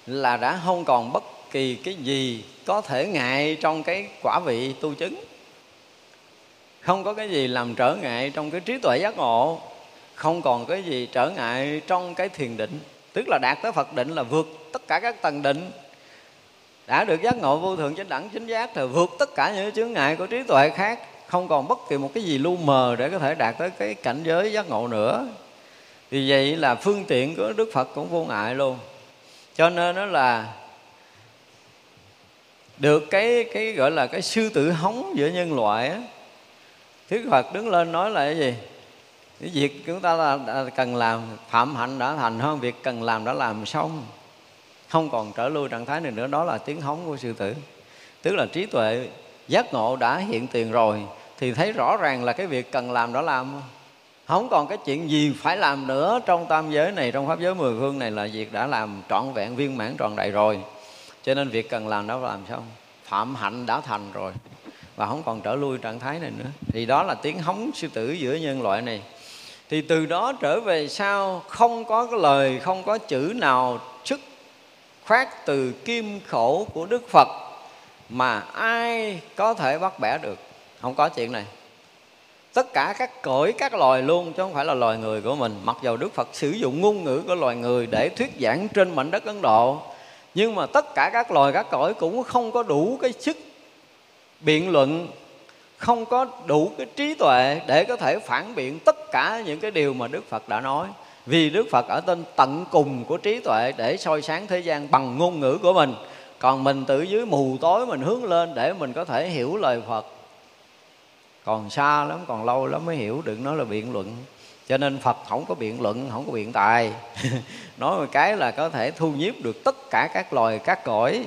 là đã không còn bất kỳ cái gì có thể ngại trong cái quả vị tu chứng. Không có cái gì làm trở ngại trong cái trí tuệ giác ngộ. Không còn cái gì trở ngại trong cái thiền định tức là đạt tới phật định là vượt tất cả các tầng định. Đã được giác ngộ vô thượng chánh đẳng chính giác thì vượt tất cả những chướng ngại của trí tuệ khác. Không còn bất kỳ một cái gì lu mờ để có thể đạt tới cái cảnh giới giác ngộ nữa. Vì vậy là phương tiện của đức phật cũng vô ngại luôn. Cho nên nó là được cái cái gọi là cái sư tử hống giữa nhân loại á. Thuyết Phật đứng lên nói là cái gì? Cái việc chúng ta là cần làm, phạm hạnh đã thành, hơn việc cần làm đã làm xong. Không còn trở lui trạng thái này nữa, đó là tiếng hóng của sư tử. Tức là trí tuệ giác ngộ đã hiện tiền rồi, thì thấy rõ ràng là cái việc cần làm đã làm. Không còn cái chuyện gì phải làm nữa trong tam giới này, trong pháp giới mười phương này là việc đã làm trọn vẹn, viên mãn, trọn đầy rồi. Cho nên việc cần làm đã làm xong, phạm hạnh đã thành rồi, và không còn trở lui trạng thái này nữa. Thì đó là tiếng hóng sư tử giữa nhân loại này thì từ đó trở về sau, không có cái lời, không có chữ nào xuất phát từ kim khổ của đức phật mà ai có thể bắt bẻ được. Không có chuyện này. Tất cả các cõi, các loài luôn, chứ không phải là loài người của mình. Mặc dầu đức phật sử dụng ngôn ngữ của loài người để thuyết giảng trên mảnh đất ấn độ, nhưng mà tất cả các loài, các cõi cũng không có đủ cái sức biện luận không có đủ cái trí tuệ để có thể phản biện tất cả những cái điều mà Đức Phật đã nói. Vì Đức Phật ở trên tận cùng của trí tuệ để soi sáng thế gian bằng ngôn ngữ của mình. Còn mình tự dưới mù tối mình hướng lên để mình có thể hiểu lời phật. Còn xa lắm, còn lâu lắm mới hiểu, đừng nói là biện luận. Cho nên phật không có biện luận, không có biện tài. [laughs] Nói một cái là có thể thu nhiếp được tất cả các loài, các cõi,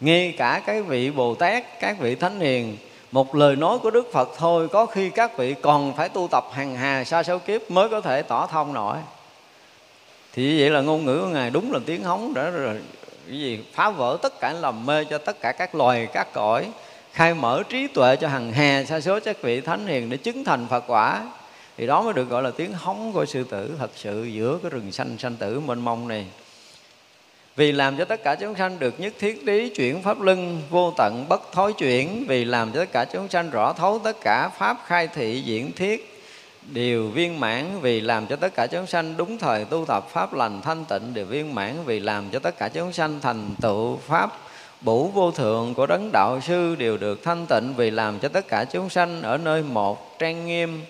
ngay cả cái vị bồ tát, các vị thánh hiền một lời nói của đức phật thôi, có khi các vị còn phải tu tập hàng hà sa số kiếp mới có thể tỏ thông nổi. Thì vậy là ngôn ngữ của ngài đúng là tiếng hóng để rồi cái gì, phá vỡ tất cả lầm mê cho tất cả các loài, các cõi, khai mở trí tuệ cho hằng hà sa số các vị thánh hiền để chứng thành phật quả. Thì đó mới được gọi là tiếng hóng của sư tử thật sự giữa cái rừng xanh sanh tử mênh mông này vì làm cho tất cả chúng sanh được nhất thiết lý chuyển pháp lưng vô tận bất thối chuyển. Vì làm cho tất cả chúng sanh rõ thấu tất cả pháp khai thị diễn thiết, đều viên mãn. Vì làm cho tất cả chúng sanh đúng thời tu tập pháp lành thanh tịnh, đều viên mãn. Vì làm cho tất cả chúng sanh thành tựu pháp bủ vô thượng của đấng đạo sư, đều được thanh tịnh. Vì làm cho tất cả chúng sanh ở nơi một trang nghiêm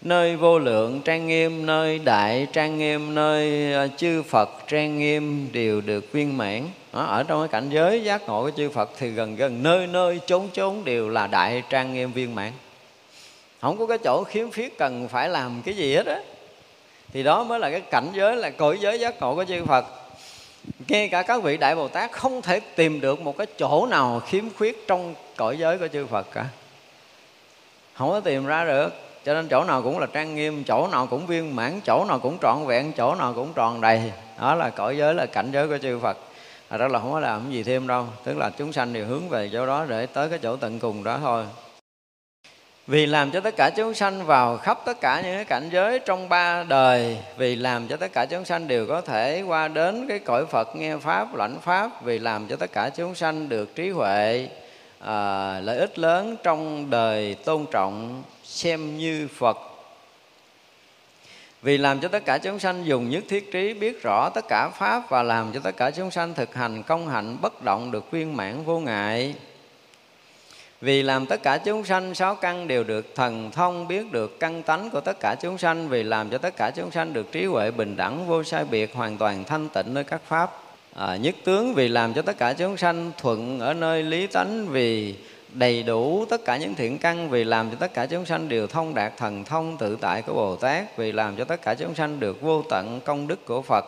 nơi vô lượng trang nghiêm nơi đại trang nghiêm nơi ờ, chư phật trang nghiêm đều được viên mãn. Đó, ở trong cái cảnh giới giác ngộ của chư phật thì gần gần nơi nơi chốn chốn đều là đại trang nghiêm viên mãn. Không có cái chỗ khiếm khuyết cần phải làm cái gì hết á. Thì đó mới là cái cảnh giới là cõi giới giác ngộ của chư phật. Ngay cả các vị đại bồ tát không thể tìm được một cái chỗ nào khiếm khuyết trong cõi giới của chư phật cả. Không có tìm ra được cho nên chỗ nào cũng là trang nghiêm chỗ nào cũng viên mãn chỗ nào cũng trọn vẹn chỗ nào cũng tròn đầy. Đó là cõi giới là cảnh giới của chư phật. À, đó là không có làm gì thêm đâu. Tức là chúng sanh đều hướng về chỗ đó để tới cái chỗ tận cùng đó thôi. Vì làm cho tất cả chúng sanh vào khắp tất cả những cái cảnh giới trong ba đời vì làm cho tất cả chúng sanh đều có thể qua đến cái cõi phật nghe pháp lãnh pháp vì làm cho tất cả chúng sanh được trí huệ à, lợi ích lớn trong đời tôn trọng xem như phật. Vì làm cho tất cả chúng sanh dùng nhất thiết trí biết rõ tất cả pháp và làm cho tất cả chúng sanh thực hành công hạnh bất động được viên mãn vô ngại. Vì làm tất cả chúng sanh sáu căn đều được thần thông biết được căn tánh của tất cả chúng sanh vì làm cho tất cả chúng sanh được trí huệ bình đẳng vô sai biệt hoàn toàn thanh tịnh nơi các pháp. À, nhất tướng vì làm cho tất cả chúng sanh thuận ở nơi lý tánh vì đầy đủ tất cả những thiện căn, vì làm cho tất cả chúng sanh đều thông đạt thần thông tự tại của Bồ Tát, vì làm cho tất cả chúng sanh được vô tận công đức của Phật.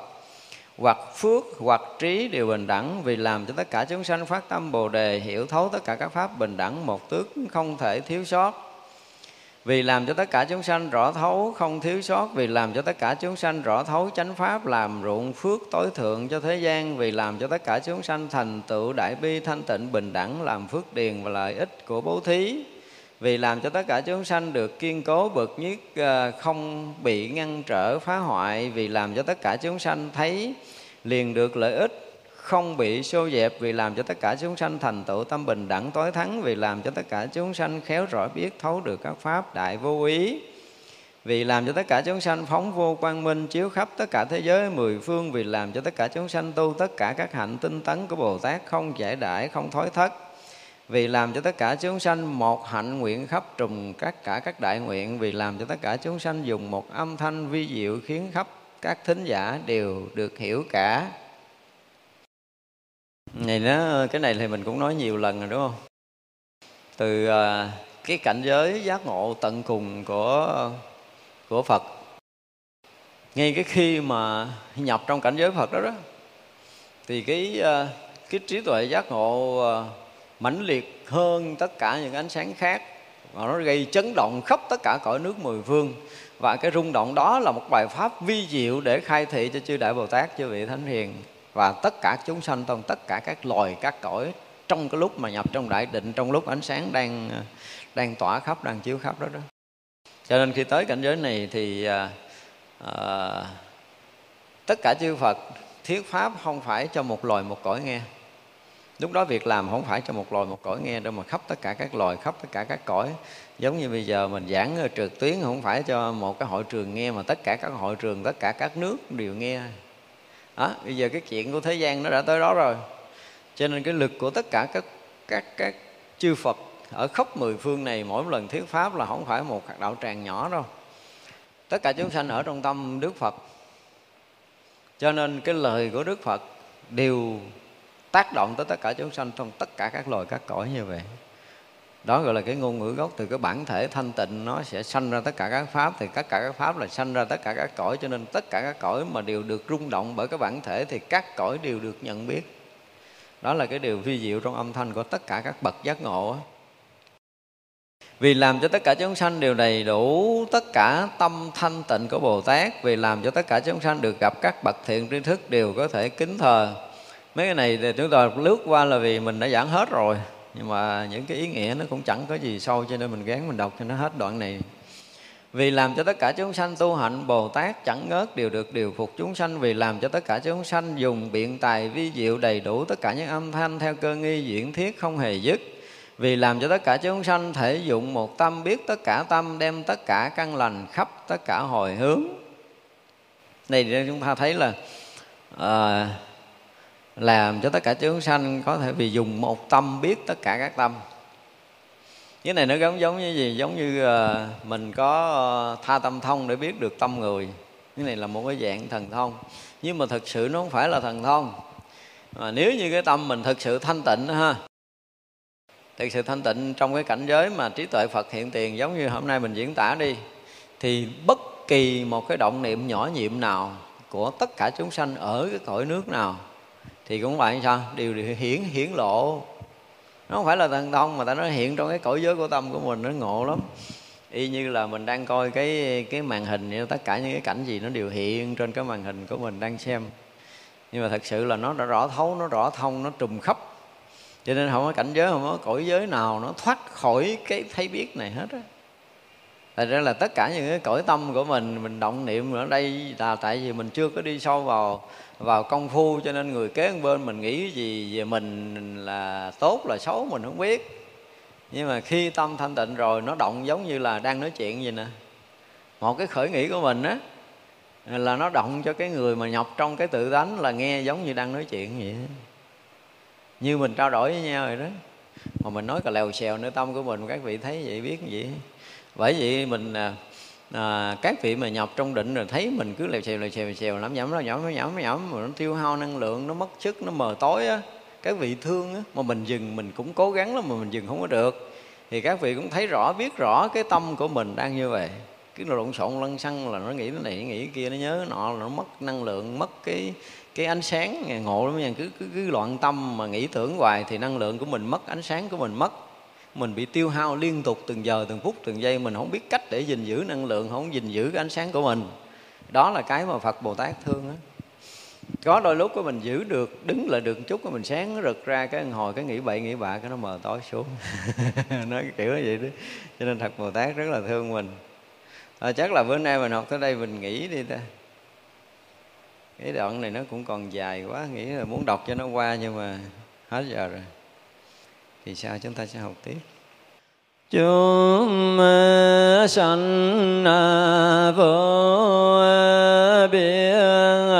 Hoặc phước, hoặc trí đều bình đẳng, vì làm cho tất cả chúng sanh phát tâm bồ đề, hiểu thấu tất cả các pháp bình đẳng, một tước không thể thiếu sót vì làm cho tất cả chúng sanh rõ thấu, không thiếu sót. Vì làm cho tất cả chúng sanh rõ thấu chánh pháp, làm ruộng phước tối thượng cho thế gian. Vì làm cho tất cả chúng sanh thành tựu đại bi thanh tịnh bình đẳng, làm phước điền và lợi ích của bố thí. Vì làm cho tất cả chúng sanh được kiên cố, bậc nhất ờ, không bị ngăn trở, phá hoại. Vì làm cho tất cả chúng sanh thấy liền được lợi ích không bị xô dẹp vì làm cho tất cả chúng sanh thành tựu tâm bình đẳng tối thắng, vì làm cho tất cả chúng sanh khéo rõ biết thấu được các pháp đại vô ý. Vì làm cho tất cả chúng sanh phóng vô quang minh, chiếu khắp tất cả thế giới mười phương, vì làm cho tất cả chúng sanh tu tất cả các hạnh tinh tấn của Bồ Tát không giải đãi, không thối thất. Vì làm cho tất cả chúng sanh một hạnh nguyện khắp trùng các cả các đại nguyện, vì làm cho tất cả chúng sanh dùng một âm thanh vi diệu khiến khắp các thính giả đều được hiểu cả này nó cái này thì mình cũng nói nhiều lần rồi đúng không? Từ à, cái cảnh giới giác ngộ tận cùng của của Phật. Ngay cái khi mà nhập trong cảnh giới Phật đó đó thì cái à, cái trí tuệ giác ngộ à, mãnh liệt hơn tất cả những ánh sáng khác và nó gây chấn động khắp tất cả cõi nước mười phương. Và cái rung động đó là một bài pháp vi diệu để khai thị cho chư đại bồ tát chư vị thánh hiền và tất cả chúng sanh trong tất cả các loài các cõi trong cái lúc mà nhập trong đại định trong lúc ánh sáng đang đang tỏa khắp đang chiếu khắp đó đó. Cho nên khi tới cảnh giới này thì à, à, tất cả chư Phật thuyết pháp không phải cho một loài một cõi nghe. Lúc đó việc làm không phải cho một loài một cõi nghe đâu mà khắp tất cả các loài khắp tất cả các cõi. Giống như bây giờ mình giảng trực tuyến không phải cho một cái hội trường nghe mà tất cả các hội trường tất cả các nước đều nghe đó, bây giờ cái chuyện của thế gian nó đã tới đó rồi. Cho nên cái lực của tất cả các các các chư Phật ở khắp mười phương này mỗi lần thuyết pháp là không phải một hạt đạo tràng nhỏ đâu. Tất cả chúng sanh ở trong tâm Đức Phật. Cho nên cái lời của Đức Phật đều tác động tới tất cả chúng sanh trong tất cả các loài các cõi như vậy đó gọi là cái ngôn ngữ gốc từ cái bản thể thanh tịnh, nó sẽ sanh ra tất cả các pháp. Thì tất cả các pháp là sanh ra tất cả các cõi, cho nên tất cả các cõi mà đều được rung động bởi cái bản thể thì các cõi đều được nhận biết. Đó là cái điều vi diệu trong âm thanh của tất cả các bậc giác ngộ vì làm cho tất cả chúng sanh đều đầy đủ tất cả tâm thanh tịnh của Bồ Tát, Vì làm cho tất cả chúng sanh được gặp các bậc thiện tri thức đều có thể kính thờ. Mấy cái này thì chúng ta lướt qua là vì mình đã giảng hết rồi. Nhưng mà những cái ý nghĩa nó cũng chẳng có gì sâu Cho nên mình gán mình đọc cho nó hết đoạn này. Vì làm cho tất cả chúng sanh tu hạnh Bồ Tát chẳng ngớt đều được điều phục chúng sanh. Vì làm cho tất cả chúng sanh dùng biện tài vi diệu đầy đủ Tất cả những âm thanh theo cơ nghi diễn thiết không hề dứt. Vì làm cho tất cả chúng sanh thể dụng một tâm Biết tất cả tâm đem tất cả căn lành khắp tất cả hồi hướng. Này chúng ta thấy là uh, làm cho tất cả chúng sanh có thể vì dùng một tâm biết tất cả các tâm. Cái này nó giống giống như gì? Giống như ờ, mình có ờ, tha tâm thông để biết được tâm người. Cái này là một cái dạng thần thông. Nhưng mà thực sự nó không phải là thần thông. Mà nếu như cái tâm mình thực sự thanh tịnh ha, thực sự thanh tịnh trong cái cảnh giới mà trí tuệ Phật hiện tiền giống như hôm nay mình diễn tả đi, thì bất kỳ một cái động niệm nhỏ nhiệm nào của tất cả chúng sanh ở cái cõi nước nào thì cũng vậy, sao? Điều hiển hiển lộ. Nó không phải là thần thông mà ta nói hiện trong cái cõi giới của tâm của mình, nó ngộ lắm. Y như là mình đang coi cái cái màn hình tất cả những cái cảnh gì nó đều hiện trên cái màn hình của mình đang xem. Nhưng mà thật sự là nó đã rõ thấu, nó rõ thông, nó trùm khắp. Cho nên không có cảnh giới, không có cõi giới nào nó thoát khỏi cái thấy biết này hết á. Thật ra là tất cả những cái cõi tâm của mình Mình động niệm ở đây, là tại vì mình chưa có đi sâu vào vào công phu, cho nên người kế bên mình nghĩ gì về mình là tốt, là xấu, mình không biết. Nhưng mà khi tâm thanh tịnh rồi, nó động giống như là đang nói chuyện gì nè. Một cái khởi nghĩ của mình á, là nó động cho cái người mà nhọc trong cái tự tánh là nghe giống như đang nói chuyện vậy. Như mình trao đổi với nhau rồi đó. Mà mình nói cà lèo xèo nữa, tâm của mình các vị thấy vậy, biết vậy. Bởi vậy mình à, à, các vị mà nhập trong định rồi thấy mình cứ lèo xèo lèo xèo lèo xèo lắm nhẩm nó nhẩm nó nhẩm nó nhẩm mà nó tiêu hao năng lượng nó mất sức nó mờ tối á. Các vị thương á mà mình dừng mình cũng cố gắng lắm mà mình dừng không có được. Thì các vị cũng thấy rõ biết rõ cái tâm của mình đang như vậy. Cái lộn xộn lăn xăng là nó nghĩ cái này nghĩ cái kia nó nhớ nọ là nó mất năng lượng mất cái cái ánh sáng ngộ lắm nha. Cứ, cứ cứ loạn tâm mà nghĩ tưởng hoài thì năng lượng của mình mất ánh sáng của mình mất mình bị tiêu hao liên tục từng giờ từng phút từng giây. Mình không biết cách để gìn giữ năng lượng không gìn giữ cái ánh sáng của mình. Đó là cái mà phật bồ tát thương á. Có đôi lúc của mình giữ được đứng lại được một chút của mình sáng rực ra cái hồi cái nghĩ bậy nghĩ bạ cái nó mờ tối xuống. [laughs] Nói kiểu vậy đó. Cho nên thật bồ tát rất là thương mình. À, chắc là bữa nay mình học tới đây mình nghĩ đi ta. Cái đoạn này nó cũng còn dài quá nghĩ là muốn đọc cho nó qua nhưng mà hết giờ rồi thì sao? Chúng ta sẽ học tiếp. Chúng sanh vô biên.